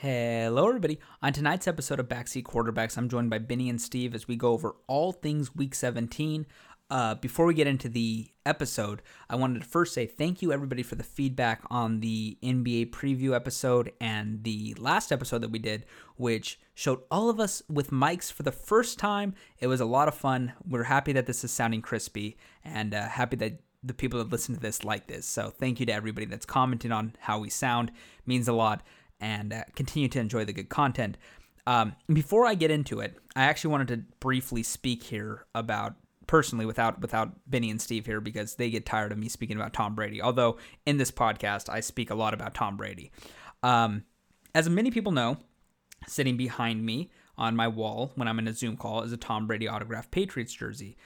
Hello, everybody. On tonight's episode of Backseat Quarterbacks, I'm joined by Benny and Steve as we go over all things Week 17. Uh, before we get into the episode, I wanted to first say thank you, everybody, for the feedback on the NBA preview episode and the last episode that we did, which showed all of us with mics for the first time. It was a lot of fun. We're happy that this is sounding crispy and uh, happy that the people that listen to this like this. So thank you to everybody that's commenting on how we sound. It means a lot and uh, continue to enjoy the good content. Um, before I get into it, I actually wanted to briefly speak here about personally without without Benny and Steve here because they get tired of me speaking about Tom Brady. Although in this podcast I speak a lot about Tom Brady. Um, as many people know, sitting behind me on my wall when I'm in a Zoom call is a Tom Brady autographed Patriots jersey.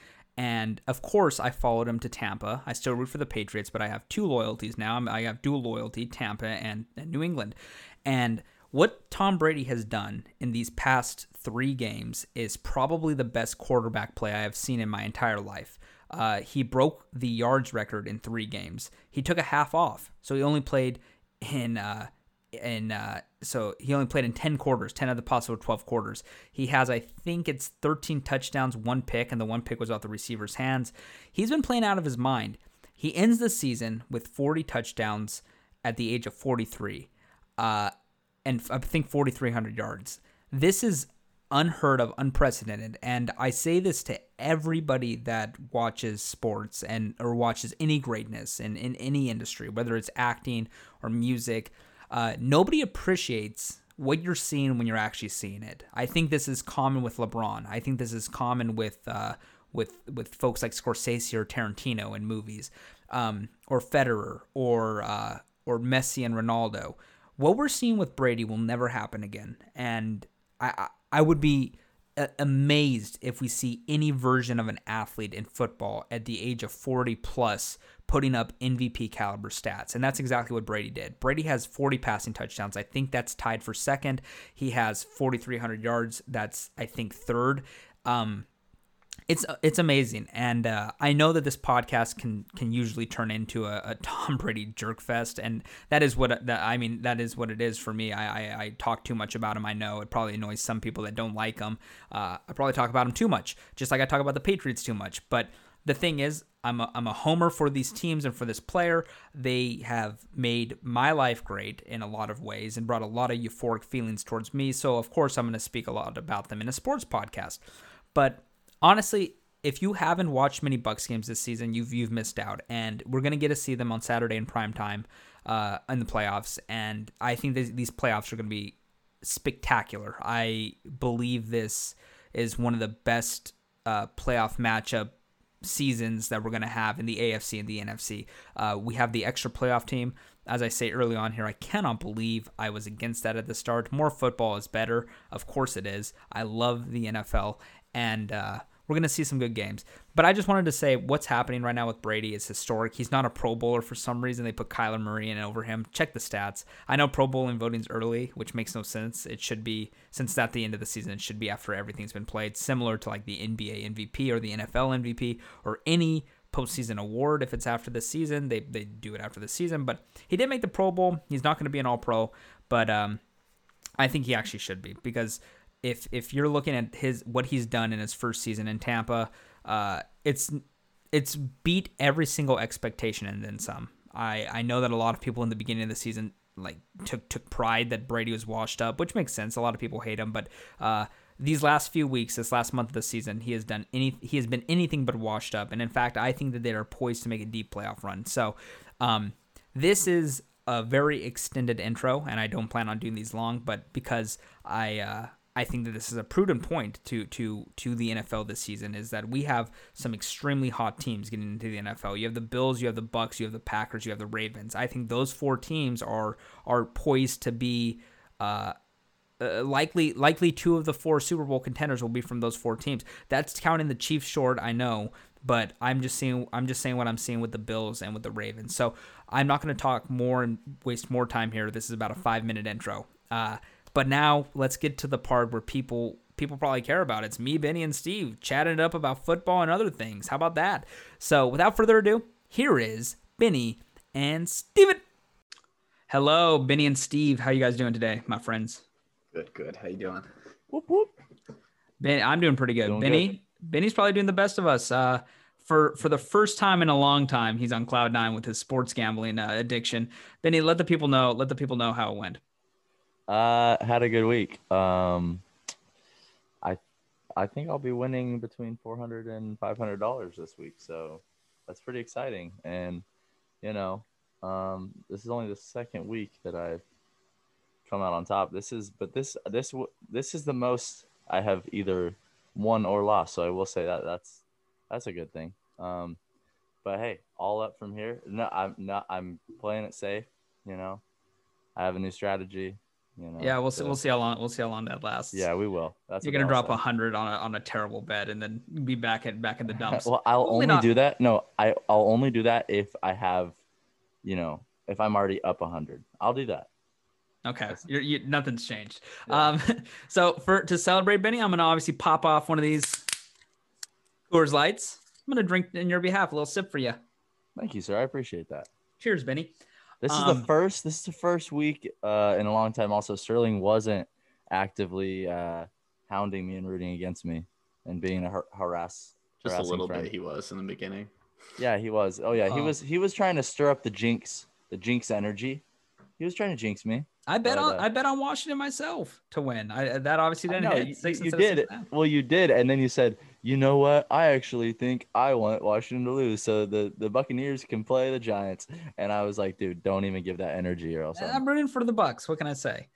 And of course, I followed him to Tampa. I still root for the Patriots, but I have two loyalties now. I have dual loyalty, Tampa and, and New England. And what Tom Brady has done in these past three games is probably the best quarterback play I have seen in my entire life. Uh, he broke the yards record in three games. He took a half off, so he only played in uh, in uh, so he only played in 10 quarters 10 of the possible 12 quarters he has i think it's 13 touchdowns one pick and the one pick was off the receiver's hands he's been playing out of his mind he ends the season with 40 touchdowns at the age of 43 uh, and I think 4,300 yards. This is unheard of, unprecedented, and I say this to everybody that watches sports and or watches any greatness in, in any industry, whether it's acting or music. Uh, nobody appreciates what you're seeing when you're actually seeing it. I think this is common with LeBron. I think this is common with uh, with with folks like Scorsese or Tarantino in movies, um, or Federer or uh, or Messi and Ronaldo what we're seeing with Brady will never happen again. And I, I would be amazed if we see any version of an athlete in football at the age of 40 plus putting up MVP caliber stats. And that's exactly what Brady did. Brady has 40 passing touchdowns. I think that's tied for second. He has 4,300 yards. That's, I think, third. Um, it's it's amazing, and uh, I know that this podcast can can usually turn into a, a Tom Brady jerk fest, and that is what that I mean. That is what it is for me. I, I, I talk too much about him. I know it probably annoys some people that don't like him. Uh, I probably talk about him too much, just like I talk about the Patriots too much. But the thing is, I'm a, I'm a homer for these teams and for this player. They have made my life great in a lot of ways and brought a lot of euphoric feelings towards me. So of course I'm going to speak a lot about them in a sports podcast. But honestly, if you haven't watched many Bucs games this season, you've you've missed out. And we're gonna get to see them on Saturday in prime time uh, in the playoffs. And I think these, these playoffs are gonna be spectacular. I believe this is one of the best uh, playoff matchup seasons that we're going to have in the AFC and the NFC. Uh, we have the extra playoff team. As I say early on here, I cannot believe I was against that at the start. More football is better. Of course it is. I love the NFL. And uh, we're going to see some good games. But I just wanted to say what's happening right now with Brady is historic. He's not a Pro Bowler for some reason. They put Kyler Murray in over him. Check the stats. I know Pro Bowling voting's early, which makes no sense. It should be since at the end of the season. It should be after everything's been played, similar to like the NBA MVP or the NFL MVP or any postseason award. If it's after the season, they they do it after the season. But he did make the Pro Bowl. He's not going to be an All Pro, but um, I think he actually should be because if if you're looking at his what he's done in his first season in Tampa, uh, it's it's beat every single expectation and then some. I I know that a lot of people in the beginning of the season like took took pride that Brady was washed up, which makes sense. A lot of people hate him, but uh, these last few weeks, this last month of the season, he has done any he has been anything but washed up. And in fact, I think that they are poised to make a deep playoff run. So, um, this is a very extended intro, and I don't plan on doing these long, but because I uh, I think that this is a prudent point to to to the NFL this season is that we have some extremely hot teams getting into the NFL. You have the Bills, you have the Bucs, you have the Packers, you have the Ravens. I think those four teams are are poised to be uh, uh, likely likely two of the four Super Bowl contenders will be from those four teams. That's counting the Chiefs short, I know, but I'm just seeing I'm just saying what I'm seeing with the Bills and with the Ravens. So I'm not going to talk more and waste more time here. This is about a five minute intro. Uh, but now let's get to the part where people people probably care about. It's me, Benny, and Steve chatting it up about football and other things. How about that? So without further ado, here is Benny and Steven. Hello, Benny and Steve. How you guys doing today, my friends? Good, good. How you doing? Whoop, whoop. Ben, I'm doing pretty good. Doing Benny, good. Benny's probably doing the best of us. Uh, for for the first time in a long time, he's on cloud nine with his sports gambling uh, addiction. Benny, let the people know. Let the people know how it went. Uh, had a good week. Um, I, I think I'll be winning between 400 and 500 dollars this week. So that's pretty exciting. And, you know, um, this is only the second week that I've come out on top. This is, but this, this, this is the most I have either won or lost. So I will say that that's, that's a good thing. Um, but hey, all up from here. No, I'm not, I'm playing it safe, you know, I have a new strategy. You know, Yeah, we'll see. We'll see how long. We'll see how long that lasts. Yeah, we will. That's you're gonna drop a hundred on a on a terrible bet and then be back at back in the dumps. well, I'll Hopefully only not. do that. No, I I'll only do that if I have, you know, if I'm already up a hundred. I'll do that. Okay, you're, you, nothing's changed. Yeah. Um, so for to celebrate Benny, I'm gonna obviously pop off one of these Coors Lights. I'm gonna drink in your behalf a little sip for you. Thank you, sir. I appreciate that. Cheers, Benny. This is Um, the first. This is the first week uh, in a long time. Also, Sterling wasn't actively uh, hounding me and rooting against me and being a har- harass. Just a little friend. bit. He was in the beginning. Yeah, he was. Oh yeah, he Oh. was. He was trying to stir up the jinx, the jinx energy. He was trying to jinx me. I bet But, on uh, I bet on Washington myself to win. I that obviously didn't know, hit. you, you did. six and a half. Well, you did, and then you said, "You know what? I actually think I want Washington to lose, so the the Buccaneers can play the Giants." And I was like, "Dude, don't even give that energy, or else." I'm- I'm rooting for the Bucs. What can I say?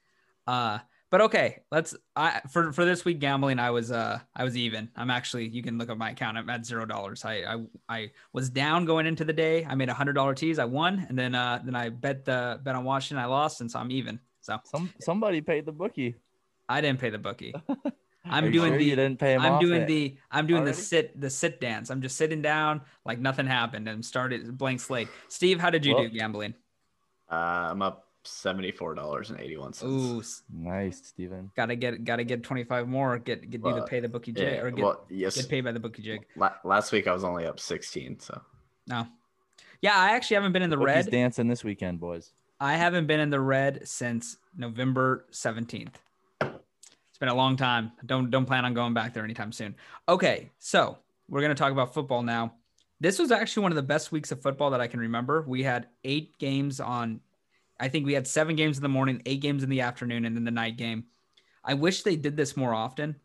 Uh, but okay, let's. I for for this week gambling, I was uh I was even. I'm actually. You can look at my account. I'm at zero dollars. I I I was down going into the day. I made a hundred dollar tease. I won, and then uh then I bet the bet on Washington. I lost, and so I'm even. So Some somebody paid the bookie. I didn't pay the bookie. I'm doing sure the. You didn't pay him I'm doing the I'm doing already? the sit the sit dance. I'm just sitting down like nothing happened and started blank slate. Steve, how did you Well- do gambling? Uh, I'm up seventy four dollars and eighty one cents. Ooh, Nice, Steven. gotta get gotta get 25 more. Get get either pay the bookie jig Yeah. or get well, yes. get paid by the bookie jig. La- last week I was only up sixteen. So No. Yeah, I actually haven't been in the Bookie's red. dancing this weekend, boys. I haven't been in the red since November 17th. It's been a long time. Don't don't plan on going back there anytime soon. Okay, so we're gonna talk about football now. This was actually one of the best weeks of football that I can remember. We had eight games on. I think we had seven games in the morning, eight games in the afternoon, and then the night game. I wish they did this more often.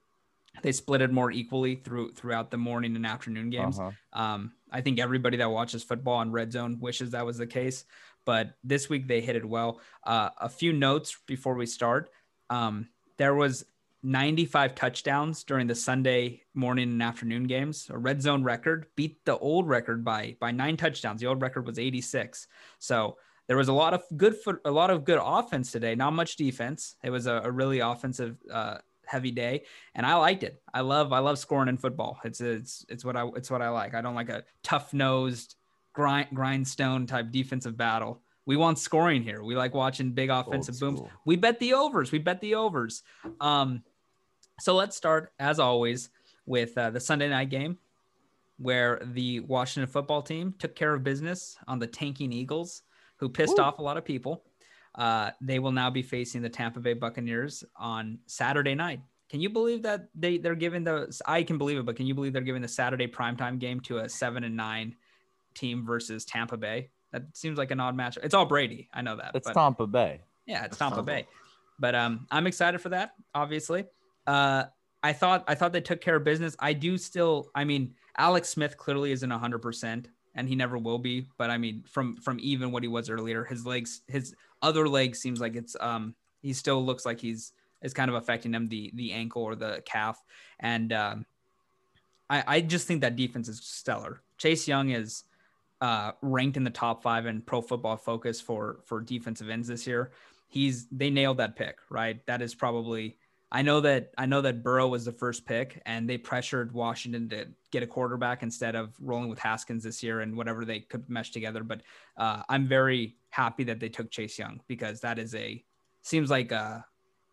They split it more equally through throughout the morning and afternoon games. Uh-huh. Um, I think everybody that watches football on Red Zone wishes that was the case, but this week they hit it well. Uh, a few notes before we start. Um, there was 95 touchdowns during the Sunday morning and afternoon games. A red zone record beat the old record by by nine touchdowns. The old record was 86. So there was a lot of good foot, a lot of good offense today. Not much defense. It was a, a really offensive uh, heavy day, and I liked it. I love I love scoring in football. It's it's it's what I it's what I like. I don't like a tough nosed grind grindstone type defensive battle. We want scoring here. We like watching big offensive booms. We bet the overs. We bet the overs. Um, so let's start as always with uh, the Sunday night game, where the Washington football team took care of business on the tanking Eagles, who pissed Woo. off a lot of people. Uh, they will now be facing the Tampa Bay Buccaneers on Saturday night. Can you believe that they they're giving the? I can believe it, but can you believe they're giving the Saturday primetime game to a seven and nine team versus Tampa Bay? That seems like an odd match. It's all Brady. I know that. It's but- Tampa Bay. yeah, it's That's Tampa fun. Bay. But um, I'm excited for that. Obviously, uh, I thought I thought they took care of business. I do still. I mean, Alex Smith clearly isn't 100, percent and he never will be. But I mean, from from even what he was earlier, his legs, his other leg seems like it's um, he still looks like he's is kind of affecting him the the ankle or the calf, and um, I I just think that defense is stellar. Chase Young is uh, ranked in the top five in Pro Football Focus for for defensive ends this year. He's they nailed that pick, right? That is probably I know that I know that Burrow was the first pick, and they pressured Washington to get a quarterback instead of rolling with Haskins this year and whatever they could mesh together. But uh, I'm very happy that they took Chase Young because that is a seems like a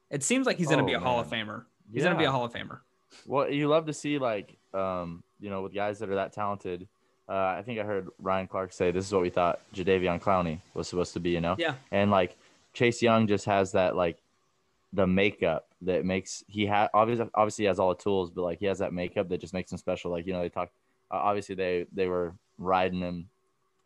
it seems like he's going to Oh, be a Hall of. Famer. He's going to be a Hall of Famer. Well, you love to see like um, you know, with guys that are that talented. Uh, I think I heard Ryan Clark say this is what we thought Jadeveon Clowney was supposed to be, you know. Yeah. And like Chase Young just has that like the makeup that makes he had obviously obviously he has all the tools, but like he has that makeup that just makes him special. Like you know they talk uh, obviously they they were riding him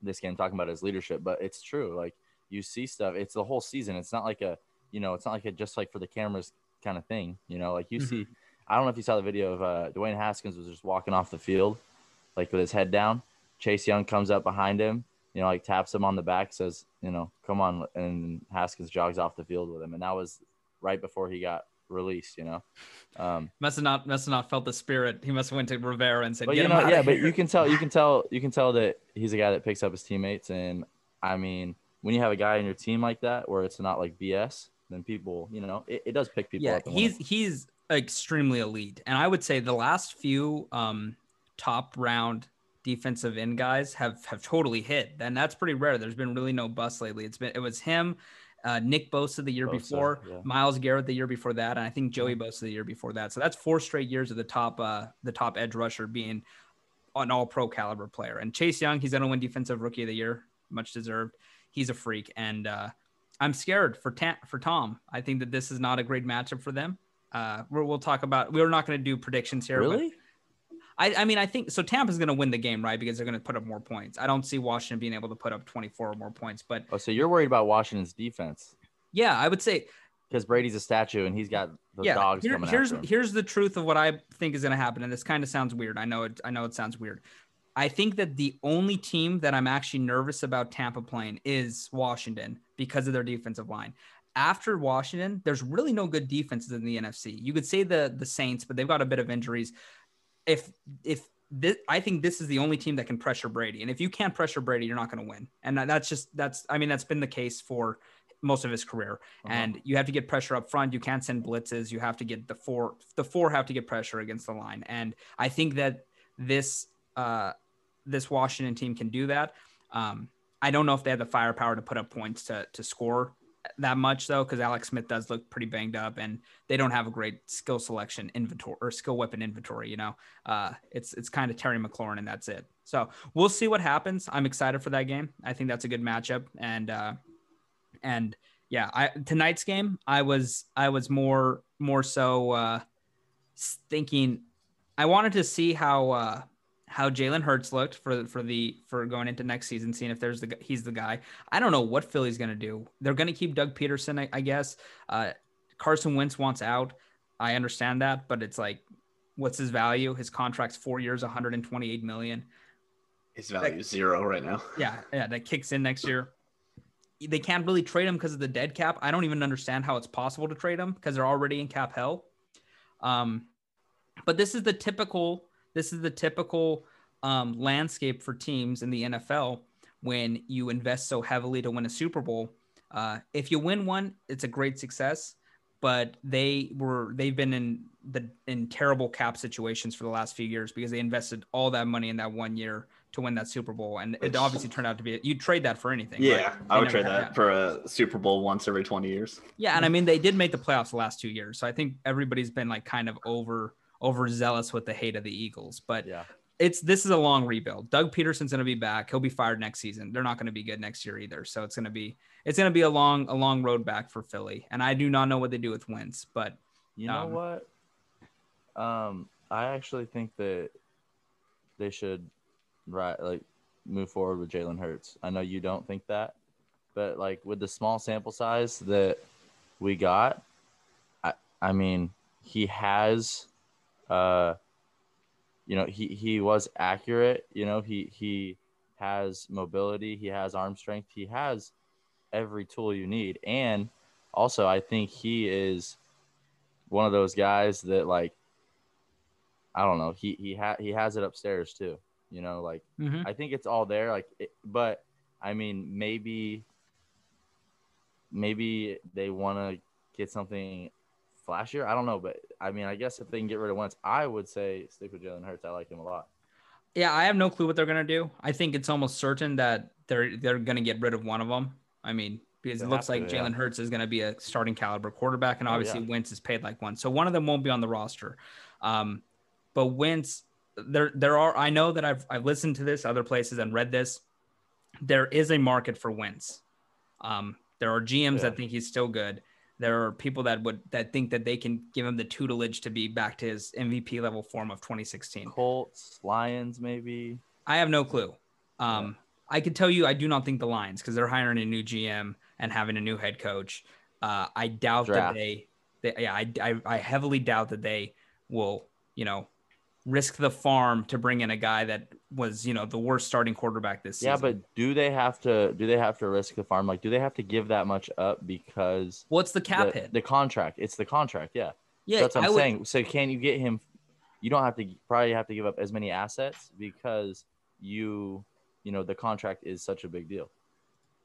this game talking about his leadership, but it's true. Like you see stuff. It's the whole season. It's not like a you know it's not like a just like for the cameras kind of thing. You know like you Mhm. see. I don't know if you saw the video of uh, Dwayne Haskins was just walking off the field, like with his head down. Chase Young comes up behind him, you know, like taps him on the back, says, you know, come on, and Haskins jogs off the field with him, and that was right before he got released, you know. Um, Must have not must have not felt the spirit. He must have went to Rivera and said, but "Get you know, yeah, but here." you can tell, you can tell, you can tell that he's a guy that picks up his teammates, and I mean, when you have a guy in your team like that, where it's not like BS, then people, you know, it, it does pick people yeah, up. he's he's extremely elite, and I would say the last few um, top round defensive end guys have have totally hit, and that's pretty rare. There's been really no bust lately. It's been it was him, uh, Nick Bosa the year Bosa, before, yeah. Myles Garrett the year before that, and I think Joey Bosa the year before that. So that's four straight years of the top uh, the top edge rusher being an all pro caliber player. And Chase Young, he's gonna win defensive rookie of the year, much deserved. He's a freak, and uh, I'm scared for Ta- for Tom. I think that this is not a great matchup for them. Uh, we're, we'll talk about. We're not going to do predictions here. but really. I, I mean, I think so. Tampa's going to win the game, right? Because they're going to put up more points. I don't see Washington being able to put up 24 or more points. But Oh, so you're worried about Washington's defense yeah, I would say because Brady's a statue and he's got the yeah. dogs here- coming here's here's the truth of what I think is going to happen, and this kind of sounds weird. I know it. I know it sounds weird. I think that the only team that I'm actually nervous about Tampa playing is Washington because of their defensive line. After Washington, there's really no good defenses in the NFC. You could say the the Saints, but they've got a bit of injuries. If if this, I think this is the only team that can pressure Brady, and if you can't pressure Brady, you're not going to win. And that's just that's I mean that's been the case for most of his career. Uh-huh. And you have to get pressure up front. You can't send blitzes. You have to get the four. The four have to get pressure against the line. And I think that this uh, this Washington team can do that. Um, I don't know if they have the firepower to put up points to to score that much though, because Alex Smith does look pretty banged up, and they don't have a great skill selection inventory or skill weapon inventory. You know, uh, it's it's kind of Terry McLaurin, and that's it. So we'll see what happens. I'm excited for that game. I think that's a good matchup, and uh, and yeah, I tonight's game, I was I was more more so uh, thinking I wanted to see how uh, how Jalen Hurts looked for for the for going into next season, seeing if there's the he's the guy. I don't know what Philly's gonna do. They're gonna keep Doug Pederson, I, I guess. Uh, Carson Wentz wants out. I understand that, but it's like, what's his value? His contract's four years, 128 million. His value is zero right now. Yeah, yeah, that kicks in next year. They can't really trade him because of the dead cap. I don't even understand how it's possible to trade him because they're already in cap hell. Um, but this is the typical. This is the typical um, landscape for teams in the NFL when you invest so heavily to win a Super Bowl. Uh, if you win one, it's a great success. But they were they've been in the in terrible cap situations for the last few years because they invested all that money in that one year to win that Super Bowl, and it obviously turned out to be. You trade that for anything. Yeah, right? I would trade have- that for a Super Bowl once every 20 years. Yeah, and I mean they did make the playoffs the last two years, so I think everybody's been like kind of over overzealous with the hate of the Eagles. But Yeah. it's this is a long rebuild. Doug Pederson's going to be back. He'll be fired next season. They're not going to be good next year either. So it's going to be it's going to be a long a long road back for Philly. And I do not know what they do with Wentz, but You know Um, what? Um, I actually think that they should right like move forward with Jalen Hurts. I know you don't think that, but like with the small sample size that we got, I I mean he has, uh, you know he he was accurate. You know he he has mobility. He has arm strength. He has every tool you need, and also I think he is one of those guys that like I don't know he he ha- he has it upstairs too you know like Mhm. I think it's all there like it, but I mean maybe maybe they want to get something flashier I don't know but I mean I guess if they can get rid of Wentz I would say stick with Jalen Hurts I like him a lot yeah, I have no clue what they're going to do. I think it's almost certain that they're they're going to get rid of one of them. I mean, because They it looks have to, like yeah. Jalen Hurts is going to be a starting caliber quarterback, and Oh, obviously yeah. Wentz is paid like one. So one of them won't be on the roster. Um, but Wentz, there there are. I know that I've I've listened to this other places and read this. There is a market for Wentz. Um, There are GMs Yeah. that think he's still good. There are people that would that think that they can give him the tutelage to be back to his MVP level form of 2016. Colts, Lions, maybe. I have no clue. Um, I could tell you I do not think the Lions because they're hiring a new GM and having a new head coach. Uh, I doubt Draft. that they, they yeah, I, I, I heavily doubt that they will, you know, risk the farm to bring in a guy that was, you know, the worst starting quarterback this season. Yeah, but do they have to? Do they have to risk the farm? Like, do they have to give that much up because what's the cap the, hit? the contract? It's the contract. Yeah, yeah, that's what I I'm would- saying. So can you get him? You don't have to probably have to give up as many assets because you, you know, the contract is such a big deal.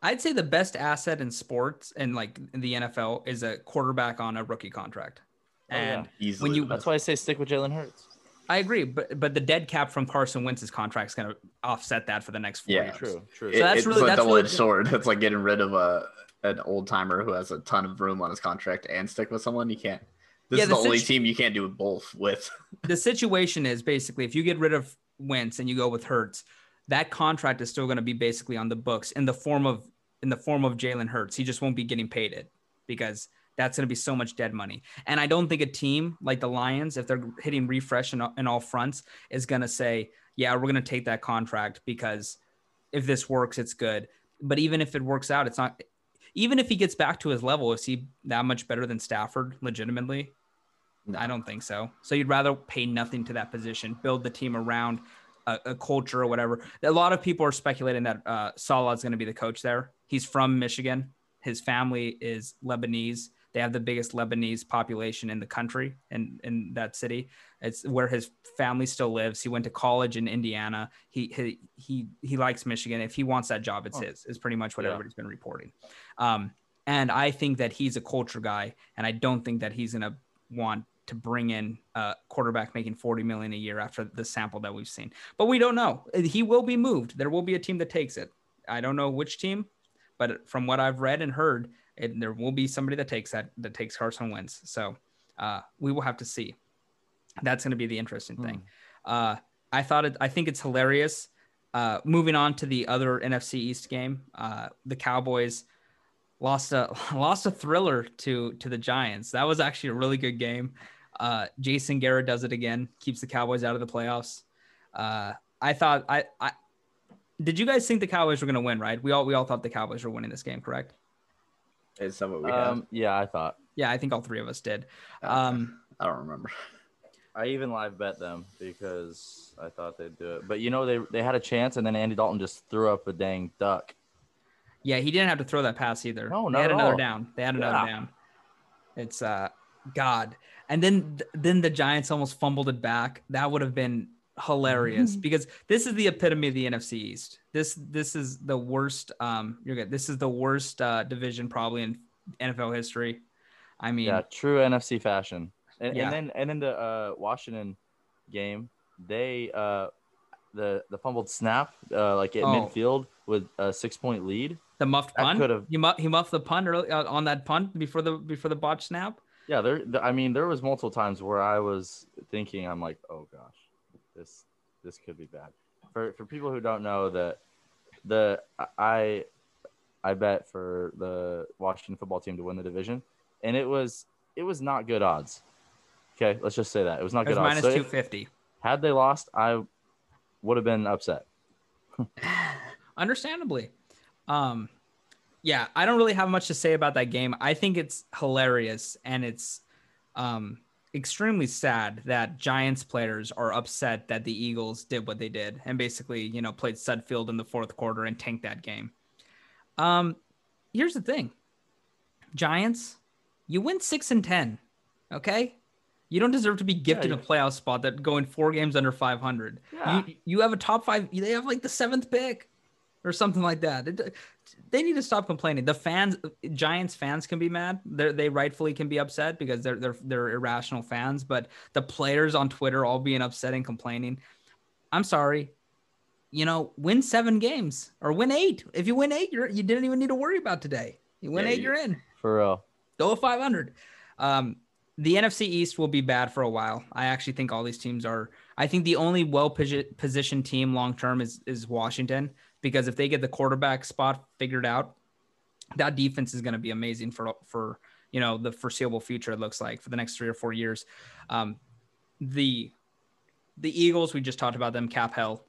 I'd say the best asset in sports and like in the NFL is a quarterback on a rookie contract. Oh, yeah. And Easily. you that's why I say stick with Jalen Hurts. I agree, but but the dead cap from Carson Wentz's contract is going to offset that for the next four Yeah. years. True, true. It- that's it's really- a that's double edged good. sword. It's like getting rid of a an old timer who has a ton of room on his contract and stick with someone. You can't. This Yeah, is the, the only situ- team you can't do both with. the situation is basically if you get rid of Wentz and you go with Hurts, that contract is still going to be basically on the books in the form of in the form of Jalen Hurts. He just won't be getting paid it because that's going to be so much dead money. And I don't think a team like the Lions, if they're hitting refresh in, all- in all fronts, is going to say, "Yeah, we're going to take that contract because if this works, it's good." But even if it works out, it's not. Even if he gets back to his level, is he that much better than Stafford? Legitimately, No. I don't think so. So you'd rather pay nothing to that position, build the team around a, a culture or whatever. A lot of people are speculating that uh, Salah's going to be the coach there. He's from Michigan. His family is Lebanese. They have the biggest Lebanese population in the country and in that city. It's where his family still lives. He went to college in Indiana. He he he, he likes Michigan. If he wants that job, it's Oh. his. Is pretty much what Yeah. everybody's been reporting. Um, and I think that he's a culture guy, and I don't think that he's going to want to bring in a quarterback making 40 million a year after the sample that we've seen. But we don't know. He will be moved. There will be a team that takes it. I don't know which team, but from what I've read and heard, it, there will be somebody that takes that that takes Carson Wentz. So uh, we will have to see. That's going to be the interesting thing. Uh, I thought it. I think it's hilarious. Uh, moving on to the other NFC East game, uh, the Cowboys lost a lost a thriller to to the Giants. That was actually a really good game. Uh, Jason Garrett does it again, keeps the Cowboys out of the playoffs. Uh, I thought I, I did. You guys think the Cowboys were going to win? Right? We all we all thought the Cowboys were winning this game, correct? Is that what we have? Um, yeah, I thought. Yeah, I think all three of us did. Um, I don't remember. I even live bet them because I thought they'd do it. But you know, they they had a chance, and then Andy Dalton just threw up a dang duck. Yeah, he didn't have to throw that pass either. No, they had at another all. down. They had another Yeah. down. It's uh God. And then then the Giants almost fumbled it back. That would have been hilarious because this is the epitome of the NFC East. This this is the worst um you're good. This is the worst uh division probably in NFL history. I mean, Yeah, true NFC fashion. And, Yeah. and then and in the uh, Washington game, they uh, the the fumbled snap uh, like at Oh. midfield with a six point lead. the muffed that punt. could've- He, mu- he muffed the punt early, uh, on that punt before the before the botch snap. Yeah, there. I mean, there was multiple times where I was thinking, I'm like, oh gosh, this this could be bad. For for people who don't know that the I I bet for the Washington football team to win the division, and it was it was not good odds. Okay, let's just say that it was not It was good odds. minus So if- two fifty. had they lost, I would have been upset. understandably um yeah i don't really have much to say about that game i think it's hilarious and it's um extremely sad that giants players are upset that the eagles did what they did and basically you know played Sudfeld in the fourth quarter and tanked that game. Um here's the thing. Giants you win six and ten okay? You don't deserve to be gifted you- a playoff spot that going four games under 500 Yeah. you, you have a top five they have like the seventh pick or something like that. It- they need to stop complaining. The fans, Giants fans, can be mad. They they rightfully can be upset because they're they're they're irrational fans. But the players on Twitter all being upset and complaining. I'm sorry. You know, win seven games or win eight. If you win eight, you're you didn't even need to worry about today. You win Yeah, eight, you- you're in For real. go with 500. Um, the NFC East will be bad for a while. I actually think all these teams are. I think the only well positioned team long term is is Washington because if they get the quarterback spot figured out, that defense is going to be amazing for for you know the foreseeable future. It looks like for the next three or four years. Um, the the Eagles, we just talked about them cap hell.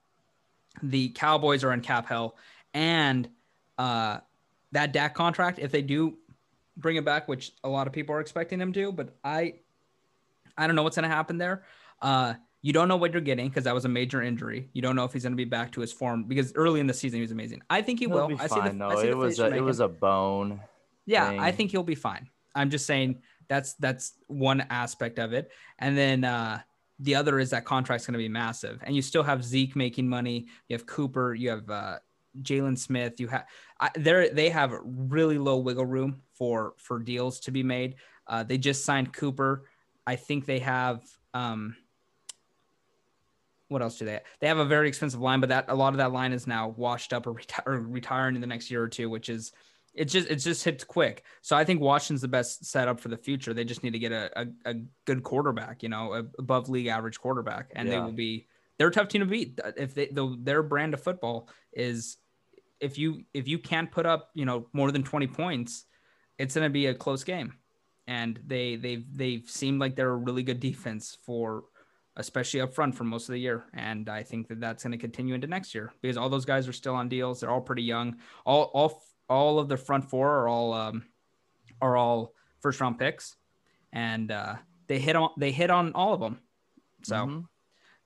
The Cowboys are in cap hell, and uh, that Dak contract, if they do bring it back, which a lot of people are expecting them to, but I, I don't know what's going to happen there. Uh, you don't know what you're getting because that was a major injury. You don't know if he's going to be back to his form because early in the season he was amazing. I think he He'll will. be I fine. see the, no, I see it was a, it was a bone. Yeah, I think he'll be fine. I'm just saying that's that's one aspect of it, and then uh, the other is that contract's going to be massive, and you still have Zeke making money. You have Cooper. You have uh, Jaylon Smith. You have they they have really low wiggle room for for deals to be made. Uh, they just signed Cooper. I think they have. Um, what else do they? Have? They have a very expensive line, but that a lot of that line is now washed up or, reti- or retiring in the next year or two, which is it's just it's just hits quick. So I think Washington's the best setup for the future. They just need to get a, a, a good quarterback, you know, a above league average quarterback, and they will be they're a tough team to beat. If they the, their brand of football is if you if you can't put up you know more than twenty points, it's going to be a close game. And they they've they've seemed like they're a really good defense for especially up front for most of the year. And I think that that's going to continue into next year because all those guys are still on deals. They're all pretty young. All all all of the front four are all um, are all first round picks, and uh, they hit on they hit on all of them. So Mhm.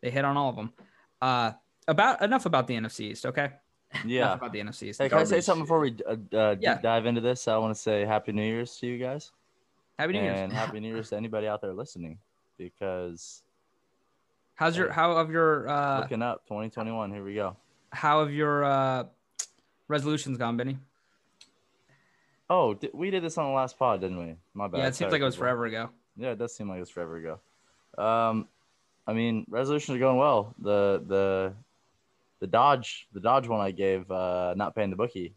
they hit on all of them. Uh, about enough about the NFC East. Okay, enough Yeah. about the NFC East. Hey, can I say something before we uh, uh, Yeah. dive into this? I want to say Happy New Year's to you guys, Happy New Year's. and Happy New Year's to anybody out there listening, because How's your how of your uh, looking up 2021. Here we go. how have your uh, resolutions gone, Benny? Oh, di- we did this on the last pod, didn't we? My bad. Yeah, it seems Sorry, like it was people. forever ago. Yeah, it does seem like it's forever ago. Um, I mean, resolutions are going well. The the the Dodge the Dodge one I gave uh, not paying the bookie.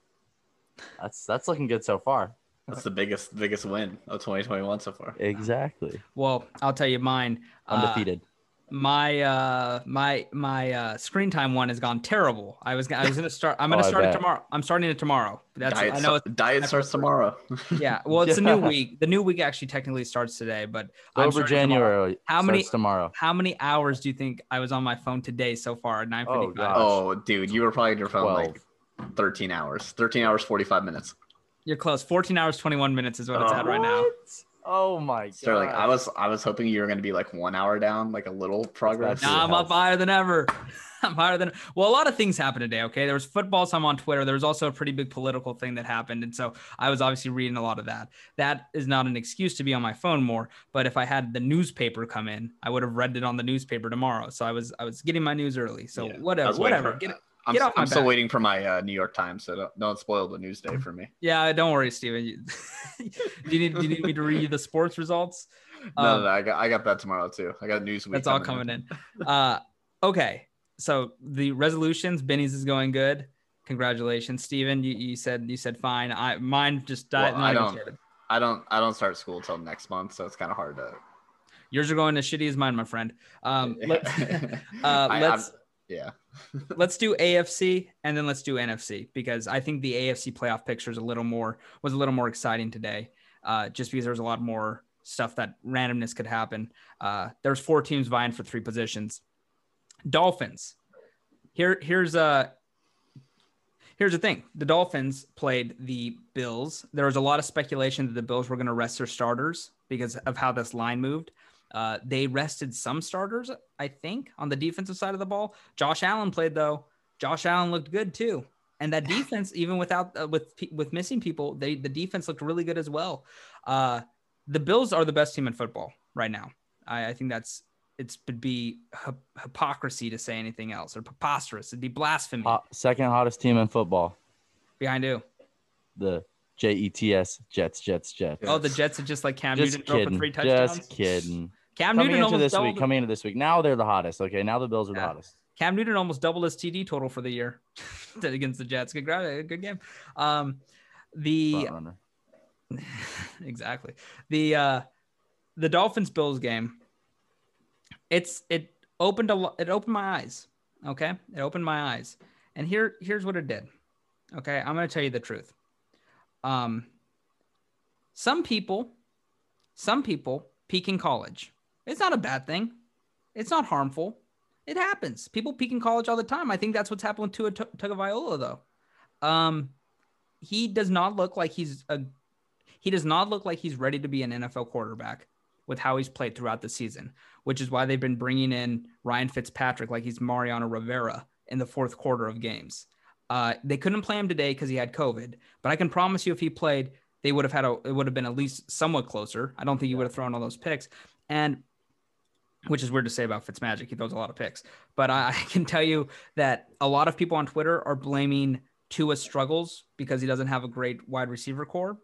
That's that's looking good so far. That's the biggest biggest win of 2021 so far. Exactly. Well, I'll tell you mine. Uh, Undefeated. My uh my my uh screen time one has gone terrible. I was I was gonna start. I'm gonna Oh, start it tomorrow. I'm starting it tomorrow. That's diet I know. It's, diet starts tomorrow. yeah. Well, it's a new week. The new week actually technically starts today, but I'm Over starting tomorrow. January. How many- tomorrow? How many hours do you think I was on my phone today so far at 9:55? Oh, gosh. oh, dude, you were probably on your phone Twelve. like 13 hours. 13 hours 45 minutes. You're close. 14 hours 21 minutes is what it's at right now. What? Oh my god. Sterling, I was I was hoping you were gonna be like one hour down, like a little progress. That's Nah, I'm up higher than ever. I'm higher than well. A lot of things happened today. Okay, there was football. So I'm on Twitter. There was also a pretty big political thing that happened, and so I was obviously reading a lot of that. That is not an excuse to be on my phone more. But if I had the newspaper come in, I would have read it on the newspaper tomorrow. So I was I was getting my news early. So Yeah, whatever, whatever. Get it. I'm, Get off my I'm still back. waiting for my uh, New York Times, so don't, don't spoil the news day for me. Yeah, don't worry, Steven. You, do you need do you need me to read you the sports results? No, Um, no, no, I got I got that tomorrow too. I got Newsweek. That's all coming in. Uh, okay, so the resolutions, Benny's is going good. Congratulations, Steven. You, you said you said fine. I mine just died. Well, I don't- started. I don't I don't start school till next month, so it's kind of hard to. Yours are going as shitty as mine, my friend. Um, let's uh, I- let's yeah. let's do AFC and then let's do NFC because I think the AFC playoff picture is a little more was a little more exciting today. Uh, just because there's a lot more stuff that randomness could happen. Uh, there's four teams vying for three positions. Dolphins. Here, here's a here's the thing. The Dolphins played the Bills. There was a lot of speculation that the Bills were going to rest their starters because of how this line moved. Uh, they rested some starters, I think, on the defensive side of the ball. Josh Allen played though. Josh Allen looked good too, and that defense, even without uh, with with missing people, they the defense looked really good as well. Uh, the Bills are the best team in football right now. I, I think that's it's would be hy- hypocrisy to say anything else or preposterous. It'd be blasphemy. Second hottest team in football. Behind who? The J E T S Jets Jets Jets. Oh, the Jets are just like Cam Just Newton throw for kidding. three touchdowns. Just kidding. Cam Coming Newton into almost this week, coming into this week. Now they're the hottest. Okay, now the Bills are the hottest. Cam Newton almost doubled his TD total for the year against the Jets. Good, gra- good game. Um, the exactly the uh, the Dolphins Bills game. It's it opened a it opened my eyes. Okay, it opened my eyes, and here here's what it did. Okay, I'm gonna tell you the truth. Um, some people, some people peak in college. It's not a bad thing. It's not harmful. It happens. People peak in college all the time. I think that's what's happened to a Tagovailoa though. Um, he does not look like he's a he does not look like he's ready to be an NFL quarterback with how he's played throughout the season, which is why they've been bringing in Ryan Fitzpatrick like he's Mariano Rivera in the fourth quarter of games. Uh, they couldn't play him today because he had COVID, but I can promise you if he played, they would have had a it would have been at least somewhat closer. I don't think he would have thrown all those picks. And which is weird to say about Fitzmagic. He throws a lot of picks. But I, can tell you that a lot of people on Twitter are blaming Tua's struggles because he doesn't have a great wide receiver corps.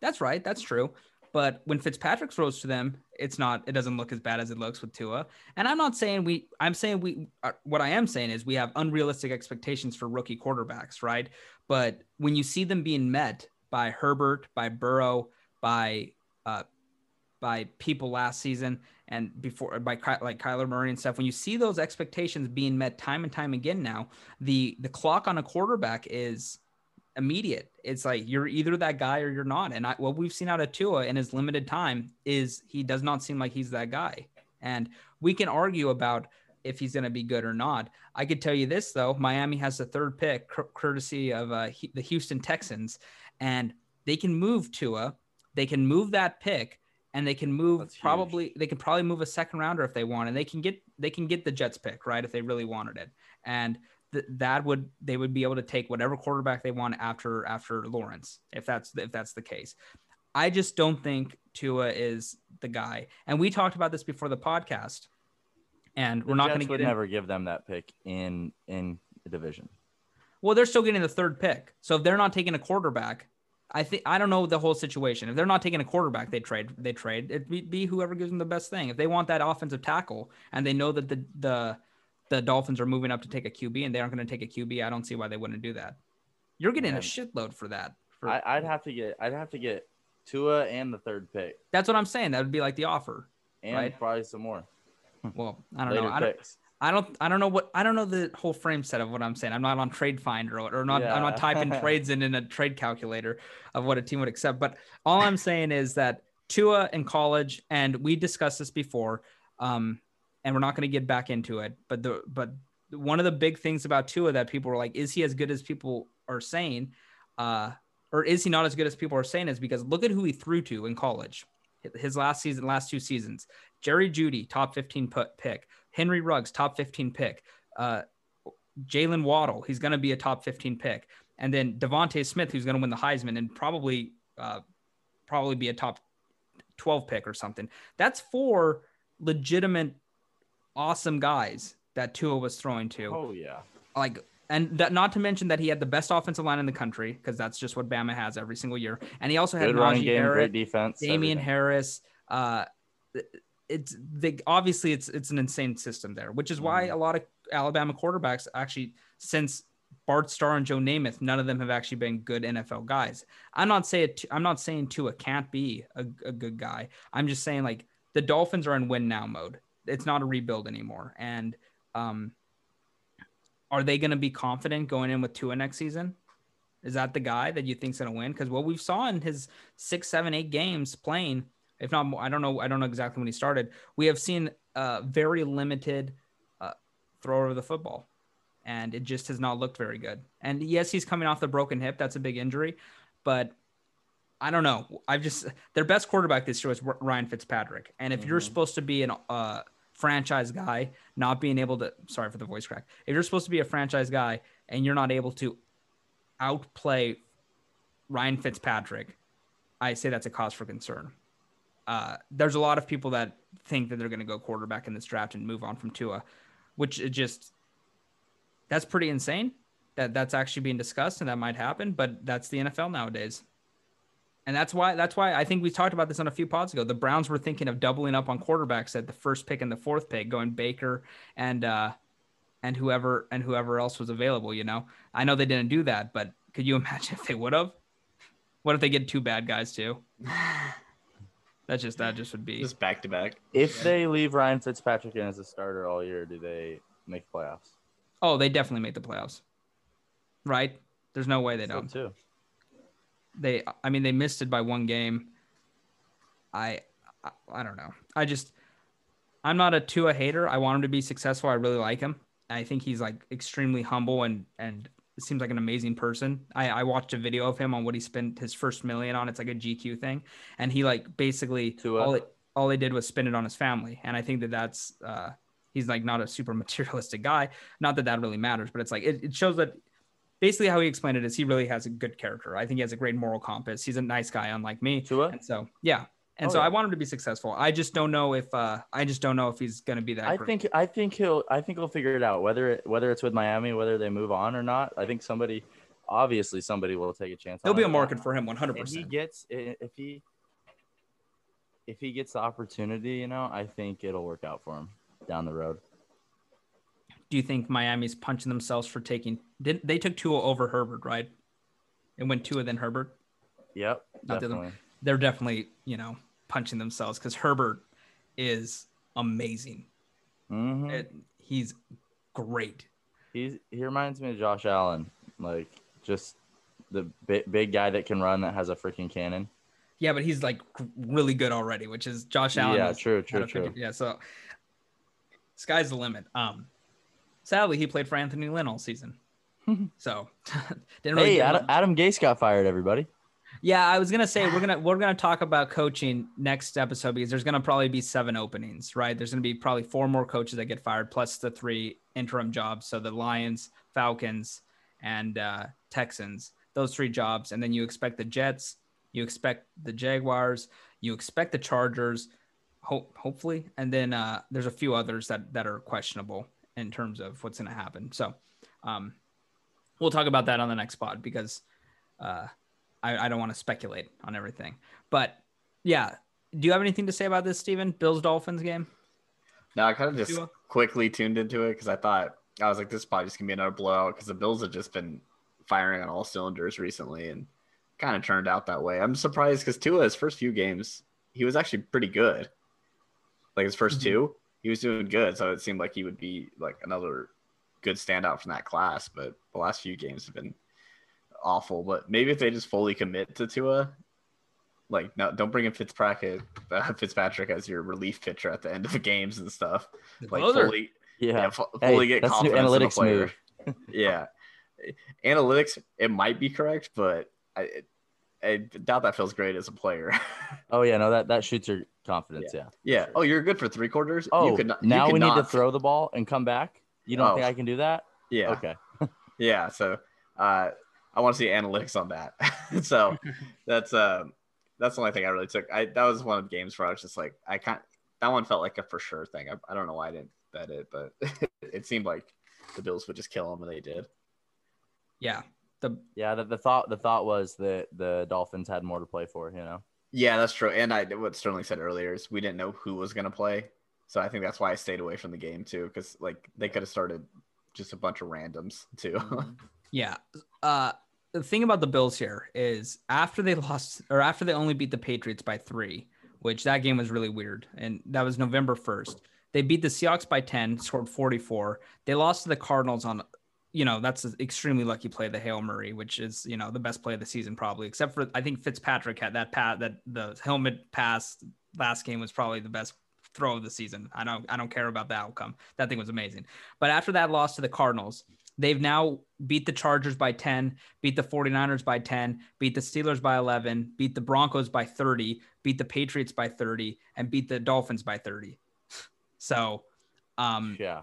That's right. That's true. But when Fitzpatrick throws to them, it's not. It doesn't look as bad as it looks with Tua. And I'm not saying we. I'm saying we. Uh, what I am saying is we have unrealistic expectations for rookie quarterbacks, right? But when you see them being met by Herbert, by Burrow, by uh, by people last season and before by like Kyler Murray and stuff. When you see those expectations being met time and time again now, the the clock on a quarterback is immediate. It's like you're either that guy or you're not. And I, what we've seen out of Tua in his limited time is he does not seem like he's that guy. And we can argue about if he's going to be good or not. I could tell you this though: Miami has the third pick, courtesy of uh, he, the Houston Texans, and they can move Tua. They can move that pick and they can move probably they can probably move a second rounder if they want and they can get they can get the Jets pick right if they really wanted it and th- that would they would be able to take whatever quarterback they want after after Lawrence if that's if that's the case. I just don't think Tua is the guy. And we talked about this before the podcast. And we're not going to get in... never give them that pick in in the division. Well, they're still getting the third pick. So if they're not taking a quarterback, I think I don't know the whole situation. If they're not taking a quarterback, they trade. They trade. It be, be whoever gives them the best thing. If they want that offensive tackle and they know that the the the Dolphins are moving up to take a QB and they aren't going to take a QB, I don't see why they wouldn't do that. You're getting a shitload for that. For, I, would have to get. I'd have to get Tua and the third pick. That's what I'm saying. That would be like the offer, and right? probably some more. Well, I don't know. I don't, I don't I don't know what I don't know the whole frame set of what I'm saying. I'm not on Trade Finder or, or not yeah. I'm not typing trades in in a trade calculator of what a team would accept. But all I'm saying is that Tua in college, and we discussed this before, um, and we're not going to get back into it. But the but one of the big things about Tua that people were like, is he as good as people are saying, uh, or is he not as good as people are saying? Is because look at who he threw to in college. His last season, last two seasons, Jerry Jeudy, top 15 put pick. Henry Ruggs, top 15 pick. Uh, Jaylen Waddle, he's going to be a top 15 pick. And then DeVonta Smith, who's going to win the Heisman and probably uh, probably be a top 12 pick or something. That's four legitimate, awesome guys that Tua was throwing to. Oh yeah. Like, and that not to mention that he had the best offensive line in the country because that's just what Bama has every single year. And he also had Good running game, Harris, great defense, Damien everything. Harris. Uh, it's the obviously it's it's an insane system there, which is why mm-hmm. a lot of Alabama quarterbacks actually since Bart Starr and Joe Namath, none of them have actually been good NFL guys. I'm not saying I'm not saying Tua can't be a, a good guy. I'm just saying like the Dolphins are in win now mode. It's not a rebuild anymore. And um, are they going to be confident going in with Tua next season? Is that the guy that you think's going to win? Because what we've saw in his six, seven, eight games playing, if not more, I don't know. I don't know exactly when he started. We have seen a very limited uh, thrower of the football, and it just has not looked very good. And yes, he's coming off the broken hip. That's a big injury, but I don't know. I've just their best quarterback this year was Ryan Fitzpatrick, and if mm-hmm. you're supposed to be an uh, franchise guy, not being able to sorry for the voice crack. If you're supposed to be a franchise guy and you're not able to outplay Ryan Fitzpatrick, I say that's a cause for concern uh, there's a lot of people that think that they're going to go quarterback in this draft and move on from Tua, which it just that's pretty insane. That that's actually being discussed and that might happen, but that's the NFL nowadays. And that's why that's why I think we talked about this on a few pods ago. The Browns were thinking of doubling up on quarterbacks at the first pick and the fourth pick, going Baker and uh, and whoever and whoever else was available. You know, I know they didn't do that, but could you imagine if they would have? What if they get two bad guys too? That just that just would be just back to back. If yeah. they leave Ryan Fitzpatrick in as a starter all year, do they make playoffs? Oh, they definitely make the playoffs. Right? There's no way they don't. too. They, I mean, they missed it by one game. I, I, I don't know. I just, I'm not a Tua hater. I want him to be successful. I really like him. I think he's like extremely humble and and seems like an amazing person. I, I watched a video of him on what he spent his first million on. It's like a GQ thing, and he like basically Tua? all it all he did was spend it on his family. And I think that that's uh, he's like not a super materialistic guy. Not that that really matters, but it's like it, it shows that basically how he explained it is he really has a good character. I think he has a great moral compass. He's a nice guy, unlike me. Tua? And so yeah. And Oh, so yeah. I want him to be successful. I just don't know if uh, I just don't know if he's going to be that. I great. think I think he'll I think he'll figure it out whether it, whether it's with Miami whether they move on or not. I think somebody obviously somebody will take a chance. there'll be a market for him 100. And he gets if he if he gets the opportunity, you know, I think it'll work out for him down the road. Do you think Miami's punching themselves for taking? Did they took Tua over Herbert, right? It went Tua then Herbert. Yep, Not the other- definitely. They're definitely you know punching themselves because Herbert is amazing. Mhm. It- he's great. He's he reminds me of Josh Allen, like just the big, big guy that can run that has a freaking cannon. Yeah, but he's like really good already, which is Josh Allen. Yeah, true, true, true. Yeah, so sky's the limit. Um, sadly, he played for Anthony Lynn all season, so didn't really. Hey, Adam, Adam Gase got fired. Everybody. Yeah, I was gonna say we're gonna we're gonna talk about coaching next episode because there's gonna probably be seven openings, right? There's gonna be probably four more coaches that get fired, plus the three interim jobs. So the Lions, Falcons, and uh, Texans, those three jobs, and then you expect the Jets, you expect the Jaguars, you expect the Chargers, hope hopefully, and then uh, there's a few others that that are questionable in terms of what's gonna happen. So um, we'll talk about that on the next pod because. Uh, I, I don't want to speculate on everything. But yeah, do you have anything to say about this, Steven? Bills Dolphins game? No, I kind of just Tua? quickly tuned into it because I thought I was like, this is probably just gonna be another blowout because the Bills have just been firing on all cylinders recently and kind of turned out that way. I'm surprised because Tua his first few games he was actually pretty good. Like his 1st Mhm. two, he was doing good, so it seemed like he would be like another good standout from that class. But the last few games have been awful. But maybe if they just fully commit to Tua, like no, don't bring in Fitzpatrick, uh, Fitzpatrick as your relief pitcher at the end of the games and stuff. Like Closer. fully, Yeah. yeah, fu- Hey, fully get that's new confidence in the analytics player. move. yeah, analytics it might be correct, but I, I doubt that feels great as a player. Oh yeah, no, that that shoots your confidence. Yeah. yeah. Sure. Oh, you're good for three quarters. Oh, you could not, you now could we need to throw the ball and come back. You don't Oh. think I can do that? Yeah. Okay. Yeah, so uh, I want to see analytics on that. so that's um that's the only thing I really took. I that was one of the games where I was just like I can't. That one felt like a for sure thing. I, I don't know why I didn't bet it, but it seemed like the Bills would just kill them, and they did. Yeah. The Yeah. The, the thought the thought was that the Dolphins had more to play for. You know. Yeah, that's true. And I what Sterling said earlier is we didn't know who was gonna play, so I think that's why I stayed away from the game too, because like they could have started just a bunch of randoms too. yeah. Uh the thing about the Bills here is after they lost or after they only beat the Patriots by three, which that game was really weird. And that was November 1st. They beat the Seahawks by 10, scored 44. They lost to the Cardinals on you know, that's an extremely lucky play, the Hail Murray, which is, you know, the best play of the season, probably, except for I think Fitzpatrick had that pat that the helmet pass last game was probably the best throw of the season. I don't I don't care about the outcome. That thing was amazing. But after that loss to the Cardinals, they've now beat the Chargers by 10, beat the 49ers by 10, beat the Steelers by 11, beat the Broncos by 30, beat the Patriots by 30, and beat the Dolphins by 30. So um Yeah.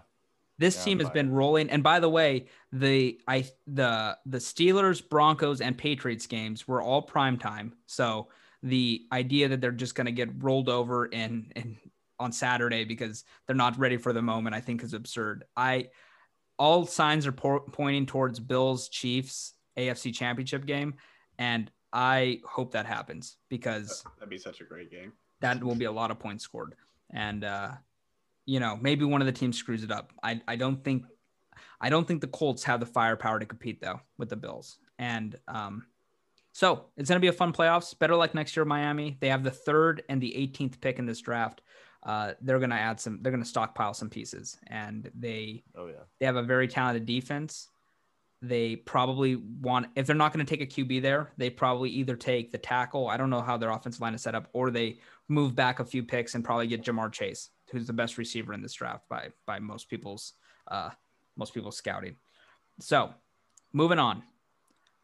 this Yeah, team has been rolling. And by the way, the I the the Steelers, Broncos, and Patriots games were all prime time. So the idea that they're just going to get rolled over in in on Saturday because they're not ready for the moment, I think is absurd. I all signs are po- pointing towards Bills Chiefs AFC Championship game, and I hope that happens because That'd be such a great game. that will be a lot of points scored. And uh, you know, maybe one of the teams screws it up. I I don't think I don't think the Colts have the firepower to compete though with the Bills. And um, so it's gonna be a fun playoffs. Better luck next year, Miami. They have the third and the 18th pick in this draft. Uh, they're gonna add some. They're gonna stockpile some pieces, and they Oh yeah. they have a very talented defense. they probably want if they're not going to take a QB there, they probably either take the tackle. I don't know how their offensive line is set up, or they move back a few picks and probably get Ja'Marr Chase, who's the best receiver in this draft by by most people's uh most people's scouting. So moving on.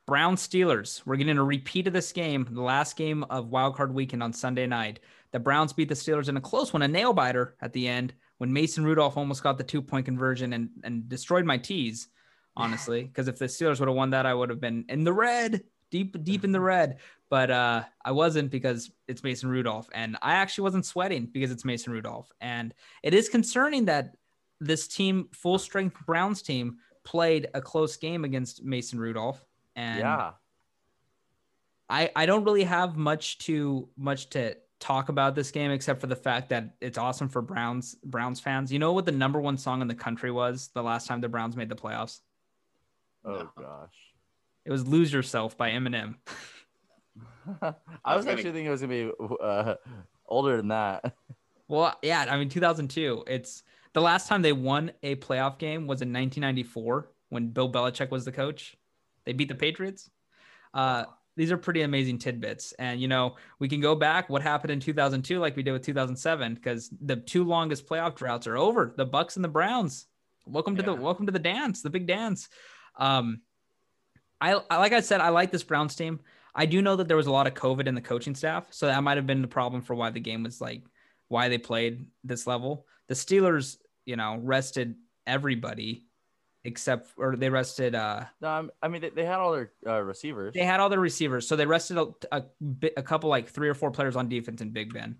Brown Steelers. We're getting a repeat of this game, the last game of wildcard weekend on Sunday night. The Browns beat the Steelers in a close one, a nail biter at the end when Mason Rudolph almost got the two point conversion and, and destroyed my tees, honestly. Because if the Steelers would have won that, I would have been in the red, deep, deep in the red. But uh, I wasn't because it's Mason Rudolph. And I actually wasn't sweating because it's Mason Rudolph. And it is concerning that this team, full strength Browns team, played a close game against Mason Rudolph. And yeah. I, I don't really have much to much to talk about this game except for the fact that it's awesome for Browns Browns fans. You know what the number one song in the country was the last time the Browns made the playoffs? Oh No. gosh. It was "Lose Yourself" by Eminem. I was gonna- actually thinking it was gonna be uh, older than that. Well, yeah, I mean 2002. It's the last time they won a playoff game was in 1994 when Bill Belichick was the coach. They beat the Patriots. Uh, these are pretty amazing tidbits, and you know we can go back. What happened in 2002, like we did with 2007, because the two longest playoff droughts are over. The Bucs and the Browns. Welcome to the welcome to the dance, the big dance. Um, I, I like I said, I like this Browns team. I do know that there was a lot of COVID in the coaching staff, so that might have been the problem for why the game was like why they played this level. The Steelers, you know, rested everybody except or they rested uh No, I'm- mean they, they had all their uh, receivers. they had all their receivers, so they rested a, a, a couple like three or four players on defense in Big Ben.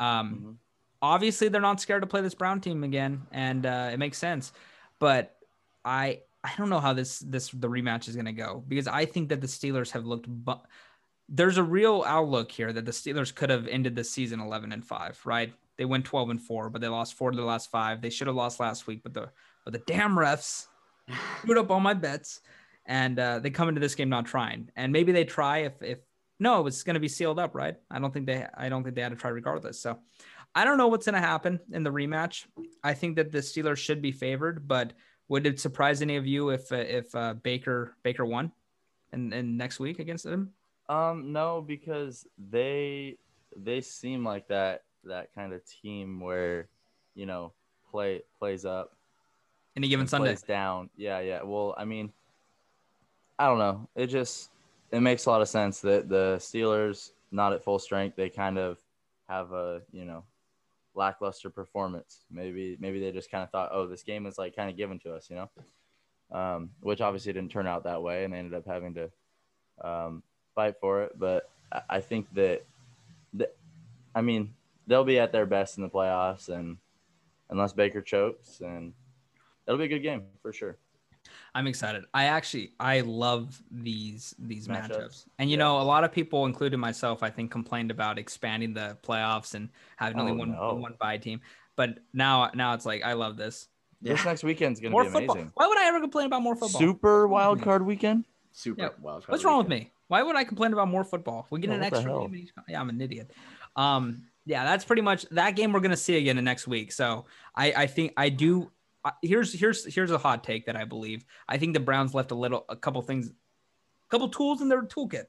Um Mhm. obviously they're not scared to play this Brown team again, and uh, it makes sense. But I I don't know how this this the rematch is gonna go because I think that the Steelers have looked. Bu- There's a real outlook here that the Steelers could have ended the season 11 and five, right? They went 12 and four, but they lost four of the last five. They should have lost last week, but the but the damn refs screwed up all my bets, and uh, they come into this game not trying. And maybe they try if if no, it was going to be sealed up, right? I don't think they I don't think they had to try regardless. So I don't know what's going to happen in the rematch. I think that the Steelers should be favored, but would it surprise any of you if uh, if uh, Baker Baker won and and next week against them? Um, no, because they they seem like that that kind of team where, you know, play plays up, Any given Sunday. down. Yeah, yeah. Well, I mean, I don't know. It just it makes a lot of sense that the Steelers not at full strength. They kind of have a you know lackluster performance. Maybe maybe they just kind of thought, oh, this game is like kind of given to us, you know. Um, which obviously didn't turn out that way, and they ended up having to um, fight for it. But I- I think that, that, I mean, they'll be at their best in the playoffs, and unless Baker chokes, and it'll be a good game for sure. I'm excited. I actually I love these these matchups. Matchups. And you Yeah. know, a lot of people, including myself, I think complained about expanding the playoffs and having only one no. one bye team. But now now it's like I love this. This next weekend's gonna More be football. amazing. Why would I ever complain about more football? Super wild card weekend. Super Yeah. wild. card What's wrong with me? Why would I complain about more football? We get Yeah, an extra game. each- Yeah, I'm an idiot. Um, yeah, that's pretty much that game. We're gonna see again in next week. So I, I think I do. Here's here's here's a hot take that I believe. I think the Browns left a little, a couple things, a couple tools in their toolkit.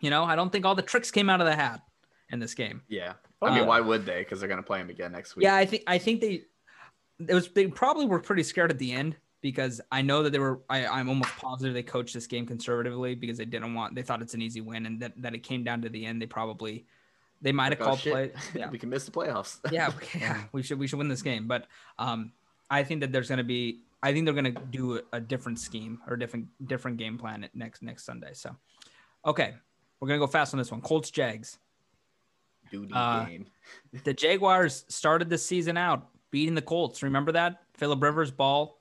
You know, I don't think all the tricks came out of the hat in this game. Yeah. I mean, yeah. why would they? Because they're gonna play him again next week. Yeah, I think I think they it was they probably were pretty scared at the end because I know that they were I, I'm almost positive they coached this game conservatively because they didn't want they thought it's an easy win and that, that it came down to the end they probably they might have Like, oh, called shit. play yeah we can miss the playoffs. yeah, we- yeah we should we should win this game but um I think that there's gonna be I think they're gonna do a, a different scheme or different different game plan next next Sunday so okay we're gonna go fast on this one Colts Jags Duty Uh, game. the Jaguars started the season out beating the Colts. Remember that Philip Rivers ball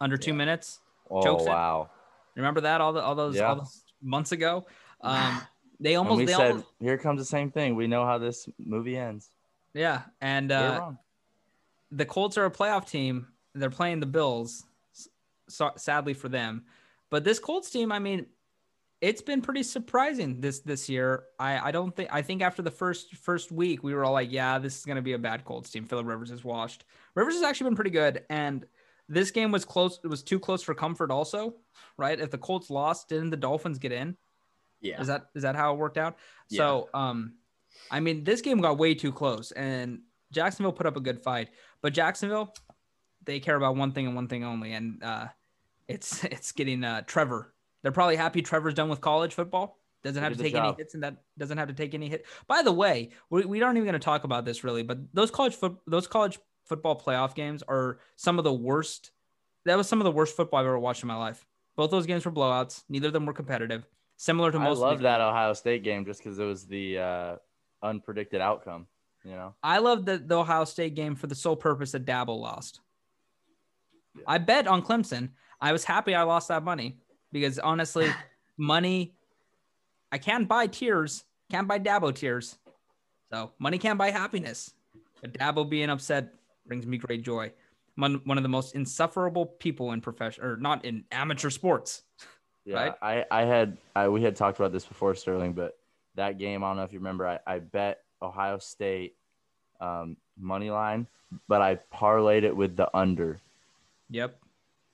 under two Yeah. minutes. Oh Chokes it. wow! Remember that all the all those Yeah. all those months ago. Um, they And almost we they said, almost here comes the same thing. We know how this movie ends. yeah, and uh, the Colts are a playoff team. They're playing the Bills. So, sadly for them, but this Colts team, I mean, it's been pretty surprising this this year. I I don't think I think after the first first week we were all like, yeah, this is gonna be a bad Colts team. Philip Rivers is washed. Rivers has actually been pretty good, and this game was close. It was too close for comfort, also, right? If the Colts lost, didn't the Dolphins get in? Yeah. Is that is that how it worked out? Yeah. So, um, I mean, this game got way too close, and Jacksonville put up a good fight, but Jacksonville, they care about one thing and one thing only, and uh, it's it's getting uh, Trevor. They're probably happy Trevor's done with college football. Doesn't have to take any hits, and that doesn't have to take any hit. By the way, we, we aren't even going to talk about this really, but those college foot those college football playoff games are some of the worst. That was some of the worst football I've ever watched in my life. Both those games were blowouts. Neither of them were competitive. Similar to most. of love that Ohio State game just because it was the uh, unpredicted outcome. You know, I love the, the Ohio State game for the sole purpose that Dabo lost. I bet on Clemson. I was happy I lost that money because honestly, money, I can't buy tears, can't buy Dabo tears. So money can't buy happiness. But Dabo being upset brings me great joy. One, one of the most insufferable people in profession or not in amateur sports. yeah. Right? I I had I we had talked about this before Sterling, but that game I don't know if you remember. I, I bet Ohio State um, money line, but I parlayed it with the under. Yep.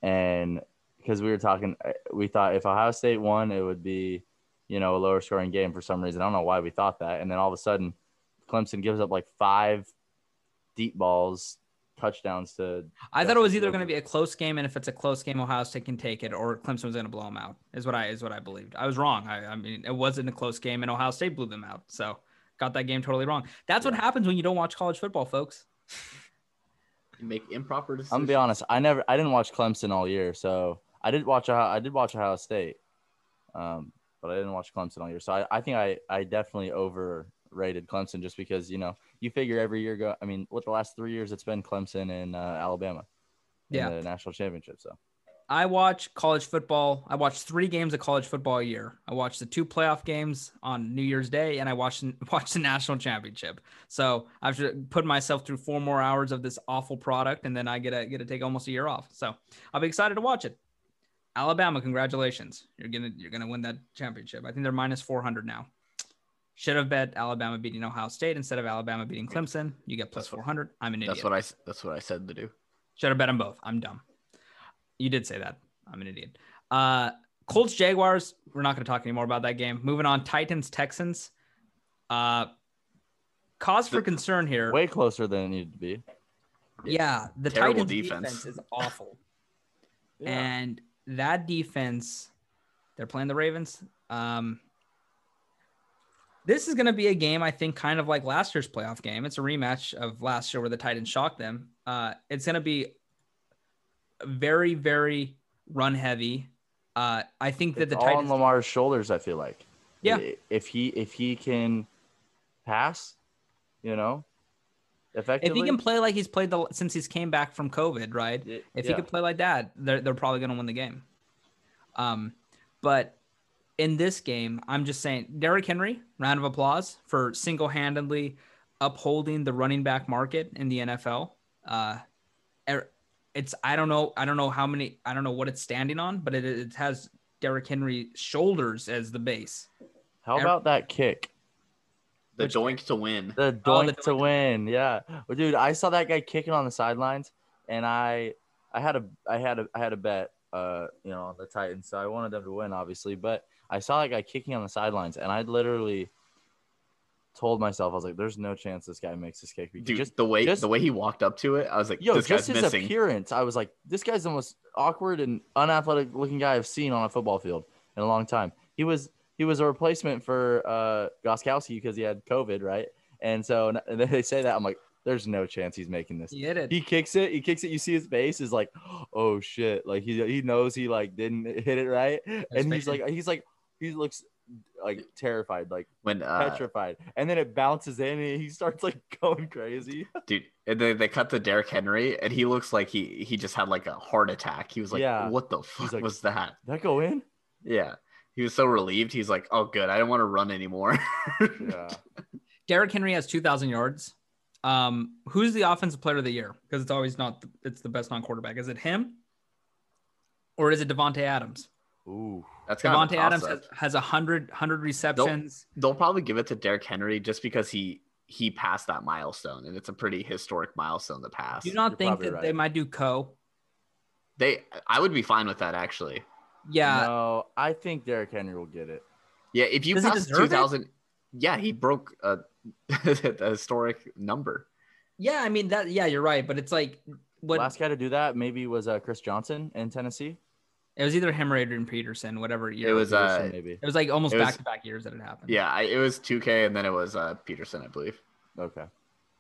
and because we were talking, we thought if Ohio State won, it would be, you know, a lower scoring game for some reason. I don't know why we thought that. And then all of a sudden, Clemson gives up like five deep balls, touchdowns to. I thought it was either going to be a close game, and if it's a close game, Ohio State can take it, or Clemson was going to blow them out. Is what I is what I believed. I was wrong. I, I mean, it wasn't a close game, and Ohio State blew them out. So got that game totally wrong. That's what happens when you don't watch college football, folks. You make improper decisions. I'm gonna be honest. I never, I didn't watch Clemson all year, so I did watch. Ohio- I did watch Ohio State, um, but I didn't watch Clemson all year. So I, I think I, I definitely overrated Clemson just because you know you figure every year go. I mean, what the last three years it's been Clemson and uh, Alabama, in Yeah. the national championship. So I watch college football. I watch three games of college football a year. I watch the two playoff games on New Year's Day, and I watch watch the national championship. So I've put myself through four more hours of this awful product, and then I get to get to take almost a year off. So I'll be excited to watch it. Alabama, congratulations! You're gonna you're gonna win that championship. I think they're minus four hundred now. Should have bet Alabama beating Ohio State instead of Alabama beating Clemson. You get plus four hundred. I'm an idiot. That's what I. That's what I said to do. Should have bet them both. I'm dumb. You did say that. I'm an idiot. Uh, Colts Jaguars. We're not going to talk anymore about that game. Moving on. Titans Texans. Uh, cause for concern here. way closer than it needed to be. yeah, the Terrible Titans defense. defense. is awful, Yeah. and that defense. They're playing the Ravens. Um, this is going to be a game I think kind of like last year's playoff game. It's a rematch of last year where the Titans shocked them. Uh, it's going to be very, very run heavy. Uh, I think that it's the all on Titans. Lamar's shoulders. I feel like. Yeah. If he if he can pass, you know, effectively. If he can play like he's played the since he's came back from COVID, right? If yeah. he could play like that, they're they're probably going to win the game. Um, but in this game, I'm just saying, Derrick Henry, round of applause for single-handedly upholding the running back market in the NFL. Uh, er- it's I don't know I don't know how many I don't know what it's standing on, but it it has Derrick Henry shoulders as the base. How about that kick? The Which- doink to win. The doink Oh, the to doink. win. Yeah. Well, dude, I saw that guy kicking on the sidelines and I I had a I had a I had a bet uh you know on the Titans. So I wanted them to win obviously, but I saw that guy kicking on the sidelines and I literally told myself I was like there's no chance this guy makes this kick Dude, just the way just- the way he walked up to it, I was like, Yo, this just guy's his missing. appearance, I was like, this guy's the most awkward and unathletic looking guy I've seen on a football field in a long time. He was he was a replacement for uh Gostkowski because he had COVID, right? And so and then they say that I'm like, there's no chance he's making this. He hit it. He kicks it, he kicks it. You see his face is like, oh shit, like he he knows he like didn't hit it right, and he's like he's like he looks like terrified, like when uh, petrified, and then it bounces in and he starts like going crazy. dude, and they, they cut to Derrick Henry, and he looks like he he just had like a heart attack. He was like, Yeah. "What the fuck like- was that?" Did that go in? Yeah, he was so relieved. He's like, "Oh, good. I don't want to run anymore." Yeah. Derrick Henry has 2,000 yards. Um, who's the offensive player of the year? Because it's always not. The, it's the best non-quarterback. Is it him, or is it Davante Adams? Ooh. That's kind of Davante a Adams has, has a hundred hundred receptions. They'll probably give it to Derrick Henry just because he he passed that milestone, and it's a pretty historic milestone to pass. Do you not You're think that right. they might do co? They, I would be fine with that actually. Yeah, no, I think Derrick Henry will get it. Yeah, if you Does pass 2000, yeah, he broke a, a historic number. yeah. I mean that. Yeah, you're right. But it's like what Last guy to do that maybe was uh, Chris Johnson in Tennessee. It was either him or Adrian Peterson, whatever year. It was Peterson, uh, maybe. It was like almost back to back years that it happened. yeah, I, it was 2K and then it was uh, Peterson, I believe. Okay.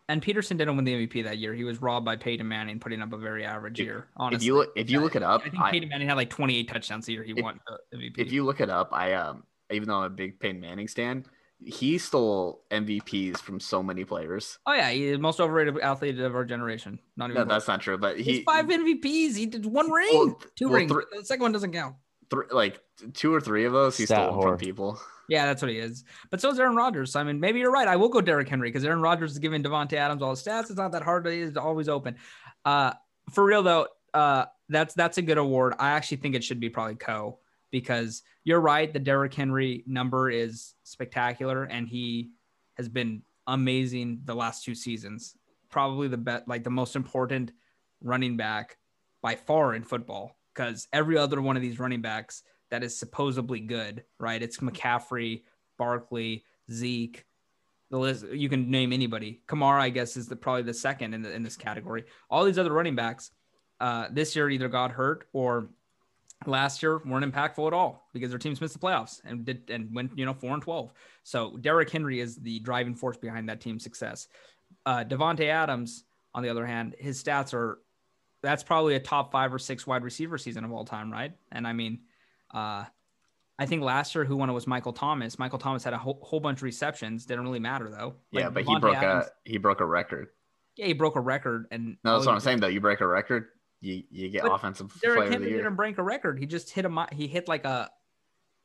And Peterson didn't win the MVP that year. He was robbed by Peyton Manning, putting up a very average If- year. Honestly, If you look, if you look it up, I think I, Peyton Manning had like 28 touchdowns a year. He If- won the MVP. if you look it up, I um, even though I'm a big Peyton Manning stan, he stole MVPs from so many players. oh yeah, he's the most overrated athlete of our generation. Not even. No, that's not true. But He's five MVPs. He did one ring, Well, two well, rings. thr- the second one doesn't count. thr- like two or three of those he Stat stole from people. Yeah, that's what he is. But so is Aaron Rodgers. I mean, maybe you're right. I will go Derrick Henry because Aaron Rodgers is giving Davante Adams all his stats. It's not that hard. He's always open. Uh, for real though, uh, that's that's a good award. I actually think it should be probably Co because you're right. The Derrick Henry number is spectacular, and he has been amazing the last two seasons. Probably the bet, like the most important running back by far in football because every other one of these running backs that is supposedly good, right? It's McCaffrey, Barkley, Zeke. The list you can name anybody. Kamara, I guess, is the probably the second in the, in this category. All these other running backs uh, this year either got hurt or last year weren't impactful at all because their teams missed the playoffs and did and went you know four and twelve. So Derrick Henry is the driving force behind that team's success. Uh, Davante Adams, on the other hand, his stats are that's probably a top five or six wide receiver season of all time, right? And I mean, uh, I think last year who won it was Michael Thomas. Michael Thomas had a whole, whole bunch of receptions. Didn't really matter though. Yeah, Like, but he broke Adams- a he broke a record. yeah, he broke a record. And No, that's what I'm saying though. You break a record, you you get But offensive Derrick player of Henry year. didn't break a record. He just hit a he hit like a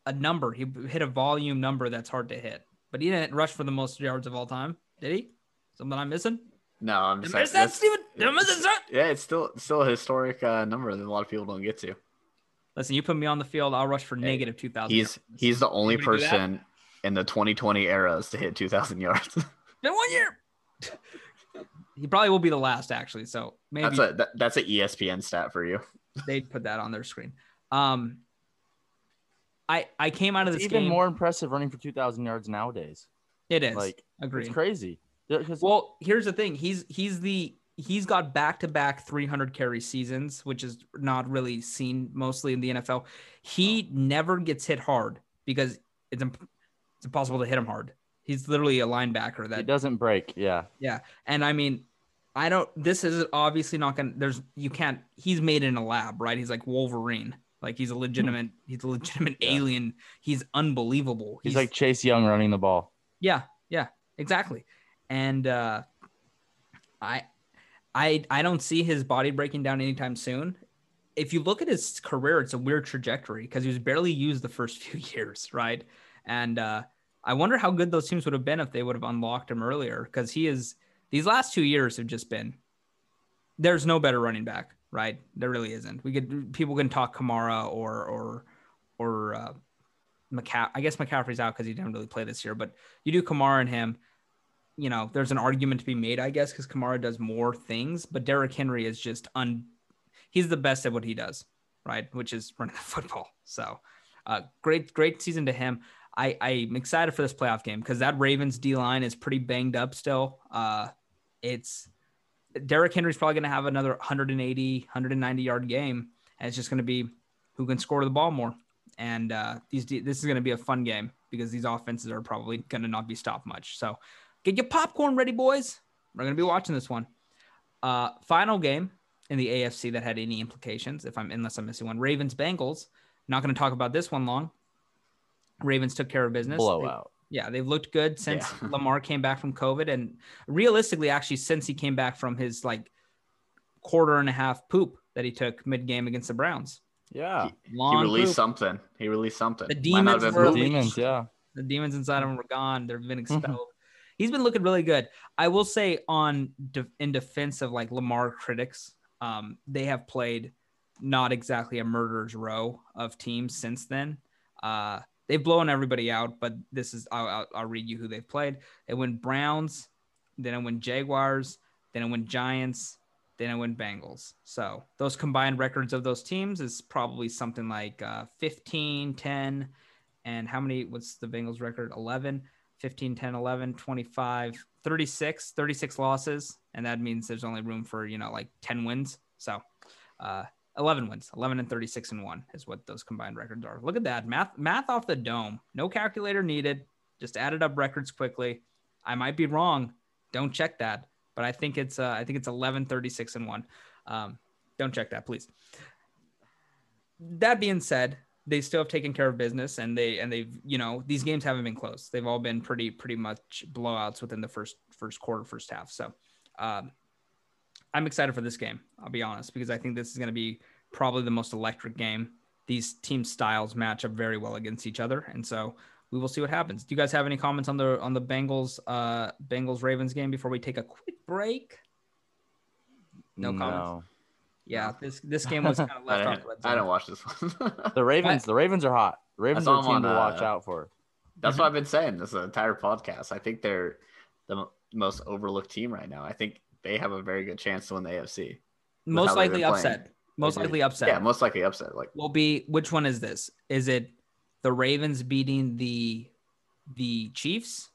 a number. He hit a volume number that's hard to hit. But he didn't rush for the most yards of all time, did he? Something I'm missing? No, I'm just saying, that, Steven? Did I that? Yeah, it's still still a historic uh, number that a lot of people don't get to. Listen, you put me on the field, I'll rush for Hey, negative two thousand. He's he's the only Anybody do that? person in the 2020 eras to hit 2,000 yards. been one year. He probably will be the last, actually. So maybe that's a that, that's an ESPN stat for you. they'd put that on their screen. Um, I I came out of It's this even game. more impressive running for 2,000 yards nowadays. it is Like, agreed. It's crazy. Well, here's the thing. He's he's the he's got back to back 300 carry seasons, which is not really seen mostly in the NFL. He never gets hit hard because it's imp- it's impossible to hit him hard. He's literally a linebacker that doesn't break. Yeah. yeah. And I mean, I don't. This is obviously not gonna. There's you can't. He's made in a lab, right? He's like Wolverine. Like he's a legitimate. he's a legitimate Yeah. alien. He's unbelievable. He's, like Chase Young running the ball. yeah, yeah, exactly. And uh, I, I, I don't see his body breaking down anytime soon. If you look at his career, it's a weird trajectory because he was barely used the first few years, right? And uh, I wonder how good those teams would have been if they would have unlocked him earlier because he is. These last two years have just been. There's no better running back, right? There really isn't. We could people can talk Kamara or or or uh, McCa- I guess McCaffrey's out because he didn't really play this year, but you do Kamara and him. You know, there's an argument to be made, I guess, because Kamara does more things, but Derrick Henry is just un. He's the best at what he does, right? Which is running the football. So, uh, great, great season to him. I I'm excited for this playoff game because that Ravens D line is pretty banged up still. Uh, it's Derrick Henry's probably going to have another 180, 190 yard game, and it's just going to be who can score the ball more. And uh, these this is going to be a fun game because these offenses are probably going to not be stopped much. So get your popcorn ready, boys. We're going to be watching this one. Uh, final game in the AFC that had any implications, if I'm unless I'm missing one. Ravens Bengals. Not going to talk about this one long. Ravens took care of business. They- Blowout. yeah, they've looked good since Yeah. Lamar came back from COVID, and realistically, actually, since he came back from his like quarter and a half poop that he took mid game against the Browns. Yeah. He Long released poop. something. He released something. The demons were released. released. demons. Yeah. The demons inside of him were gone. They've been Mm-hmm. expelled. He's been looking really good. I will say, on de- in defense of like Lamar critics, um, they have played not exactly a murderer's row of teams since then. Uh, they've blown everybody out, but this is I'll, I'll, I'll read you who they've played. They went Browns, then I went Jaguars, then I went Giants, Then I went Bengals. So those combined records of those teams is probably something like uh, 15, 10, and how many? What's the Bengals record? 11, 15, 10, 11, 25, 36, 36 losses. And that means there's only room for, you know, like 10 wins. So uh, 11 wins, 11 and 36 and 1 is what those combined records are. Look at that. Math math off the dome. No calculator needed. Just added up records quickly. I might be wrong. Don't check that, but I think it's uh, I think it's 11 36 and 1. Um, don't check that, please. That being said, they still have taken care of business and they and they've, you know, these games haven't been close. They've all been pretty pretty much blowouts within the first first quarter, first half. So, um, I'm excited for this game. I'll be honest because I think this is going to be probably the most electric game. These team styles match up very well against each other, and so we will see what happens. Do you guys have any comments on the on the Bengals uh Bengals Ravens game before we take a quick break? No comments. Yeah, this this game was kind of I left off. didn't, the I zone. didn't watch this one. The Ravens, the Ravens are hot. The Ravens are a team on, to watch uh, out for. That's what I've been saying this entire podcast. I think they're the most overlooked team right now. I think they have a very good chance to win the AFC. Most likely upset. Most likely upset. Yeah, most likely upset. Like will be which one is this? Is it the Ravens beating the the Chiefs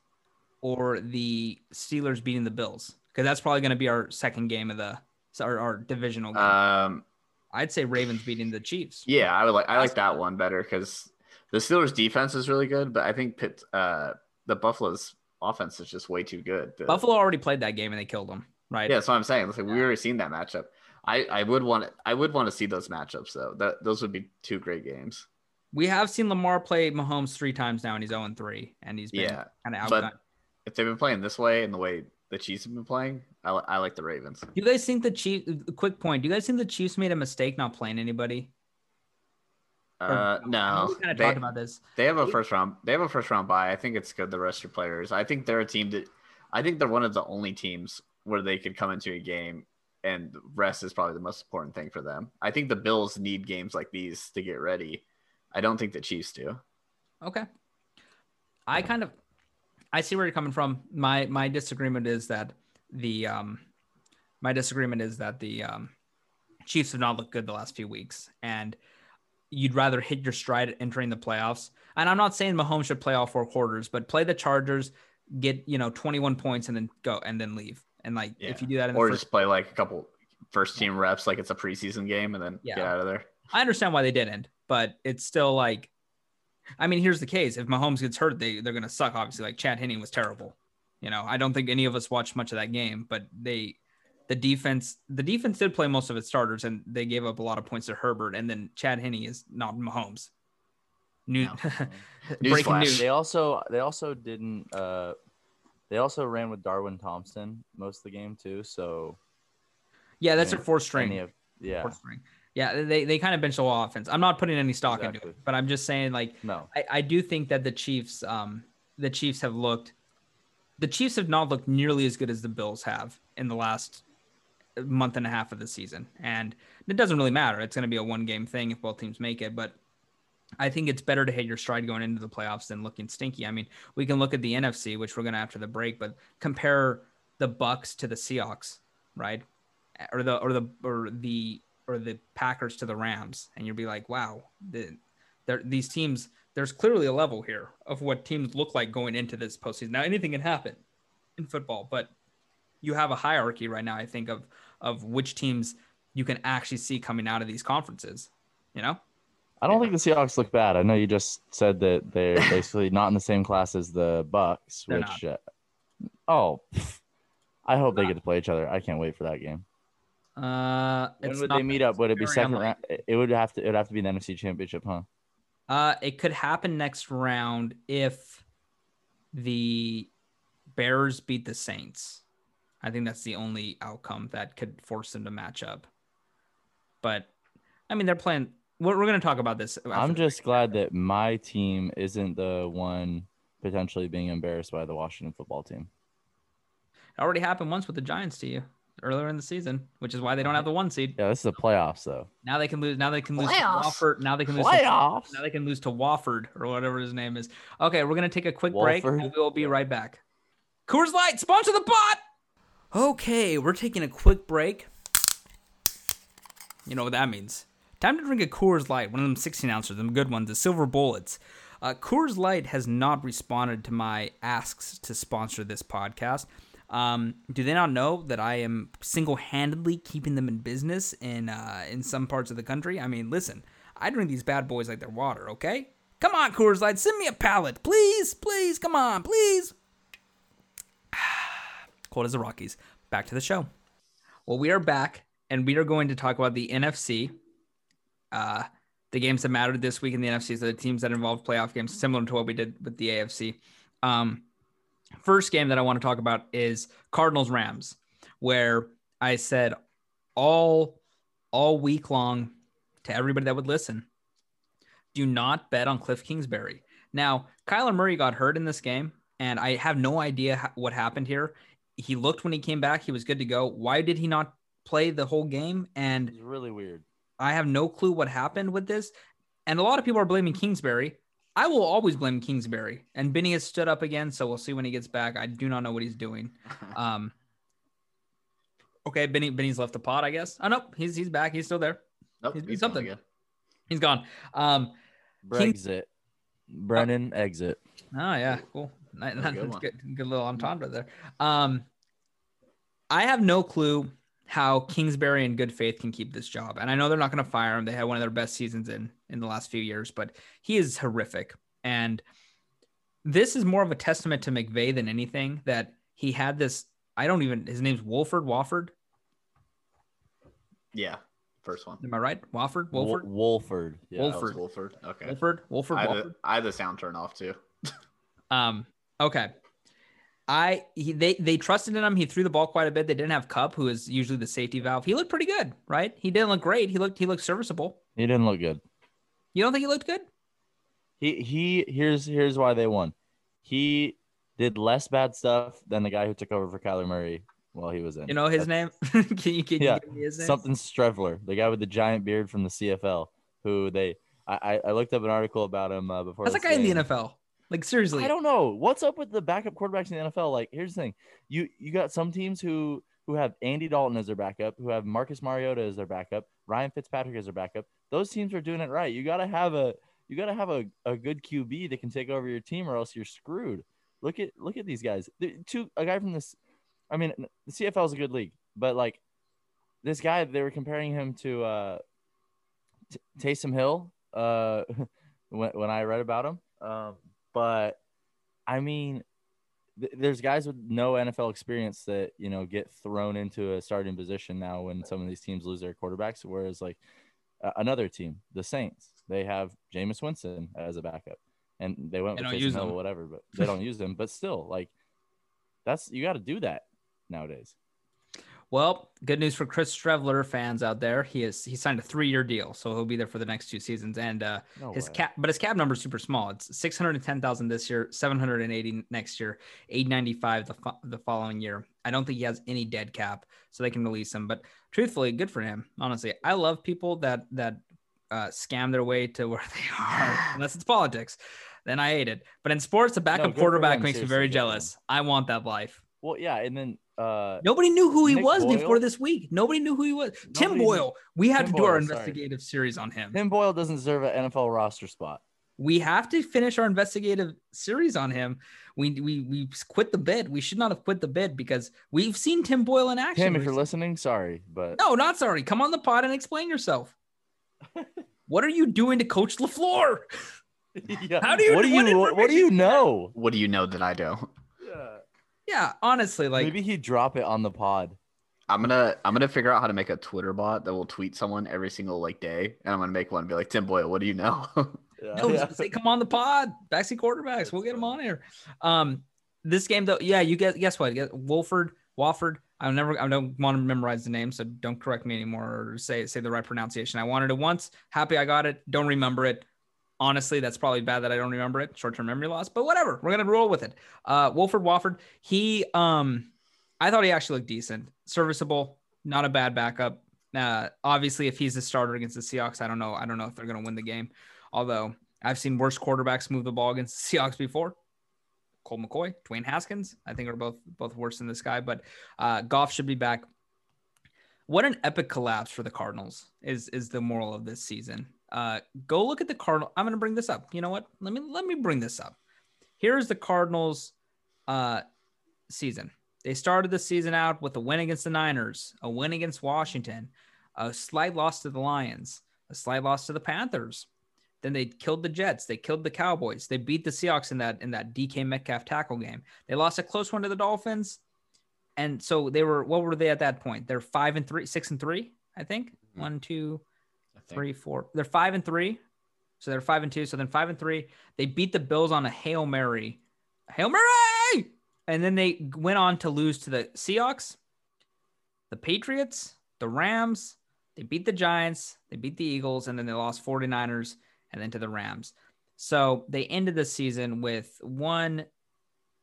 or the Steelers beating the Bills? Because that's probably going to be our second game of the our, our divisional game. um I'd say Ravens beating the Chiefs. yeah, I would like I like that one better because the Steelers defense is really good, but I think Pitt uh the Buffalo's offense is just way too good. The- Buffalo already played that game and they killed them, right? Yeah, that's what I'm saying. Like we already seen that matchup. I, I would want I would want to see those matchups though. That those would be two great games. We have seen Lamar play Mahomes three times now and he's 0 3 and he's been Yeah, kind of outgunned. If they've been playing this way and the way the Chiefs have been playing, I, I like the Ravens. Do you guys think the Chiefs, quick point, do you guys think the Chiefs made a mistake not playing anybody? Uh, no, We kind of they, talked about this. they have a first round. They have a first round bye. I think it's good. The rest of your players. I think they're a team that. I think they're one of the only teams where they could come into a game and rest is probably the most important thing for them. I think the Bills need games like these to get ready. I don't think the Chiefs do. Okay. I kind of I see where you're coming from. My my disagreement is that the um my disagreement is that the um Chiefs have not looked good the last few weeks and you'd rather hit your stride entering the playoffs. And I'm not saying Mahomes should play all four quarters, but play the Chargers, get, you know, 21 points and then go and then leave. And like Yeah. if you do that in the or first just play like a couple first team reps like it's a preseason game and then Yeah. get out of there. I understand why they didn't, but it's still like, I mean, here's the case: if Mahomes gets hurt, they they're gonna suck. Obviously, like Chad Henne was terrible. You know, I don't think any of us watched much of that game, but they, the defense, the defense did play most of its starters, and they gave up a lot of points to Herbert, and then Chad Henne is not Mahomes. New No. breaking news. They also they also didn't uh they also ran with Darwin Thompson most of the game too. So Yeah, that's I mean, their fourth string. of yeah Fourth string. Yeah, they they kind of benched the whole offense. I'm not putting any stock into it, but I'm just saying like no I, I do think that the Chiefs, um, the Chiefs have looked, the Chiefs have not looked nearly as good as the Bills have in the last month and a half of the season, and it doesn't really matter. It's going to be a one game thing if both teams make it, but I think it's better to hit your stride going into the playoffs than looking stinky. I mean, we can look at the NFC, which we're going to after the break, but compare the Bucs to the Seahawks, right? Or the or the or the or the Packers to the Rams, and you'll be like, wow, the, these teams. There's clearly a level here of what teams look like going into this postseason. Now, anything can happen in football, but you have a hierarchy right now. I think of of which teams you can actually see coming out of these conferences. You know, I don't think the Seahawks look bad. I know you just said that they're basically not in the same class as the Bucs, They're which uh, oh, pff, I hope they get to play each other. I can't wait for that game. uh, When it's would not- they meet up? Would it be very second unlikely. round? It would have to. It would have to be the NFC Championship, huh? Uh, it could happen next round if the Bears beat the Saints. I think that's the only outcome that could force them to match up. But I mean, they're playing. We're, we're going to talk about this. I'm just break. glad that my team isn't the one potentially being embarrassed by the Washington football team. It already happened once with the Giants to you earlier in the season, which is why they don't have the one seed. Yeah, this is the playoffs though. Now they can lose. Now they can lose Playoffs? to Wofford. Now they can lose. To, now they can lose to Wofford or whatever his name is. Okay, we're gonna take a quick break and we will be right back. Coors Light, sponsor the pot. Okay, we're taking a quick break. You know what that means. Time to drink a Coors Light, one of them 16 ounces, them good ones, the silver bullets. Uh, Coors Light has not responded to my asks to sponsor this podcast. Um, do they not know that I am single-handedly keeping them in business in uh, in some parts of the country? I mean, listen, I drink these bad boys like they're water. Okay, come on, Coors Light, send me a pallet, please, please, come on, please. Cold as the Rockies. Back to the show. Well, we are back, and we are going to talk about the NFC. Uh, the games that mattered this week in the NFC, so the teams that involved playoff games, similar to what we did with the AFC. Um, first game that I want to talk about is Cardinals Rams, where I said all all week long to everybody that would listen, do not bet on Cliff Kingsbury. Now, Kyler Murray got hurt in this game, and I have no idea what happened here. He looked when he came back, he was good to go. Why did he not play the whole game? And It's really weird. I have no clue what happened with this. And a lot of people are blaming Kingsbury. I will always blame Kingsbury. And Benny has stood up again, so we'll see when he gets back. I do not know what he's doing. Um, okay, Benny Benny's left the pot, I guess. Oh no, he's he's back. He's still there. Nope, he's- he's he's gone something. again. He's gone. Um, Brexit. Brennan exit. Oh yeah, cool. Ni- That's good Good, good, good little entendre there. Um, I have no clue how Kingsbury in good faith can keep this job, and I know they're not going to fire him. They had one of their best seasons in in the last few years, but he is horrific. And this is more of a testament to McVay than anything that he had this. I don't even. His name's Wolford Wofford. Yeah, first one. Am I right? Wofford. Wol- Wolford. Wolford. Yeah. Wolf- That was Wolford. Wolford. Okay. Wolford. Wolford. I had, Wofford. the, I had the sound turned off too. Um, okay. I he, they they trusted in him. He threw the ball quite a bit. They didn't have Kupp, who is usually the safety valve. He looked pretty good, right? He didn't look great. He looked he looked serviceable. He didn't look good. You don't think he looked good? He he here's here's why they won. He did less bad stuff than the guy who took over for Kyler Murray while he was in. You know his That's name? can you can Yeah, you give me his name? Something Streveler, the guy with the giant beard from the CFL, who they I I- looked up an article about him uh, before. That's a guy in the. NFL. Like seriously, I don't know what's up with the backup quarterbacks in the NFL. Like, here's the thing: you you got some teams who who have Andy Dalton as their backup, who have Marcus Mariota as their backup, Ryan Fitzpatrick as their backup. Those teams are doing it right. You gotta have a you gotta have a, a good QB that can take over your team, or else you're screwed. Look at look at these guys. The two a guy from this. I mean, the CFL is a good league, but like this guy, they were comparing him to uh, T- Taysom Hill. Uh, when when I read about him, um, but I mean, th- there's guys with no NFL experience that you know get thrown into a starting position now when some of these teams lose their quarterbacks. Whereas like uh, another team, the Saints, they have Jameis Winston as a backup, and they went They with Taysom Hill whatever, but they don't use them. But still, like that's you got to do that nowadays. Well, good news for Chris Streveler fans out there. He is he signed a three year deal, so he'll be there for the next two seasons. And uh, No his way. cap, but his cap number is super small. It's six hundred and ten thousand this year, seven hundred and eighty next year, eight ninety five the fo- the following year. I don't think he has any dead cap, so they can release him. But truthfully, good for him. Honestly, I love people that that uh, scam their way to where they are, unless it's politics. Then I hate it. But in sports, a backup for quarterback makes me very good for him. jealous. I want that life. Well, yeah, and then uh, Nobody knew who he Nick was before this week. Nobody knew who he was. Tim Nobody knew- Boyle. We had Tim to do our Boyle, sorry. investigative series on him. Tim Boyle doesn't deserve an NFL roster spot. We have to finish our investigative series on him. We we we quit the bid. We should not have quit the bid because we've seen Tim Boyle in action. Tim, if you're listening, sorry, but no, not sorry. Come on the pod and explain yourself. what are you doing to Coach Lafleur? yeah. How do you- What do what you? What, do you know? What do you know that I don't? Yeah, honestly, like Maybe he'd drop it on the pod. I'm gonna I'm gonna figure out how to make a Twitter bot that will tweet someone every single like day, and I'm gonna make one and be like Tim Boyle, what do you know? Yeah, No, yeah. say come on the pod. Backseat quarterbacks. We'll get them on here. Um, this game though, yeah, you get guess what? Get Wolford, Wofford. I never I don't want to memorize the name, so don't correct me anymore or say say the right pronunciation. I wanted it once. Happy I got it. Don't remember it. Honestly, that's probably bad that I don't remember it. Short term memory loss, but whatever. We're gonna roll with it. Uh, Wolford Wofford. He um, I thought he actually looked decent, serviceable, not a bad backup. Uh, obviously, if he's the starter against the Seahawks, I don't know. I don't know if they're gonna win the game. Although I've seen worse quarterbacks move the ball against the Seahawks before. Colt McCoy, Dwayne Haskins, I think are both both worse than this guy. But uh, Goff should be back. what an epic collapse for the Cardinals is is the moral of this season. Uh, go look at the Cardinal. I'm gonna bring this up. You know what? Let me let me bring this up. Here's the Cardinals uh season. They started the season out with a win against the Niners, a win against Washington, a slight loss to the Lions, a slight loss to the Panthers. Then they killed the Jets. They killed the Cowboys. They beat the Seahawks in that in that DK Metcalf tackle game. They lost a close one to the Dolphins, and so they were. What were they at that point? They're five and three, six and three, I think. Mhm. One, two. Three, four. They're five and three. So they're five and two. So then five and three. They beat the Bills on a Hail Mary. Hail Mary! And then they went on to lose to the Seahawks, the Patriots, the Rams. They beat the Giants. They beat the Eagles. And then they lost 49ers and then to the Rams. So they ended the season with one,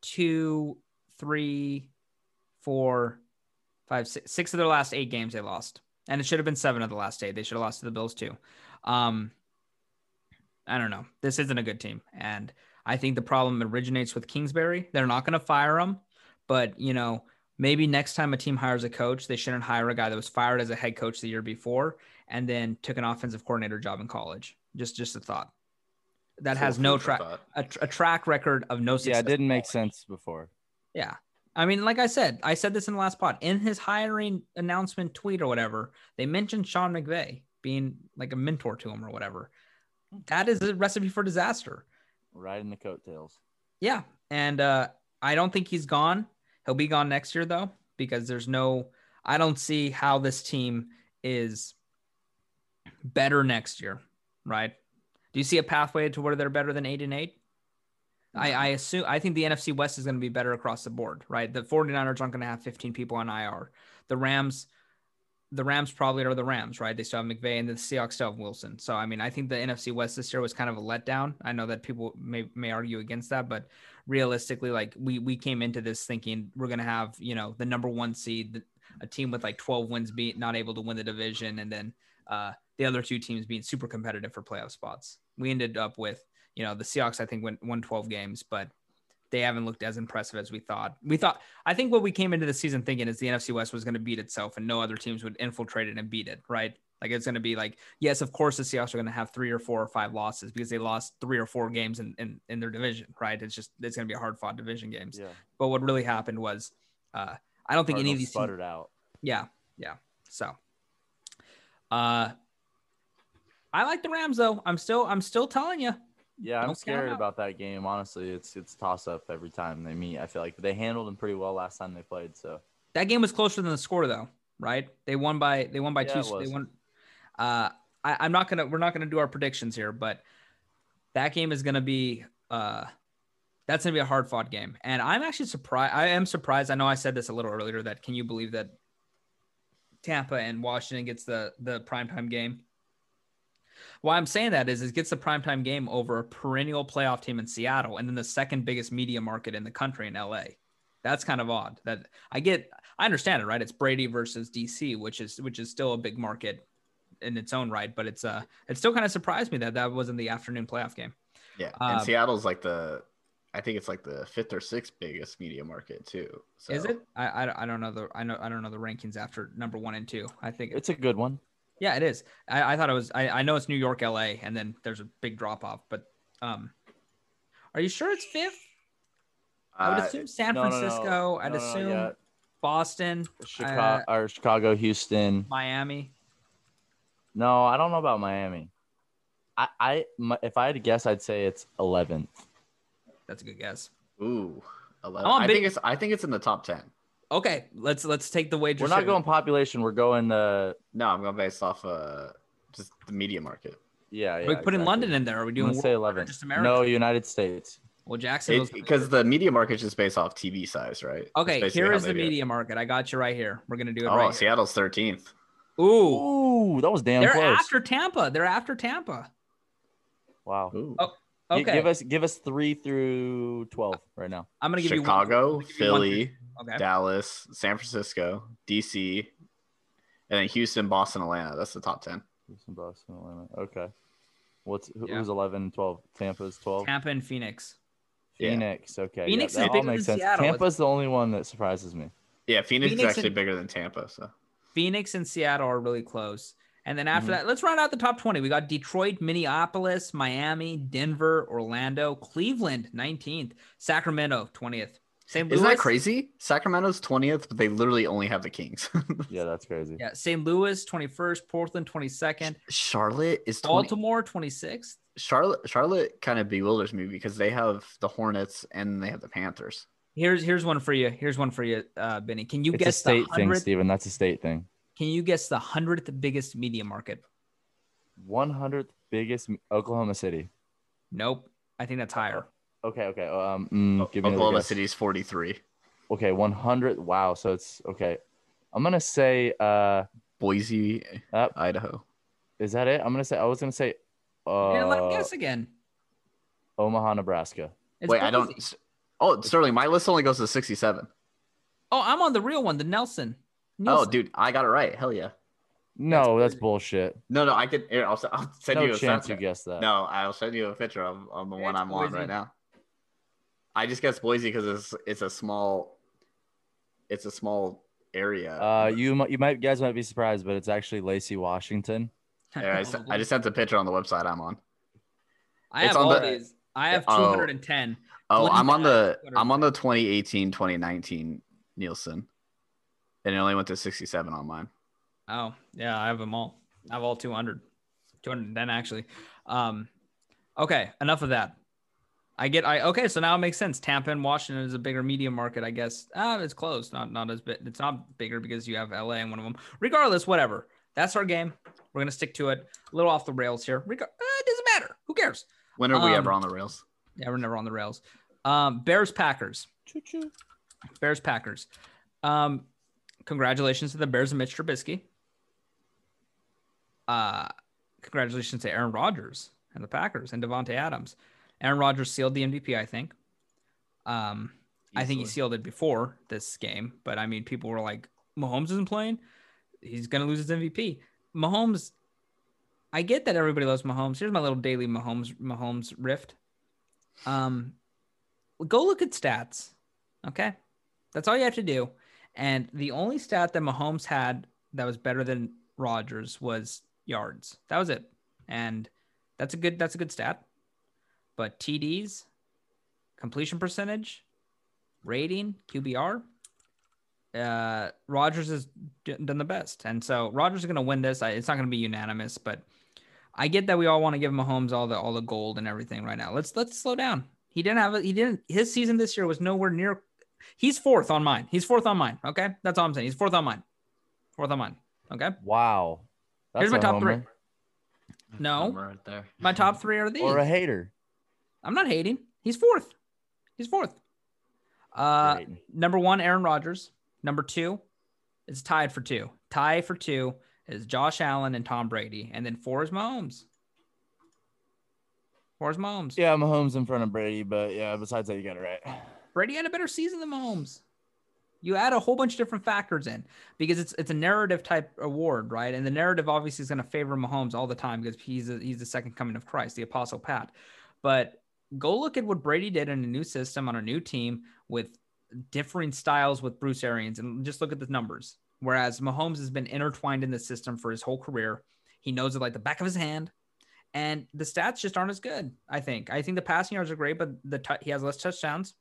two, three, four, five, six, six of their last eight games they lost. And it should have been seven of the last eight. They should have lost to the Bills too. Um, I don't know. This isn't a good team. And I think the problem originates with Kingsbury. They're not going to fire him, but you know, maybe next time a team hires a coach, they shouldn't hire a guy that was fired as a head coach the year before and then took an offensive coordinator job in college. Just, just a thought. That has no track, a, tr- a track record of no success. Yeah, it didn't make college. sense before. Yeah. I mean, like I said, I said this in the last pod. In his hiring announcement tweet or whatever, they mentioned Sean McVay being like a mentor to him or whatever. That is a recipe for disaster. Riding the coattails. Yeah. And uh, I don't think he's gone. He'll be gone next year, though, because there's no, I don't see how this team is better next year, right? Do you see a pathway to where they're better than eight and eight? I, I assume I think the NFC West is going to be better across the board, right? The 49ers aren't going to have 15 people on IR. The Rams, the Rams probably are the Rams, right? They still have McVay and the Seahawks still have Wilson. So I mean, I think the NFC West this year was kind of a letdown. I know that people may may argue against that, but realistically, like we we came into this thinking we're going to have you know the number one seed, a team with like 12 wins, be not able to win the division, and then uh, the other two teams being super competitive for playoff spots. We ended up with you know the Seahawks I think went won 12 games, but they haven't looked as impressive as we thought. We thought I think what we came into the season thinking is the NFC West was going to beat itself and no other teams would infiltrate it and beat it, right? Like it's going to be like yes, of course the Seahawks are going to have three or four or five losses because they lost three or four games in in, in their division, right? It's just it's going to be a hard fought division games. Yeah. But what really happened was uh, I don't think any of Cardinals these teams, sputtered out. yeah, yeah. So, uh, I like the Rams though. I'm still, I'm still telling you. Yeah, I'm Don't scared about that game. Honestly, it's it's toss up every time they meet. I feel like but they handled them pretty well last time they played. So That game was closer than the score though, right? They won by, they won by Yeah, two. They won. Uh, I, I'm not gonna, we're not gonna do our predictions here, but that game is gonna be, uh, that's gonna be a hard fought game, and I'm actually surprised. I am surprised. I know I said this a little earlier. That can you believe that Tampa and Washington gets the the primetime game? Why I'm saying that is it gets the primetime game over a perennial playoff team in Seattle and then the second biggest media market in the country in LA. That's kind of odd. That I get I understand it, right? It's Brady versus DC, which is which is still a big market in its own right, but it's uh it still kind of surprised me that that wasn't the afternoon playoff game. Yeah, and Um, Seattle's like the, I think it's like the fifth or sixth biggest media market too. So. Is it? I, I I don't know the I know I don't know the rankings after number 1 and 2. I think it's a good one. Yeah, it is. I, I thought it was. I, I know it's New York, LA, and then there's a big drop off. But um, are you sure it's fifth? I would Uh, assume San No, no, no. Francisco. I'd No, no, assume yeah. Boston, Chicago or Chicago, Houston. Miami. No, I don't know about Miami. I, I my, if I had to guess, I'd say it's 11th. That's a good guess. Ooh, 11. I'm I big- think it's. I think it's in the top ten. Okay, let's let's take the wager. We're not straight. going population. We're going the No, I'm going based off uh just the media market. yeah. yeah We putting exactly. London in there. Are we doing gonna say eleven. Just America. No, United States. Well, Jackson, Because the media market is just based off TV size, right? Okay. basically Here how is they the do it. media market. I got you right here. We're gonna do it Oh, right. Seattle's thirteenth. Ooh, Ooh, that was damn they're close. after Tampa. They're after Tampa. wow. Ooh. Oh, Gi- Okay, Give us give us three through twelve right now. I'm gonna give Chicago, you one. I'm gonna give you one Philly, through- Okay. Dallas, San Francisco, DC, and then Houston, Boston, Atlanta. That's the top ten. Houston, Boston, Atlanta. Okay. What's who, Yeah. who's 11, 12? Tampa's 12. Tampa and Phoenix. Yeah. Phoenix. Okay. Phoenix yeah, is all bigger makes than sense. Seattle. Tampa's the only one that surprises me. Yeah, Phoenix, Phoenix is actually and- bigger than Tampa. So Phoenix and Seattle are really close. And then after Mhm. that, let's round out the top 20. We got Detroit, Minneapolis, Miami, Denver, Orlando, Cleveland, 19th, Sacramento, 20th. St. Louis. Isn't that crazy? Sacramento's 20th, but they literally only have the Kings. Yeah, that's crazy. Yeah, St. Louis, 21st, Portland, 22nd, Charlotte is 20. Baltimore, 26th. Charlotte Charlotte kind of bewilders me because they have the Hornets and they have the Panthers. Here's here's one for you. Here's one for you, uh, Benny. Can you It's a guess the state thing, hundredth? Steven. That's a state thing. Can you guess the hundredth biggest media market? 100th biggest Oklahoma City. Nope. I think that's higher. Okay, okay. Um, mm, give me another Oklahoma guess. City's 43. Okay, 100. Wow. So it's okay. I'm gonna say. Uh, Boise, uh, Idaho. is that it? I'm gonna say. I was gonna say. You're let him Uh, guess again. Omaha, Nebraska. It's Wait, I don't. Oh, Sterling, my list only goes to 67. Oh, I'm on the real one, the Nielsen. Oh, dude, I got it right. Hell yeah. No, that's crazy. bullshit. No, no, I could. Here, I'll, s- I'll send No you a chance snapchat. you guessed that. No, I'll send you a picture of, of the one I'm on right now. I just guess Boise because it's it's a small, it's a small area. Uh, you mi- you might guys might be surprised, but it's actually Lacey, Washington. Yeah, I, s- I just sent the picture on the website I'm on. I it's have on all the- these. I have Oh. 210. Oh, I'm on the I'm on the 2018 2019 Nielsen, and it only went to 67 on mine. Oh, yeah, I have them all. I have all 200. 210 actually. Um, okay, enough of that. I get I okay, so now it makes sense. Tampa and Washington is a bigger media market, I guess. Ah, it's close, not not as big. It's not bigger because you have LA in one of them. Regardless, whatever. That's our game. We're gonna stick to it. A little off the rails here. Reg- uh, it doesn't matter. Who cares? When are we Um, ever on the rails? Yeah, we're never on the rails. Um, Bears Packers. Choo choo. Bears Packers. Um, congratulations to the Bears and Mitch Trubisky. Uh, congratulations to Aaron Rodgers and the Packers and Davante Adams. Aaron Rodgers sealed the MVP, I think. Um, I think he sealed it before this game, but I mean, people were like, Mahomes isn't playing. He's gonna lose his MVP. Mahomes. I get that everybody loves Mahomes. Here's my little daily Mahomes Mahomes rift. Um, go look at stats. Okay, that's all you have to do. And the only stat that Mahomes had that was better than Rodgers was yards. That was it. And that's a good that's a good stat. But TDs, completion percentage, rating, QBR, uh, Rodgers has d- done the best. And so Rodgers is going to win this. I, it's not going to be unanimous, but I get that we all want to give Mahomes all the all the gold and everything right now. Let's let's slow down. He didn't have it. He didn't. His season this year was nowhere near. He's fourth on mine. He's fourth on mine. Okay, that's all I'm saying. He's fourth on mine. Fourth on mine. Okay. Wow. That's Here's my a top three. No, right there. my top three are these. Or a hater. I'm not hating. He's fourth. He's fourth. Uh, Great. number one, Aaron Rodgers. Number two, it's tied for two. Tie for two is Josh Allen and Tom Brady, and then four is Mahomes. Four is Mahomes. Yeah, Mahomes in front of Brady, but yeah, besides that, you got it right. Brady had a better season than Mahomes. You add a whole bunch of different factors in because it's it's a narrative type award, right? And the narrative obviously is going to favor Mahomes all the time because he's a, he's the second coming of Christ, the Apostle Pat. But go look at what Brady did in a new system on a new team with differing styles with Bruce Arians, and just look at the numbers. Whereas Mahomes has been intertwined in the system for his whole career, he knows it like the back of his hand, and the stats just aren't as good. I think. I think the passing yards are great, but the t- he has less touchdowns,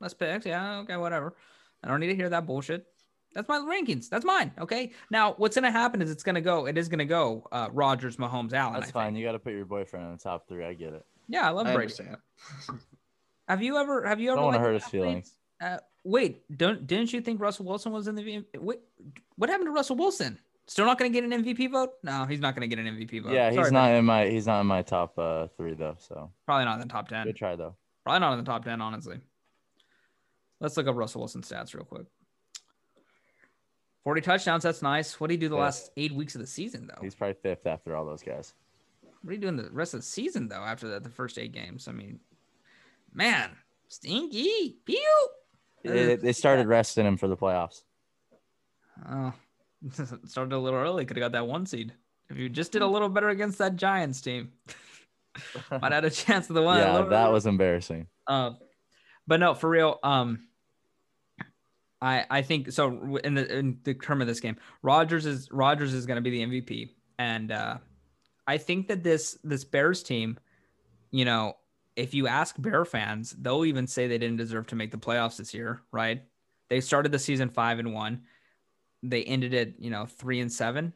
less picks. Yeah, okay, whatever. I don't need to hear that bullshit. That's my rankings. That's mine. Okay. Now, what's going to happen is it's going to go. It is going to go. Uh, Rodgers, Mahomes, Allen. That's I fine. think. You got to put your boyfriend in the top three. I get it. Yeah, I love I Brady. understand. Have you ever? Have you ever? Don't want to hurt his feelings. Uh, wait, don't didn't you think Russell Wilson was in the? V- Wait, what happened to Russell Wilson? Still not going to get an MVP vote? No, he's not going to get an MVP vote. Yeah, he's Sorry, not man. in my he's not in my top uh, three though. So Probably not in the top ten. good try though. Probably not in the top ten, honestly. Let's look up Russell Wilson stats real quick. Forty touchdowns. That's nice. What did he do the Yeah. last eight weeks of the season, though? He's probably fifth after all those guys. What are you doing the rest of the season though? After the, the first eight games, I mean, man, stinky. Pew. They, they started resting him for the playoffs. Oh, started a little early. Could have got that one seed. If you just did a little better against that Giants team, might have had a chance of the one. yeah, that early. was embarrassing. Uh, but no, for real. Um, I I think so. In the in the term of this game, Rodgers is Rodgers is going to be the MVP, and uh, I think that this this Bears team, you know, if you ask Bear fans, they'll even say they didn't deserve to make the playoffs this year, right? They started the season five and one, they ended it, you know, three and seven,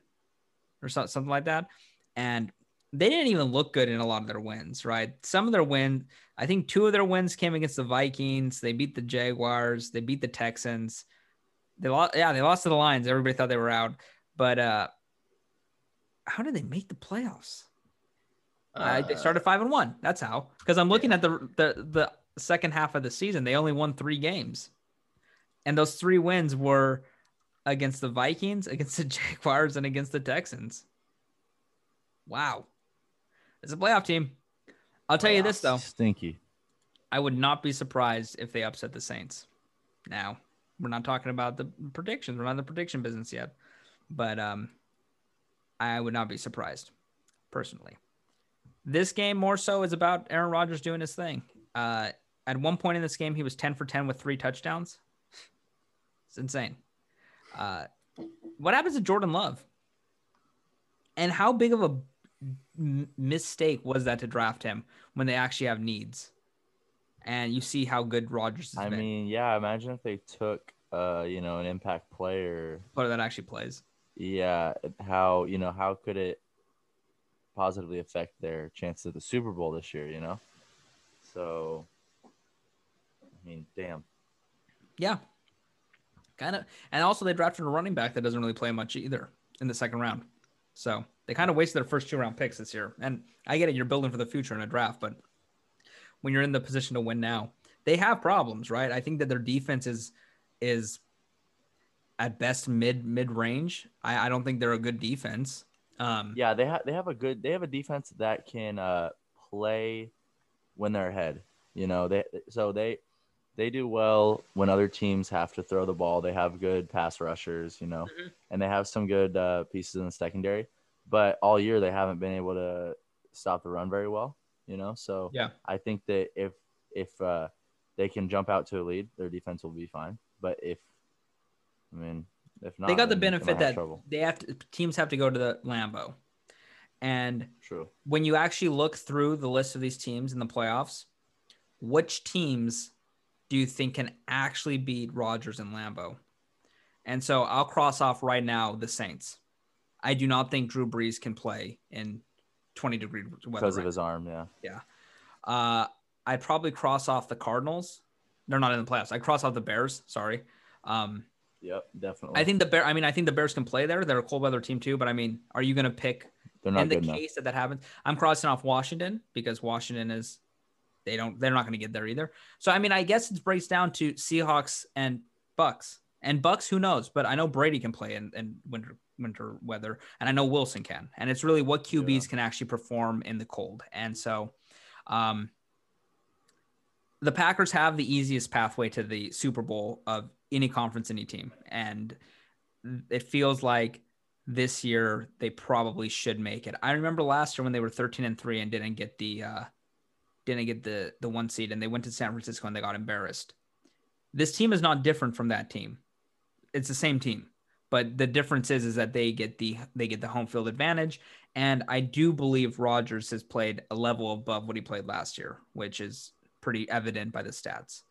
or so, something like that, and they didn't even look good in a lot of their wins, right? Some of their wins, I think two of their wins came against the Vikings. They beat the Jaguars. They beat the Texans. They lost, yeah, they lost to the Lions. Everybody thought they were out, but uh, how did they make the playoffs? Uh, they started five and one. That's how. Because I'm looking yeah. at the, the the second half of the season. They only won three games, and those three wins were against the Vikings, against the Jaguars, and against the Texans. Wow. It's a playoff team. I'll tell you this though. Stinky. I would not be surprised if they upset the Saints. Now, we're not talking about the predictions. We're not in the prediction business yet. But um I would not be surprised personally. This game more so is about Aaron Rodgers doing his thing. Uh at one point in this game he was 10 for 10 with 3 touchdowns. It's insane. Uh what happens to Jordan Love? And how big of a mistake was that to draft him when they actually have needs? And you see how good Rodgers has I been. mean, yeah, imagine if they took uh, you know, an impact player player that actually plays. Yeah, how you know, how could it positively affect their chances of the Super Bowl this year, you know? So I mean, damn. Yeah. Kind of and also they drafted a running back that doesn't really play much either in the second round. So they kind of wasted their first two round picks this year. And I get it, you're building for the future in a draft, but when you're in the position to win now, they have problems, right? I think that their defense is is at best mid mid range. I, I don't think they're a good defense. Um, yeah, they have they have a good they have a defense that can uh, play when they're ahead. You know, they so they they do well when other teams have to throw the ball. They have good pass rushers, you know, mm-hmm. and they have some good uh, pieces in the secondary but all year they haven't been able to stop the run very well. You know, so yeah, I think that if if uh, they can jump out to a lead, their defense will be fine. But if I mean, if not, they got the benefit that trouble. they have to teams have to go to the Lambeau, and true when you actually look through the list of these teams in the playoffs, which teams do you think can actually beat Rodgers and Lambeau? And so I'll cross off right now the Saints. I do not think Drew Brees can play in 20 degree weather because of his arm. Yeah. Yeah. Uh, I'd probably cross off the Cardinals. They're not in the playoffs. I cross off the Bears. Sorry. Um, yep, definitely. I think the Bear. I mean, I think the Bears can play there. They're a cold weather team too. But I mean, are you going to pick? They're not in the case that that happens. I'm crossing off Washington because Washington is. They don't. They're not going to get there either. So I mean, I guess it breaks down to Seahawks and Bucs. And Bucs, who knows? But I know Brady can play in, in winter winter weather, and I know Wilson can. And it's really what QBs yeah. can actually perform in the cold. And so, um, the Packers have the easiest pathway to the Super Bowl of any conference, any team, and it feels like this year they probably should make it. I remember last year when they were 13 and 3 and didn't get the uh didn't get the the one seed and they went to San Francisco and they got embarrassed. This team is not different from that team. It's the same team but the difference is is that they get the they get the home field advantage and i do believe rodgers has played a level above what he played last year which is pretty evident by the stats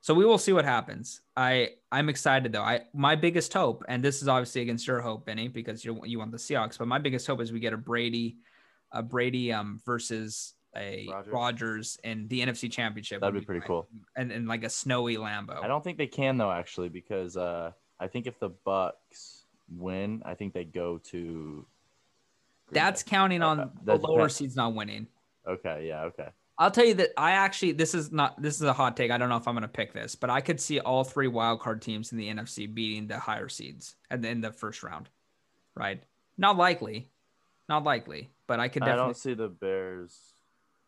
so we will see what happens i i'm excited though i my biggest hope and this is obviously against your hope benny because you you want the seahawks but my biggest hope is we get a brady a brady um versus a Rodgers, Rodgers in the NFC Championship. That'd be pretty cool. And and like a snowy Lambeau. I don't think they can though, actually, because uh, I think if the Bucs win, I think they go to. Green That's Bay. counting on uh, the lower seeds not winning. Okay. Yeah. Okay. I'll tell you that I actually this is not this is a hot take. I don't know if I'm going to pick this, but I could see all three wild card teams in the NFC beating the higher seeds in the, in the first round. Right? Not likely, not likely, but I could definitely. I don't see the Bears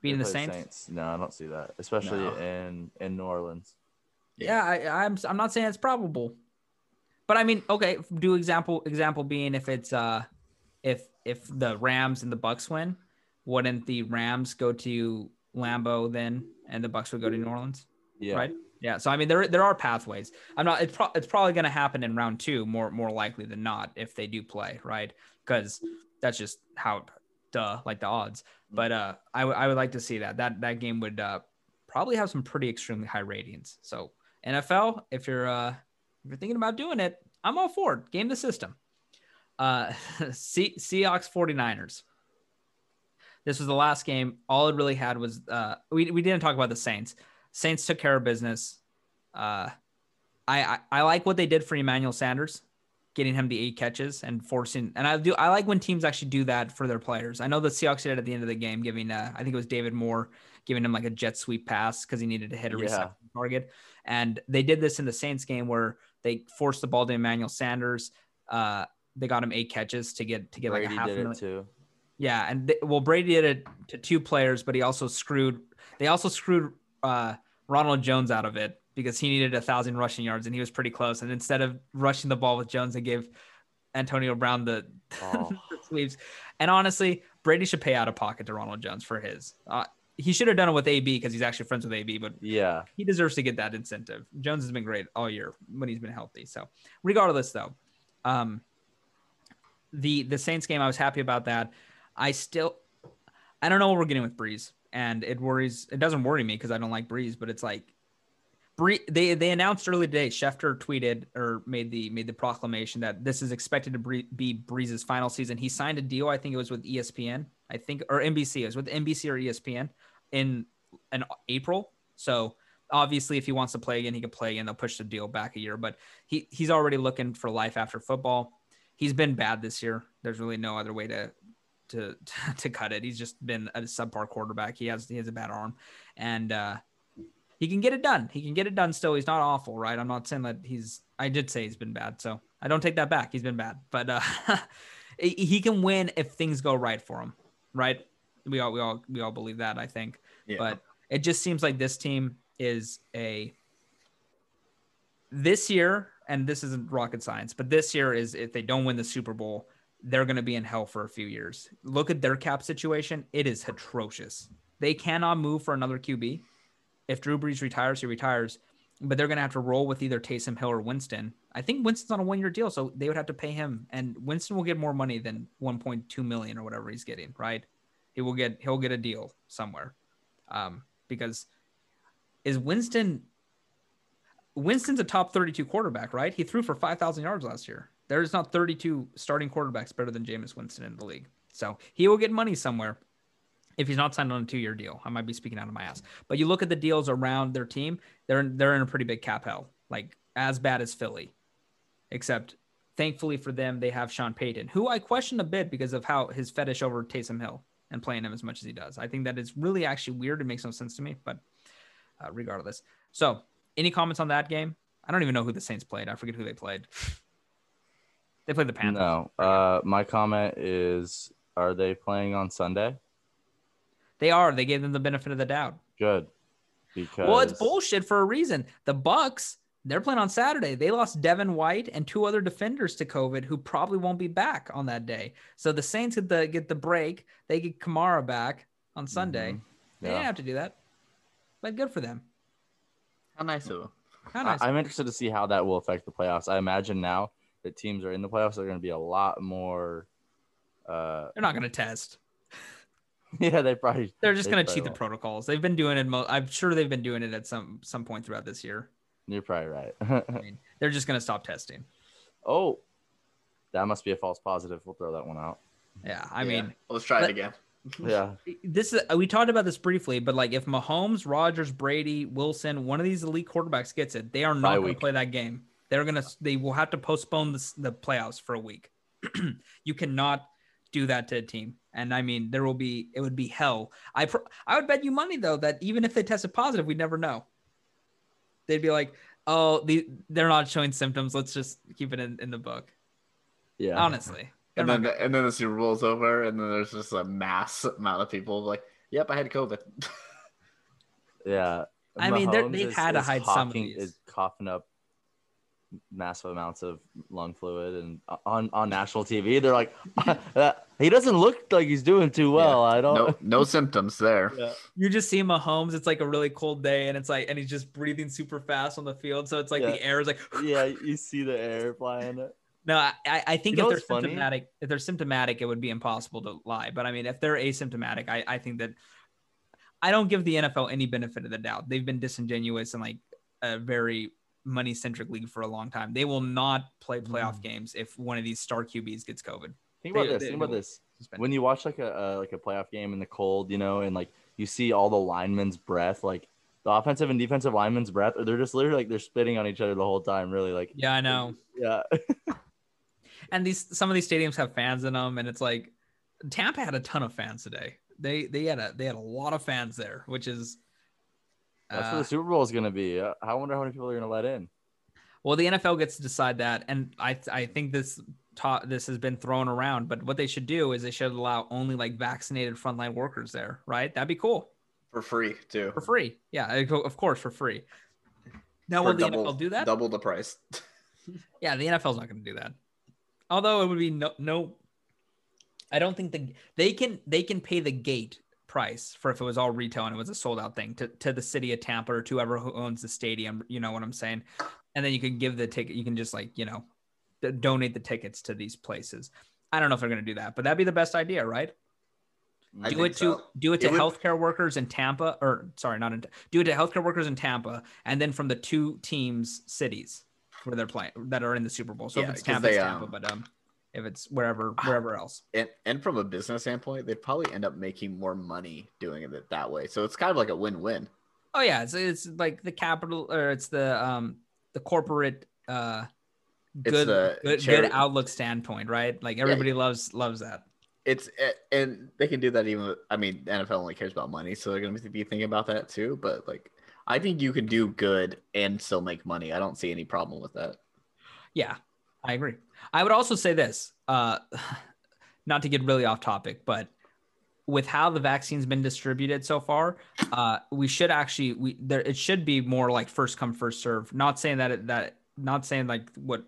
beating the Saints? Saints. No, I don't see that, especially no. in in New Orleans. Yeah, I, I'm I'm not saying it's probable, but I mean, okay, do example example being if it's uh if if the Rams and the Bucs win, wouldn't the Rams go to Lambeau then and the Bucs would go to New Orleans? Yeah. Right? Yeah, so I mean, there there are pathways. I'm not. It's, pro- it's probably going to happen in round two, more more likely than not, if they do play, right? Because that's just how, duh, like the odds. But uh, I, w- I would like to see that. That that game would uh, probably have some pretty extremely high ratings. So NFL, if you're uh, if you're thinking about doing it, I'm all for it. Game the system. Uh, Se- Seahawks 49ers. This was the last game. All it really had was uh, we we didn't talk about the Saints. Saints took care of business. Uh, I, I I like what they did for Emmanuel Sanders, getting him the eight catches and forcing. And I do I like when teams actually do that for their players. I know the Seahawks did at the end of the game, giving uh, I think it was David Moore giving him like a jet sweep pass because he needed to hit a Yeah. target. And they did this in the Saints game where they forced the ball to Emmanuel Sanders. Uh, they got him eight catches to get to get like a half a did million. it too. Yeah, and th- well, Brady did it to two players, but he also screwed. They also screwed uh, Ronald Jones out of it because he needed a thousand rushing yards, and he was pretty close. And instead of rushing the ball with Jones, they gave Antonio Brown the, Oh. the sweeps. And honestly, Brady should pay out of pocket to Ronald Jones for his. Uh, he should have done it with AB because he's actually friends with AB, but Yeah. he deserves to get that incentive. Jones has been great all year when he's been healthy. So, regardless, though, um, the the Saints game, I was happy about that. I still, I don't know what we're getting with Brees, and it worries. It doesn't worry me because I don't like Brees, but it's like, Bree, they they announced early today. Schefter tweeted or made the made the proclamation that this is expected to be Brees's final season. He signed a deal. I think it was with ESPN. I think or NBC. It was with NBC or ESPN in in April. So obviously, if he wants to play again, he can play again. They'll push the deal back a year, but he he's already looking for life after football. He's been bad this year. There's really no other way to to to cut it. He's just been a subpar quarterback. He has he has a bad arm, and uh, he can get it done. He can get it done. Still, he's not awful, right? I'm not saying that he's. I did say he's been bad, so I don't take that back. He's been bad, but uh, he can win if things go right for him, right? We all we all we all believe that. I think Yeah. but it just seems like this team is a this year and this isn't rocket science but this year is if they don't win the super bowl they're going to be in hell for a few years look at their cap situation it is atrocious they cannot move for another qb if drew brees retires he retires but they're going to have to roll with either Taysom Hill or Winston. I think Winston's on a one-year deal, so they would have to pay him, and Winston will get more money than 1.2 million or whatever he's getting. Right? He will get he'll get a deal somewhere, um, because is Winston Winston's a top 32 quarterback, right? He threw for 5,000 yards last year. There's not 32 starting quarterbacks better than Jameis Winston in the league. So he will get money somewhere if he's not signed on a two year deal. I might be speaking out of my ass. But you look at the deals around their team, they're, they're in a pretty big cap hell, like as bad as Philly. Except thankfully for them, they have Sean Payton, who I question a bit because of how his fetish over Taysom Hill and playing him as much as he does. I think that is really actually weird. It makes no sense to me, but uh, regardless. So, any comments on that game? I don't even know who the Saints played. I forget who they played. they play the Panthers. No. Uh, my comment is: Are they playing on Sunday? They are. They gave them the benefit of the doubt. Good. Because Well, it's bullshit for a reason. The Bucs, they're playing on Saturday. They lost Devin White and two other defenders to COVID who probably won't be back on that day. So the Saints get the get the break. They get Kamara back on Sunday. Mhm. They Yeah. didn't have to do that. But good for them. How nice of him. How nice. I, am interested to see how that will affect the playoffs. I imagine now that teams are in the playoffs, they're going to be a lot more. Uh, they're not going to test. yeah, they probably. They're just they going to cheat the won't. protocols. They've been doing it. Mo- I'm sure they've been doing it at some some point throughout this year. You're probably right. I mean, they're just going to stop testing. oh, that must be a false positive. We'll throw that one out. Yeah, I Yeah. mean, let's try let- it again. Yeah. this is we talked about this briefly, but like if Mahomes, Rodgers, Brady, Wilson, one of these elite quarterbacks gets it, they are not going to play that game. They're gonna they will have to postpone the the playoffs for a week. you cannot do that to a team, and I mean there will be it would be hell. I pr- I would bet you money though that even if they tested positive, we'd never know. They'd be like, oh, the, they're not showing symptoms. Let's just keep it in, in the book. Yeah. Honestly, And then, gonna- the, and then the Super Bowl's over, and then there's just a mass amount of people like, "Yep, I had COVID." Yeah. I mean, they're- Mahomes they've had to is hide some of these. Is coughing up massive amounts of lung fluid, and uh, on on national TV, they're like, uh, He doesn't look like he's doing too well. I don't. No, no symptoms there. Yeah. You just see Mahomes. It's like a really cold day, and it's like, and he's just breathing super fast on the field. So it's like Yeah. the air is like, yeah, you see the air flying. no. I, I I think You if they're what's funny? symptomatic, if they're symptomatic, it would be impossible to lie. But I mean, if they're asymptomatic, I I think that I don't give the NFL any benefit of the doubt. They've been disingenuous and like a very money centric league for a long time. They will not play playoff Mm. games if one of these star QBs gets COVID. Think about They- this. they- Think about this. Suspended. When you watch like a uh, like a playoff game in the cold, you know, and like you see all the linemen's breath, like the offensive and defensive linemen's breath, or they're just literally like they're spitting on each other the whole time. Really, like yeah, I know. yeah. and these some of these stadiums have fans in them and it's like Tampa had a ton of fans today. They they had a they had a lot of fans there, which is That's uh, where the Super Bowl is gonna be. Uh, I wonder how many people are gonna let in. well the NFL gets to decide that and I I think this ta- this has been thrown around, but what they should do is they should allow only like vaccinated frontline workers there, right? That'd be cool For free too. for free. Yeah, of course for free. Now For will the NFL do that? Double the price. Yeah, the NFL's not going to do that. Although it would be no, no. I don't think the they can they can pay the gate price for if it was all retail and it was a sold out thing to, to the city of Tampa or to whoever who owns the stadium. You know what I'm saying? And then you can give the ticket. You can just like you know, d- donate the tickets to these places. I don't know if they're going to do that, but that'd be the best idea, right? I do it to so. do it to It would- healthcare workers in Tampa, or sorry, not in. Do it to healthcare workers in Tampa, and then from the two teams cities where they're playing that are in the Super Bowl. So Yeah, if it's Tampa, it's they, Tampa, um, but um, if it's wherever wherever else, And, and from a business standpoint, they'd probably end up making more money doing it that way. So it's kind of like a win-win. oh yeah, it's it's like the capital or it's the um the corporate uh good the good, chari- good outlook standpoint, right? Like everybody loves loves that. It's and they can do that even. with- I mean, NFL only cares about money, so they're going to be thinking about that too. But like, I think you can do good and still make money. I don't see any problem with that. Yeah, I agree. I would also say this, uh, not to get really off topic, but with how the vaccine's been distributed so far, uh, we should actually we there it should be more like first come first serve. Not saying that it, that not saying like what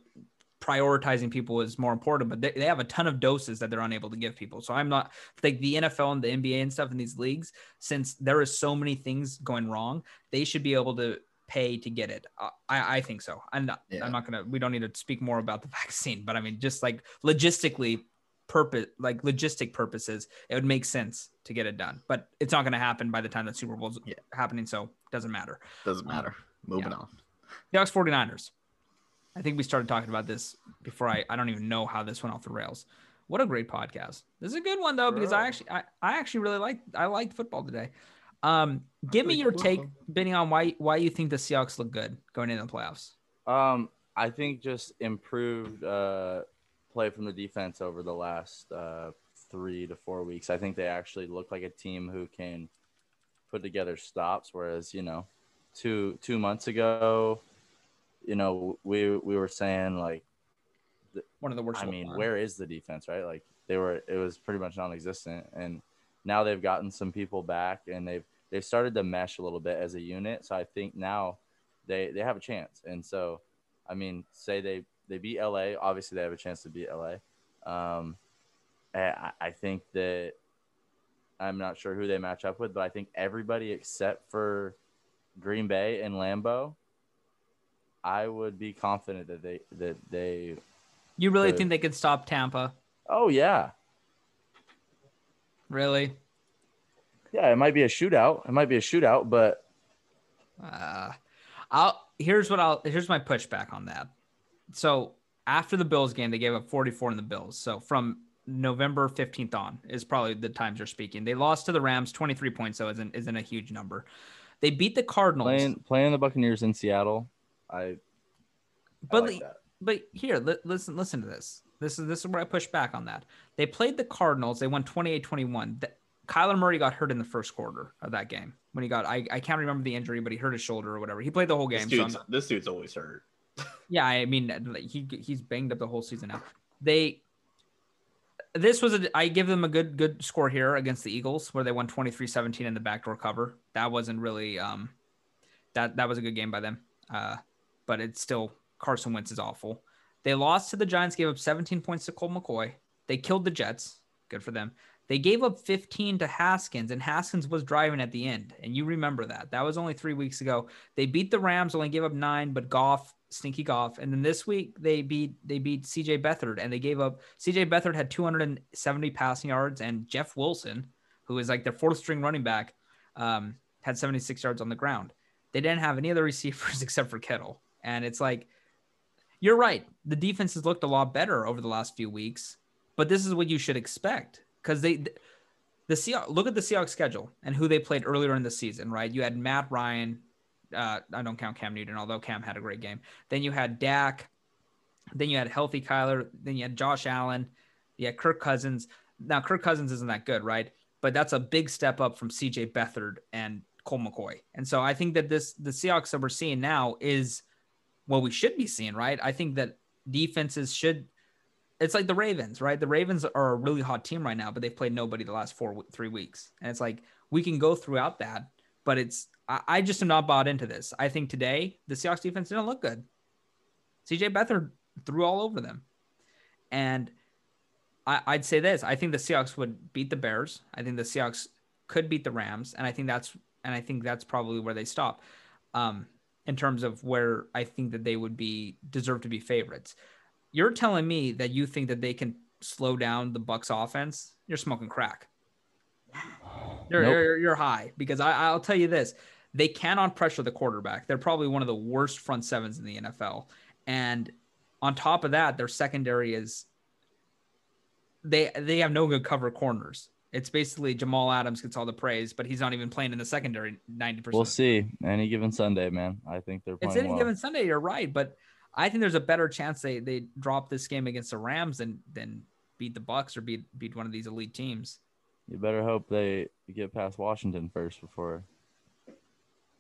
prioritizing people is more important, but they, they have a ton of doses that they're unable to give people. So I'm not like the NFL and the NBA and stuff in these leagues, since there is so many things going wrong, they should be able to pay to get it. Uh, I, I think so. I'm not, Yeah. I'm not gonna. We don't need to speak more about the vaccine, but I mean, just like logistically, purpose, like logistic purposes, it would make sense to get it done. But it's not gonna happen by the time that Super Bowl's Yeah. happening, so it doesn't matter. Doesn't matter. Moving yeah. on. Ox 49ers. I think we started talking about this before I I don't even know how this went off the rails. What a great podcast. This is a good one though because I actually I, I actually really like I liked football today. Um give me your take. Benny on why why you think the Seahawks look good going into the playoffs. Um, I think just improved uh, play from the defense over the last uh, three to four weeks. I think they actually look like a team who can put together stops. Whereas you know, two two months ago, you know, we we were saying like, One of the worst. I mean, where is the defense, right? Like they were, it was pretty much non-existent, and now they've gotten some people back, and they've they've started to mesh a little bit as a unit. So I think now they they have a chance, and so I mean, say they they beat LA, obviously they have a chance to beat LA. Um, I, I think that I'm not sure who they match up with, but I think everybody except for Green Bay and Lambeau, I would be confident that they that they you really the- think they could stop Tampa? Oh yeah, Really? yeah. It might be a shootout. It might be a shootout, but Uh, I'll here's what I'll here's my pushback on that. So after the Bills game, they gave up 44 in the Bills. So from November 15th on is probably the times you're speaking. They lost to the Rams 23 points, so isn't isn't a huge number. They beat the Cardinals. playing playing the Buccaneers in Seattle, I. I But like but here, li- listen listen to this. This is this is where I push back on that. They played the Cardinals. They won 28-21. Th- Kyler Murray got hurt in the first quarter of that game when he got I, I can't remember the injury, but he hurt his shoulder or whatever. He played the whole This game. so this dude's always hurt. Yeah, I mean, he he's banged up the whole season now. They this was a I give them a good good score here against the Eagles where they won 23-17 in the backdoor cover. That wasn't really um that that was a good game by them. Uh but it's still Carson Wentz is awful. They lost to the Giants, gave up 17 points to Colt McCoy. They killed the Jets. Good for them. They gave up 15 to Haskins, and Haskins was driving at the end. And you remember that. That was only three weeks ago. They beat the Rams, only gave up nine, but Goff, stinky Goff. And then this week they beat they beat CJ Beathard and they gave up CJ Beathard had 270 passing yards, and Jeff Wilson, who is like their fourth string running back, um, had 76 yards on the ground. They didn't have any other receivers except for Kittle. And it's like, you're right. The defense has looked a lot better over the last few weeks, but this is what you should expect because they the Seahawks look at the Seahawks schedule and who they played earlier in the season, right? You had Matt Ryan. Uh, I don't count Cam Newton, although Cam had a great game. Then you had Dak. Then you had healthy Kyler. Then you had Josh Allen. You had Kirk Cousins. Now Kirk Cousins isn't that good, right? But that's a big step up from CJ Beathard and Colt McCoy. And so I think that this the Seahawks that we're seeing now is what we should be seeing, right? I think that defenses should it's like the Ravens, right? The Ravens are a really hot team right now, but they've played nobody the last four, three weeks. And it's like we can go throughout that, but it's, I, I just am not bought into this. I think today the Seahawks defense didn't look good. CJ Beathard threw all over them. And I, I'd say this I think the Seahawks would beat the Bears. I think the Seahawks could beat the Rams. And I think that's, and I think that's probably where they stop um, in terms of where I think that they would be deserve to be favorites you're telling me that you think that they can slow down the Bucs offense? You're smoking crack. You're, nope. you're, you're, high because I, I'll tell you this: they cannot pressure the quarterback. They're probably one of the worst front sevens in the NFL, and on top of that, their secondary is they they have no good cover corners. It's basically Jamal Adams gets all the praise, but he's not even playing in the secondary ninety percent. We'll see. Any given Sunday, man. I think they're. It's any well. given Sunday. You're right, but I think there's a better chance they they drop this game against the Rams than than beat the Bucs or beat beat one of these elite teams. You better hope they get past Washington first before.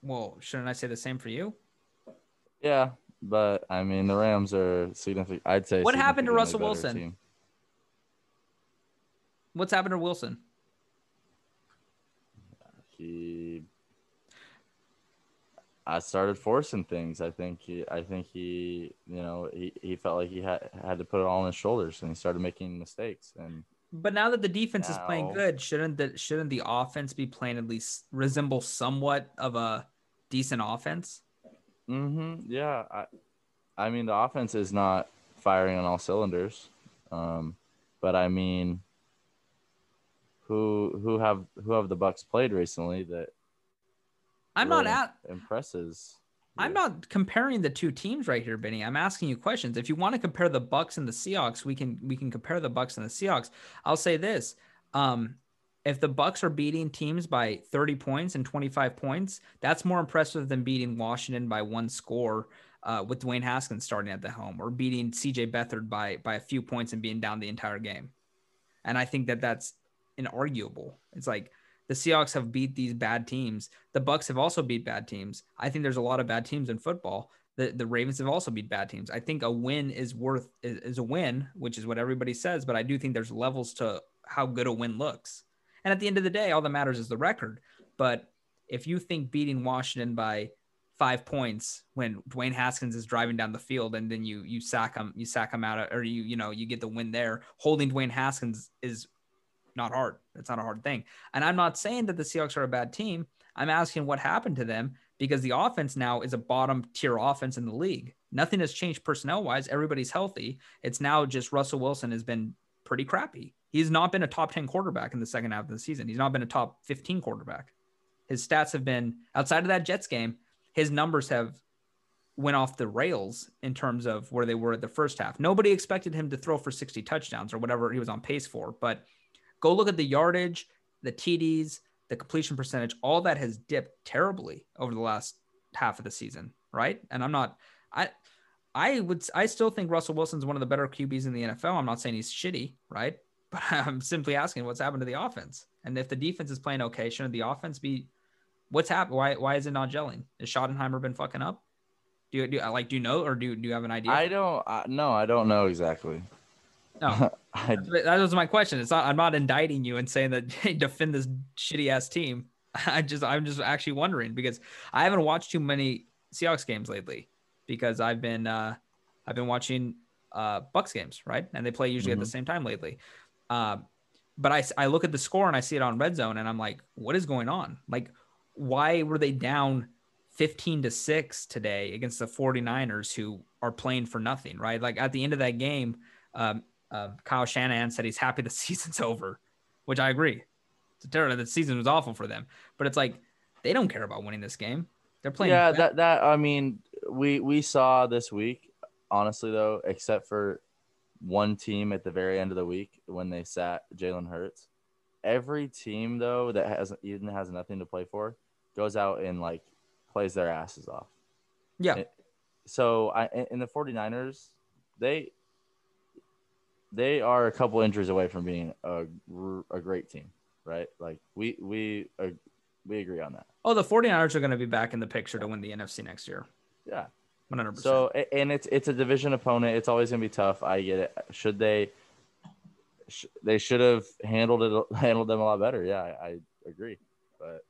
Well, shouldn't I say the same for you? Yeah, but I mean the Rams are significant. I'd say. What happened to Russell Wilson? Team. What's happened to Wilson? He I started forcing things. I think he, I think he, you know, he, he felt like he had had to put it all on his shoulders, and he started making mistakes. And but now that the defense now, is playing good, shouldn't the shouldn't the offense be playing at least resemble somewhat of a decent offense? Mm-hmm. Yeah. I, I mean, the offense is not firing on all cylinders, um, but I mean, who who have who have the Bucs played recently that I'm not at impresses. I'm not comparing the two teams right here, Benny. I'm asking you questions. If you want to compare the Bucs and the Seahawks, we can we can compare the Bucs and the Seahawks. I'll say this: um, if the Bucs are beating teams by 30 points and 25 points, that's more impressive than beating Washington by one score uh, with Dwayne Haskins starting at the home, or beating CJ Beathard by by a few points and being down the entire game. And I think that that's inarguable. It's like the Seahawks have beat these bad teams. The Bucs have also beat bad teams. I think there's a lot of bad teams in football. The, the Ravens have also beat bad teams. I think a win is worth is, is a win, which is what everybody says, but I do think there's levels to how good a win looks. And at the end of the day, all that matters is the record. But if you think beating Washington by five points when Dwayne Haskins is driving down the field and then you you sack him you sack him out or you you know you get the win there holding Dwayne Haskins is not hard. It's not a hard thing. And I'm not saying that the Seahawks are a bad team. I'm asking what happened to them because the offense now is a bottom tier offense in the league. Nothing has changed personnel wise. Everybody's healthy. It's now just Russell Wilson has been pretty crappy. He's not been a top 10 quarterback in the second half of the season. He's not been a top 15 quarterback. His stats have been outside of that Jets game, his numbers have went off the rails in terms of where they were at the first half. Nobody expected him to throw for 60 touchdowns or whatever he was on pace for, but Go look at the yardage, the TDs, the completion percentage. All that has dipped terribly over the last half of the season, right? And I'm not, I, I would, I still think Russell Wilson's one of the better QBs in the NFL. I'm not saying he's shitty, right? But I'm simply asking what's happened to the offense. And if the defense is playing okay, shouldn't the offense be? What's happened? Why, why is it not gelling? Has Schottenheimer been fucking up? Do you, do I like do you know or do, do you have an idea? I don't. No, I don't know exactly. No, I, that was my question. It's not. I'm not indicting you and saying that hey, defend this shitty ass team. I just, I'm just actually wondering because I haven't watched too many Seahawks games lately because I've been, uh, I've been watching uh, Bucs games, right? And they play usually mm-hmm. at the mm-hmm. same time lately. Uh, but I, I look at the score and I see it on red zone and I'm like, what is going on? Like, why were they down 15 to 6 today against the 49ers who are playing for nothing, right? Like at the end of that game, um, uh, Kyle Shanahan said he's happy the season's over, which I agree. It's terrible. The season was awful for them, but it's like they don't care about winning this game. They're playing. Yeah, that that I mean, we we saw this week. Honestly, though, except for one team at the very end of the week when they sat Jalen Hurts, every team though that has even has nothing to play for goes out and like plays their asses off. Yeah. So I in the 49ers, they they are a couple injuries away from being a, a great team, right? Like we we uh, we agree on that. Oh, the 49ers are going to be back in the picture to win the NFC next year. Yeah. 100%. So and it's it's a division opponent. It's always going to be tough. I get it. Should they sh- they should have handled it handled them a lot better. Yeah, I, I agree. But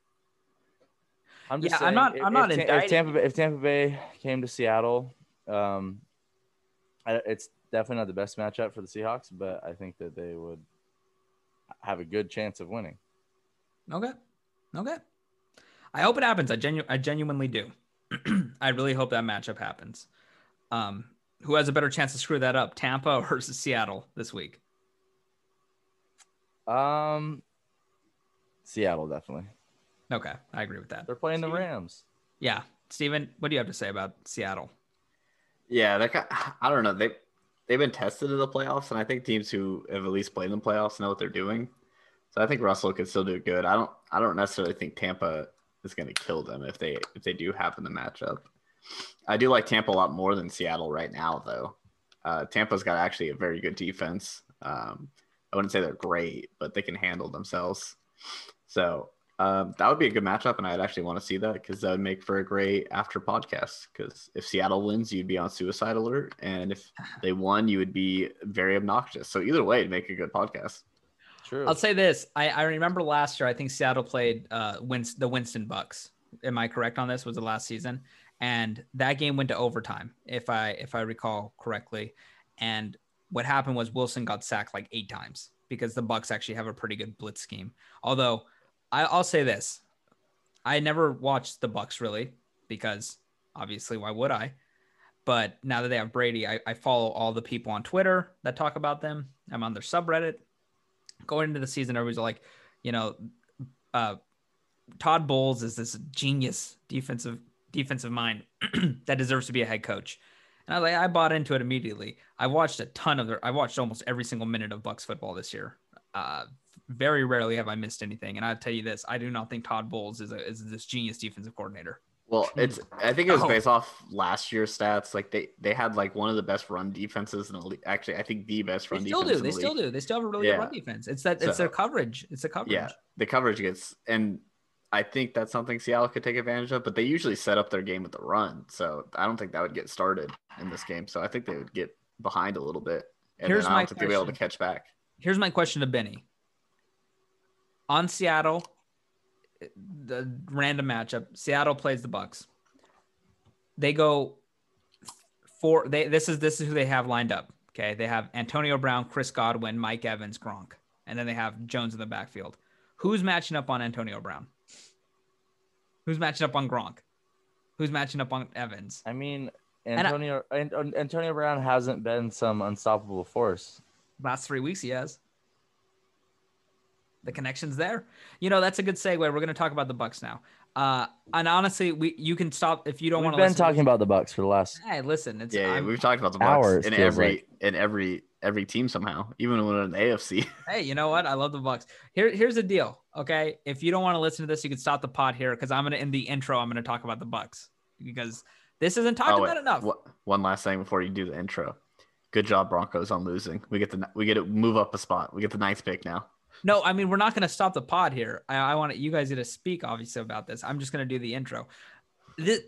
I'm just yeah, saying, I'm not if, I'm not if, if Tampa Bay, if Tampa Bay came to Seattle, um, I, it's definitely not the best matchup for the Seahawks, but I think that they would have a good chance of winning. Okay. Okay. I hope it happens. I genu- I genuinely do. I really hope that matchup happens. Um, who has a better chance to screw that up, Tampa versus Seattle this week? Um, Seattle definitely. Okay, I agree with that. They're playing the Rams. Yeah, Steven, what do you have to say about Seattle? Yeah, that I don't know. They they've been tested in the playoffs, and I think teams who have at least played in the playoffs know what they're doing. So I think Russell could still do good. I don't I don't necessarily think Tampa is going to kill them if they if they do happen to match up. I do like Tampa a lot more than Seattle right now, though. Uh, Tampa's got actually a very good defense. Um, I wouldn't say they're great, but they can handle themselves. So um, that would be a good matchup, and I'd actually want to see that because that would make for a great after podcast. Because if Seattle wins, you'd be on suicide alert, and if they won, you would be very obnoxious. So either way, it'd make a good podcast. True. I'll say this: I, I remember last year. I think Seattle played uh, Winst- the Winston Bucs. Am I correct on this? Was the last season, and that game went to overtime, if I if I recall correctly. And what happened was Wilson got sacked like eight times because the Bucs actually have a pretty good blitz scheme. Although I, I'll say this: I never watched the Bucs really because obviously why would I? But now that they have Brady, I, I follow all the people on Twitter that talk about them. I'm on their subreddit going into the season, everybody's like, you know, uh, Todd Bowles is this genius defensive defensive mind that deserves to be a head coach. And I like I bought into it immediately. I watched a ton of their I watched almost every single minute of Bucs football this year. Uh, very rarely have I missed anything. And I'll tell you this, I do not think Todd Bowles is a, is this genius defensive coordinator. Well, hmm. it's I think it was Oh. based off last year's stats. Like they they had like one of the best run defenses in the league. Actually, I think the best run. They still defense. do. They the still do. They still have a really Yeah. good run defense. It's that it's So- their coverage. It's the coverage. Yeah, the coverage gets, and I think that's something Seattle could take advantage of. But they usually set up their game with the run, so I don't think that would get started in this game. So I think they would get behind a little bit, and Here's then I don't think they'll be able to catch back. here's my question to Benny. On Seattle, the random matchup, Seattle plays the Bucs. They go for they this is this is who they have lined up. Okay. They have Antonio Brown, Chris Godwin, Mike Evans, Gronk. And then they have Jones in the backfield. Who's matching up on Antonio Brown? Who's matching up on Gronk? Who's matching up on Evans? I mean, Antonio An- An- Antonio Brown hasn't been some unstoppable force. Last three weeks he has. The connection's there. You know, that's a good segue. We're going to talk about the Bucs now. Uh, and honestly, we you can stop if you don't We've want to. been talking about the Bucs for the last. Hey, listen, it's Yeah, yeah, we've talked about the Hour, Bucs in every like. in every every team somehow, even when we're in the AFC. hey, you know what? I love the Bucs. Here, here's the deal. Okay, if you don't want to listen to this, you can stop the pod here because I'm gonna in the intro. I'm gonna talk about the Bucs because this isn't talked Oh, about enough. wha- One last thing before you do the intro. Good job, Broncos, on losing. We get the we get to move up a spot. We get the ninth pick now. No, I mean we're not gonna stop the pod here. I, I want you guys to speak obviously about this. I'm just gonna do the intro. This,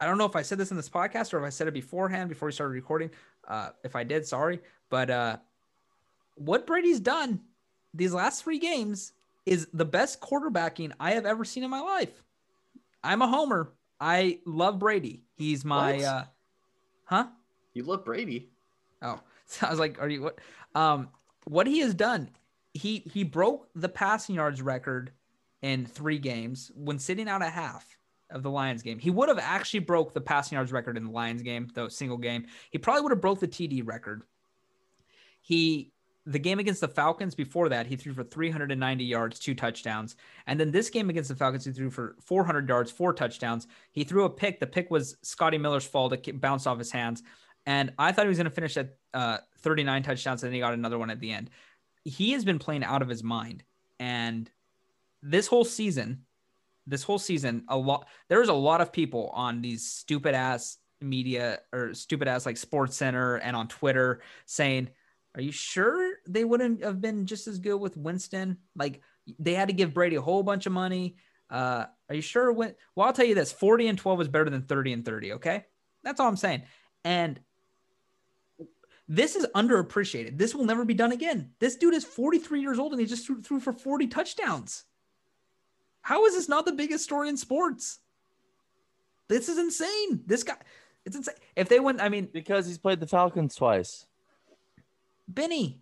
I don't know if I said this in this podcast or if I said it beforehand before we started recording. Uh, if I did, sorry. But uh, what Brady's done these last three games is the best quarterbacking I have ever seen in my life. I'm a homer. I love Brady. He's my uh, huh? You love Brady. Oh, so I was like, are you what? Um, what he has done he he broke the passing yards record in three games when sitting out a half of the Lions game. He would have actually broke the passing yards record in the Lions game, though single game. He probably would have broke the TD record. He the game against the Falcons before that, he threw for 390 yards, two touchdowns. And then this game against the Falcons, he threw for 400 yards, four touchdowns. He threw a pick. The pick was Scotty Miller's fault. It bounced off his hands. And I thought he was going to finish at uh, 39 touchdowns, and he got another one at the end. He has been playing out of his mind. And this whole season, this whole season, a lot there's a lot of people on these stupid ass media or stupid ass like Sports Center and on Twitter saying, Are you sure they wouldn't have been just as good with Winston? Like they had to give Brady a whole bunch of money. Uh, are you sure? When, well, I'll tell you this 40 and 12 is better than 30 and 30. Okay. That's all I'm saying. And this is underappreciated. This will never be done again. This dude is 43 years old and he just threw, threw for 40 touchdowns. How is this not the biggest story in sports? This is insane. This guy, it's insane. If they went, I mean, because he's played the Falcons twice. Benny,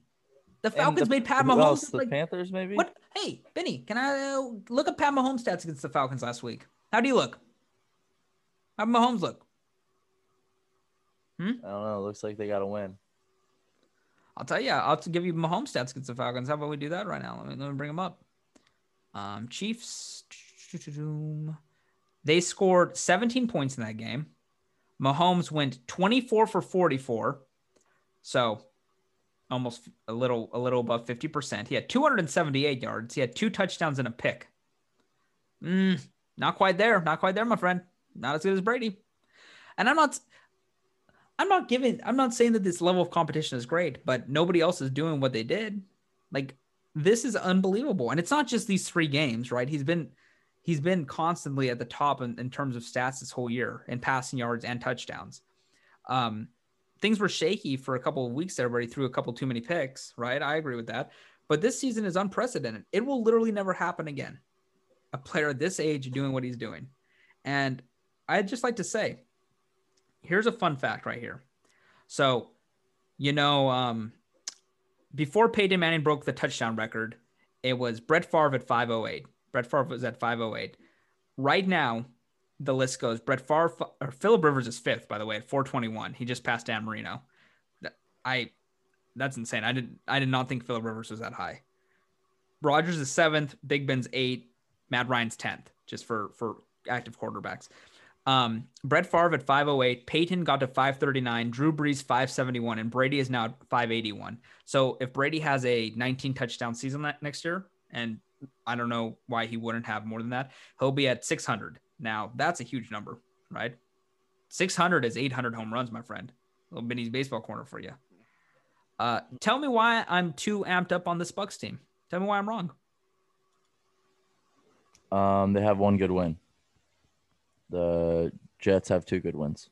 the Falcons the, made Pat Mahomes. else? The like, Panthers, maybe. what? Hey, Benny, can I uh, look up Pat Mahomes stats against the Falcons last week? How do you look? How did Mahomes look? Hmm? I don't know. It looks like they got to win. I'll tell you. I'll give you Mahomes stats against the Falcons. How about we do that right now? Let me, let me bring them up. Um, Chiefs. They scored 17 points in that game. Mahomes went 24 for 44. So almost a little a little above 50%. He had 278 yards. He had two touchdowns and a pick. Mm, not quite there. Not quite there, my friend. Not as good as Brady. And I'm not I'm not giving I'm not saying that this level of competition is great, but nobody else is doing what they did. Like this is unbelievable. And it's not just these three games, right? He's been he's been constantly at the top in, in terms of stats this whole year in passing yards and touchdowns. Um, things were shaky for a couple of weeks he threw a couple too many picks, right? I agree with that. But this season is unprecedented. It will literally never happen again. A player this age doing what he's doing. And I'd just like to say, here's a fun fact right here. So, you know, um, before Peyton Manning broke the touchdown record, it was Brett Favre at 508. Brett Favre was at 508. Right now, the list goes Brett Favre or Philip Rivers is fifth, by the way, at 421. He just passed Dan Marino. I that's insane. I did I did not think Philip Rivers was that high. Rodgers is seventh, Big Ben's eight, Matt Ryan's tenth, just for for active quarterbacks. Um, Brett Favre at 508, Peyton got to 539, Drew Brees 571, and Brady is now at 581. So if Brady has a 19 touchdown season next year, and I don't know why he wouldn't have more than that, he'll be at 600. Now that's a huge number, right? 600 is 800 home runs, my friend. Little Benny's baseball corner for you. Uh, tell me why I'm too amped up on this Bucs team. Tell me why I'm wrong. Um, they have one good win. The Jets have two good wins.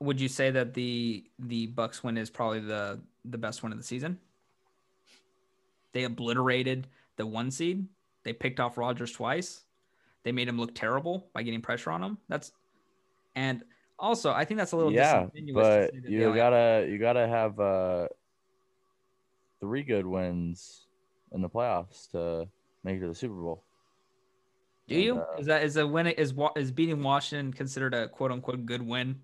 Would you say that the the Bucs win is probably the the best one of the season? They obliterated the one seed. They picked off Rodgers twice. They made him look terrible by getting pressure on him. That's and also I think that's a little yeah, but you gotta you gotta have uh three good wins in the playoffs to make it to the Super Bowl. Do you? And, uh, is that is a win? Is is beating Washington considered a quote unquote good win?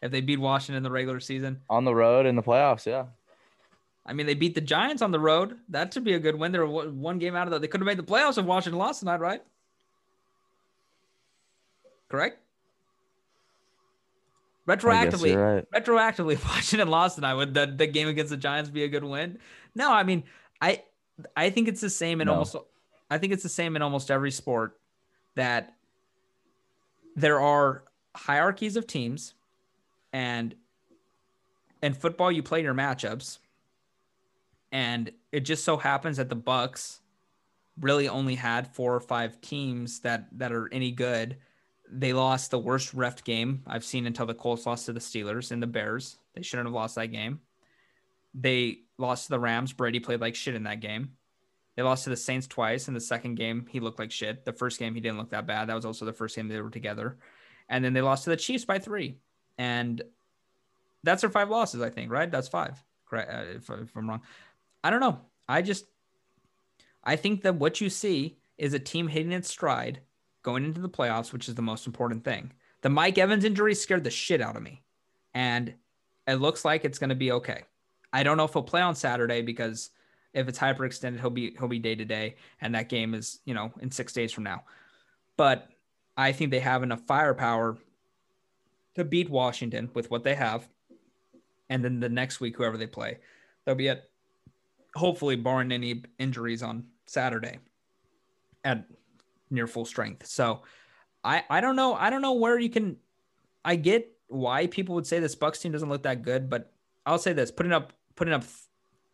If they beat Washington in the regular season, On the road in the playoffs, yeah. I mean they beat the Giants on the road. That should be a good win. They're one game out of the. They could have made the playoffs if Washington lost tonight, right? Correct. Retroactively, right. retroactively, Washington lost tonight, would the, the game against the Giants be a good win? No, I mean, I I think it's the same in No. almost I think it's the same in almost every sport that there are hierarchies of teams and in football you play your matchups and it just so happens that the Bucs really only had four or five teams that that are any good. They lost the worst ref game I've seen until the Colts lost to the Steelers and the Bears. They shouldn't have lost that game. They lost to the Rams. Brady played like shit in that game. They lost to the Saints twice. In the second game, he looked like shit. The first game, he didn't look that bad. That was also the first game they were together. And then they lost to the Chiefs by three. And that's their five losses, I think, right? That's five, correct? Uh, if, if I'm wrong. I don't know. I just I think that what you see is a team hitting its stride going into the playoffs, which is the most important thing. The Mike Evans injury scared the shit out of me. And it looks like it's going to be okay. I don't know if he'll play on Saturday because if it's hyperextended, he'll be he'll be day to day, and that game is you know in six days from now. But I think they have enough firepower to beat Washington with what they have, and then the next week whoever they play, they'll be at hopefully barring any injuries on Saturday at near full strength. So I I don't know I don't know where you can I get why people would say this Bucs team doesn't look that good, but I'll say this, putting up putting up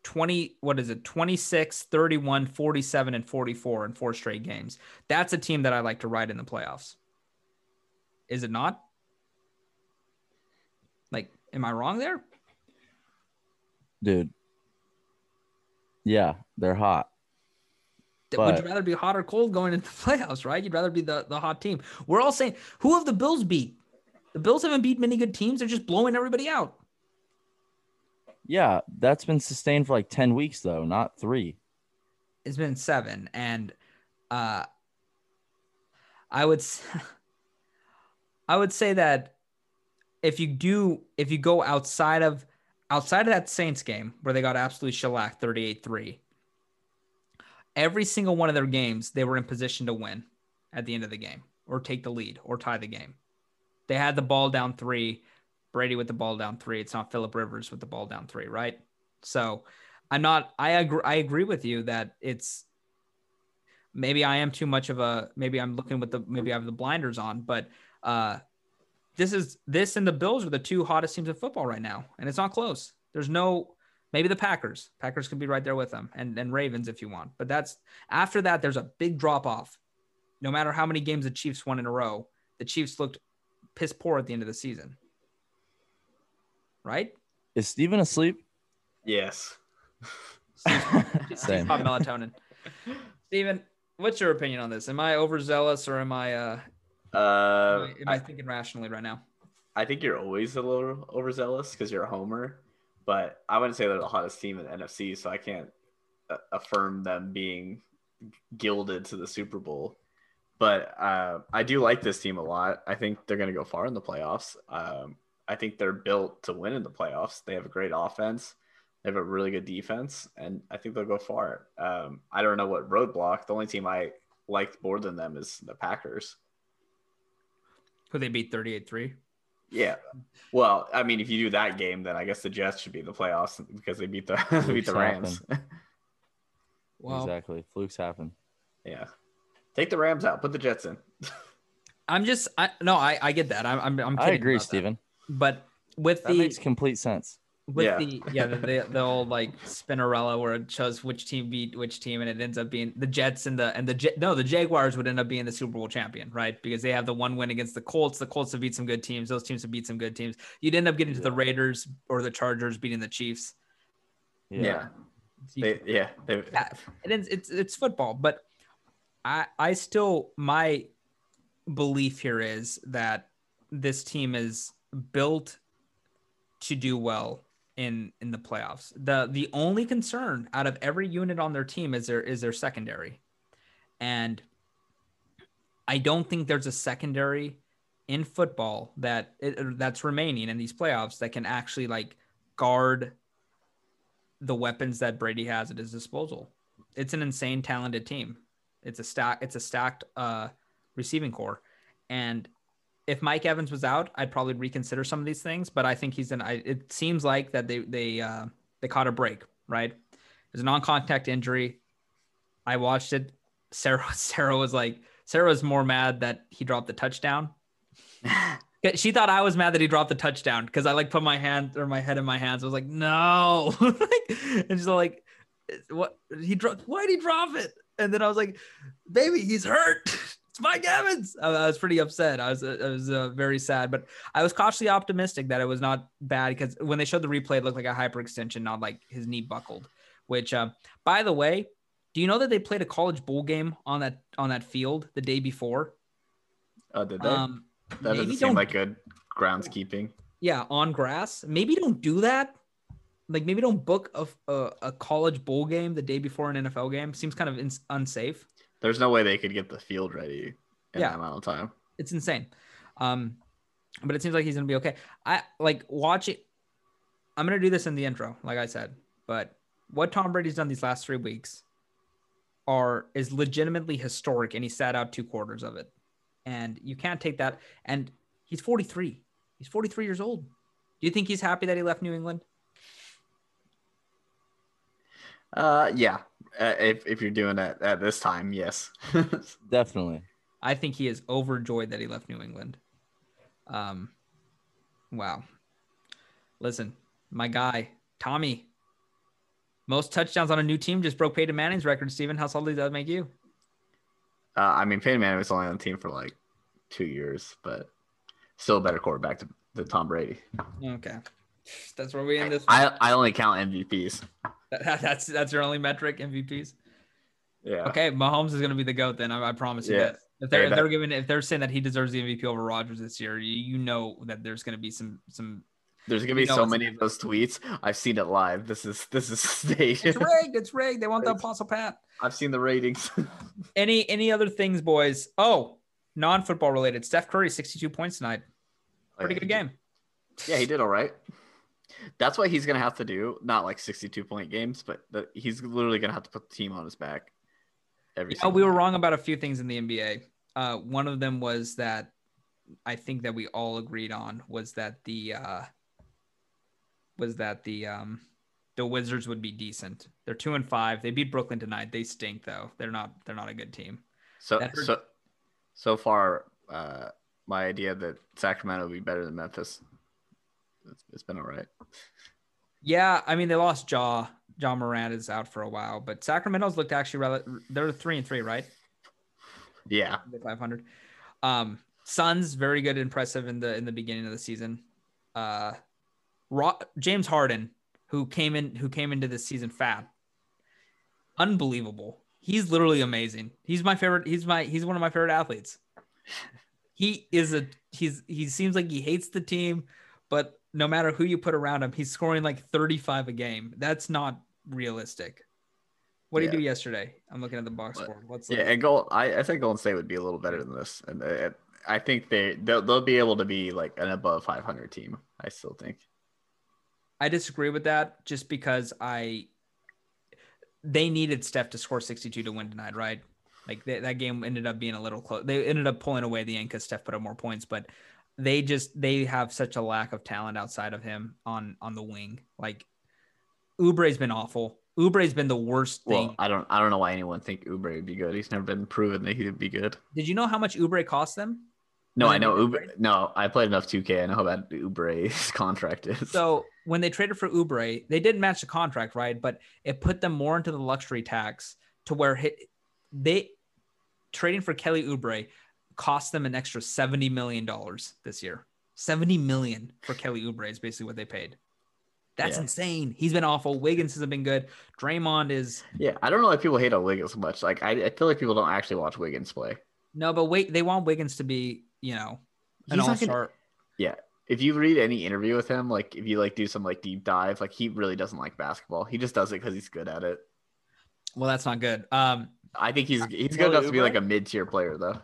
20 what is it 26 31 47 and 44 in four straight games. That's a team that i like to ride in the playoffs. Is it not? Like am i wrong there? Dude. Yeah they're hot. Would you rather be hot or cold going into the playoffs right? You'd rather be the, the hot team. We're all saying who have the bills beat? The bills haven't beat many good teams. They're just blowing everybody out yeah, that's been sustained for like 10 weeks though, not 3. It's been 7 and uh I would I would say that if you do if you go outside of outside of that Saints game where they got absolutely shellacked 38-3 every single one of their games they were in position to win at the end of the game or take the lead or tie the game. They had the ball down 3 Brady with the ball down three. It's not Philip Rivers with the ball down three, right? So I'm not. I agree. I agree with you that it's maybe I am too much of a. Maybe I'm looking with the. Maybe I have the blinders on, but uh, this is this and the Bills are the two hottest teams in football right now, and it's not close. There's no. Maybe the Packers. Packers can be right there with them, and and Ravens if you want. But that's after that. There's a big drop off. No matter how many games the Chiefs won in a row, the Chiefs looked piss poor at the end of the season right? Is Steven asleep? Yes. Same. melatonin. Steven, what's your opinion on this? Am I overzealous or am I uh, uh am, I, am I, I thinking rationally right now? I think you're always a little overzealous because you're a homer, but I wouldn't say they're the hottest team in the NFC, so I can't uh, affirm them being gilded to the Super Bowl. But uh, I do like this team a lot. I think they're going to go far in the playoffs. Um, I think they're built to win in the playoffs. They have a great offense. They have a really good defense, and I think they'll go far. Um, I don't know what roadblock. The only team I liked more than them is the Packers. Could they beat 38 3? Yeah. Well, I mean, if you do that game, then I guess the Jets should be in the playoffs because they beat the beat the Rams. well, exactly. Flukes happen. Yeah. Take the Rams out. Put the Jets in. I'm just I no, I, I get that. I'm I'm, I'm I agree, Steven. But with that the makes complete sense. With yeah. the yeah the, the, the old like Spinnerella where it shows which team beat which team and it ends up being the Jets and the and the no the Jaguars would end up being the Super Bowl champion right? Because they have the one win against the Colts. The Colts have beat some good teams. Those teams have beat some good teams. You'd end up getting to the Raiders or the Chargers beating the Chiefs. Yeah. Yeah. They, yeah, they, yeah. It, it's it's football. But I I still my belief here is that this team is built to do well in in the playoffs. The the only concern out of every unit on their team is their is their secondary. And I don't think there's a secondary in football that that's remaining in these playoffs that can actually like guard the weapons that Brady has at his disposal. It's an insane talented team. It's a stack it's a stacked uh receiving core and if Mike Evans was out, I'd probably reconsider some of these things. But I think he's in. I, it seems like that they they uh, they caught a break. Right, it's a non-contact injury. I watched it. Sarah Sarah was like Sarah was more mad that he dropped the touchdown. she thought I was mad that he dropped the touchdown because I like put my hand or my head in my hands. I was like, no, and she's like, what he dropped? Why did he drop it? And then I was like, baby, he's hurt it's Mike Evans. I, I was pretty upset. I was, uh, I was uh, very sad, but I was cautiously optimistic that it was not bad because when they showed the replay, it looked like a hyperextension, not like his knee buckled. Which, uh, by the way, do you know that they played a college bowl game on that on that field the day before? Oh, did they? Um, that doesn't seem like good groundskeeping. Yeah, on grass. Maybe don't do that. like maybe don't book a, a, a college bowl game the day before an NFL game. Seems kind of ins unsafe. There's no way they could get the field ready in Yeah. that amount of time. It's insane. Um, but it seems like he's gonna be okay. I like watch it. I'm gonna do this in the intro, like I said. But what Tom Brady's done these last three weeks are is legitimately historic, and he sat out two quarters of it. And you can't take that. And he's 43. He's 43 years old. Do you think he's happy that he left New England? Uh, yeah. Uh, if if you're doing it at this time, yes. Definitely. I think he is overjoyed that he left New England. Um, wow. Listen, my guy Tommy, most touchdowns on a new team just broke Peyton Manning's record. Steven, how salty does that make you? uh, I mean, Peyton Manning was only on the team for like two years, but still a better quarterback to, to Tom Brady. Okay, that's where we end this. I I only count MVPs. That- that's that's your only metric, MVPs. Yeah. Okay, Mahomes is going to be the goat. Then I, I promise you Yeah. that. If they're, if they're giving if they're saying that he deserves the MVP over Rodgers this year, you, you know that there's going to be some some. There's gonna be You know so many of those tweets. I've seen it live. This is this is staged. It's rigged. It's rigged. They want the Apostle Pat. I've seen the ratings. Any any other things, boys? Oh, non-football related. Steph Curry, 62 points tonight. Oh, Pretty good game. Yeah, he did all right. That's what he's gonna have to do. Not like 62 point games, but the, he's literally gonna have to put the team on his back. Every Oh, we were game. wrong about a few things in the NBA. Uh, one of them was that I think that we all agreed on was that the uh, was that the um, the Wizards would be decent. They're two and five. They beat Brooklyn tonight. They stink though. They're not. They're not a good team. So so so far, uh, my idea that Sacramento would be better than Memphis. It's, it's been all right. Yeah, I mean they lost Ja. John is out for a while, but Sacramento's looked actually rel- they're three and three, right? Yeah, 500. Um, Suns very good, impressive in the in the beginning of the season. Uh, Ro- James Harden, who came in who came into this season fat, unbelievable. He's literally amazing. He's my favorite. He's my he's one of my favorite athletes. He is a he's he seems like he hates the team, but no matter who you put around him, he's scoring like 35 a game. That's not realistic. What did Yeah. he do yesterday? I'm looking at the box score. What's yeah. And Gold, I, I think Golden State would be a little better than this, and uh, I think they they'll, they'll be able to be like an above 500 team. I still think. I disagree with that just because I they needed Steph to score 62 to win tonight, right? Like that that game ended up being a little close. They ended up pulling away the end because Steph put up more points, but they just they have such a lack of talent outside of him on on the wing. Like Oubre's been awful. Oubre's been the worst thing. Well, I don't I don't know why anyone think Oubre would be good. He's never been proven that he would be good. Did you know how much Oubre cost them? No, I know Oubre. No, I played enough 2K. I know how bad Oubre's contract is. So when they traded for Oubre, they didn't match the contract, right? But it put them more into the luxury tax to where hit, they trading for Kelly Oubre cost them an extra seventy million dollars this year. Seventy million for Kelly Oubre is basically what they paid. That's Yeah. insane. He's been awful. Wiggins hasn't been good. Draymond is yeah, I don't know if people hate on Wiggins so much. Like I, I feel like people don't actually watch Wiggins play. no, but wait, they want Wiggins to be, you know, an all not gonna- if you read any interview with him, like if you like do some like deep dive, like he really doesn't like basketball. He just does it because he's good at it. Well, that's not good. Um, I think he's he's good Kelly enough to be like a mid tier player though.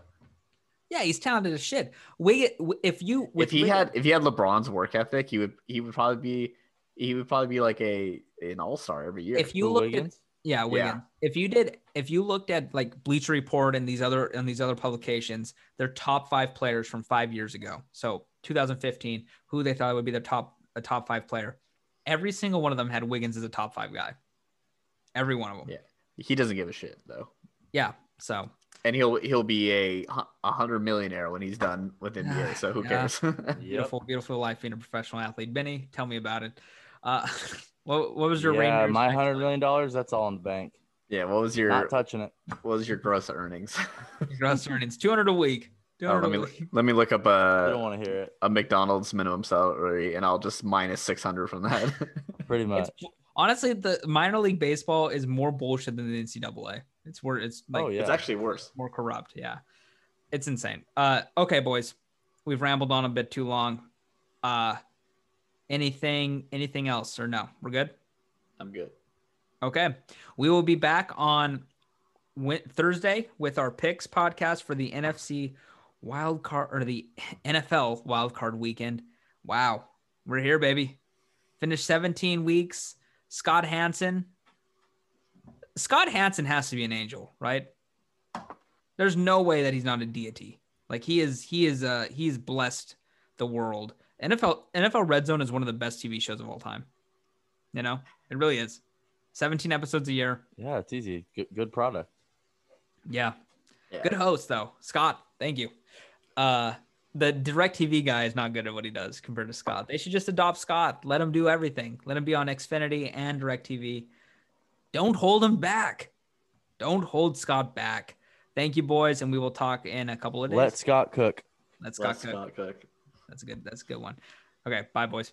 Yeah, he's talented as shit. Wiggins, if you if he Wiggins- had if he had LeBron's work ethic, he would he would probably be he would probably be like a an all star every year. if you Who, looked at Wiggins? Yeah, Wiggins. If you did, if you looked at like Bleacher Report and these other and these other publications, their top five players from five years ago, so 2015, who they thought would be their top a top five player, every single one of them had Wiggins as a top five guy. Every one of them. Yeah. he doesn't give a shit though, Yeah. So and he'll he'll be a a hundred millionaire when he's done with NBA. So who Yeah. cares? Yep. beautiful, beautiful life being a professional athlete. Benny, tell me about it. Uh, what what was your yeah, Rangers? my hundred million dollars. That's all in the bank. yeah. What was your Not what touching it. What was your gross earnings? gross earnings? 200 a week. Oh, let me week. let me look up I don't want to hear it. a McDonald's minimum salary, and I'll just minus six hundred from that. Pretty much. It's, honestly, the minor league baseball is more bullshit than the NCAA. It's where it's like oh yeah. It's actually worse. more corrupt. Yeah, it's insane. Uh, okay, boys, we've rambled on a bit too long. Uh, Anything anything else or no? We're good. I'm good. Okay. We will be back on Thursday with our picks podcast for the NFC wild card or the NFL wild card weekend. Wow. We're here, baby. Finished 17 weeks. Scott Hanson. Scott Hanson has to be an angel, right? There's no way that he's not a deity. Like he is he is uh he's blessed the world. NFL NFL Red Zone is one of the best TV shows of all time. You know? It really is. 17 episodes a year. Yeah, it's easy. Good, good product. Yeah. Yeah. Good host though. Scott, thank you. Uh the DirecTV guy is not good at what he does compared to Scott. They should just adopt Scott. Let him do everything. Let him be on Xfinity and DirecTV. Don't hold him back. Don't hold Scott back. Thank you, boys, and we will talk in a couple of days. Let Scott cook. Let Scott Let's cook. Scott cook. That's a good. That's a good one. Okay, bye, boys.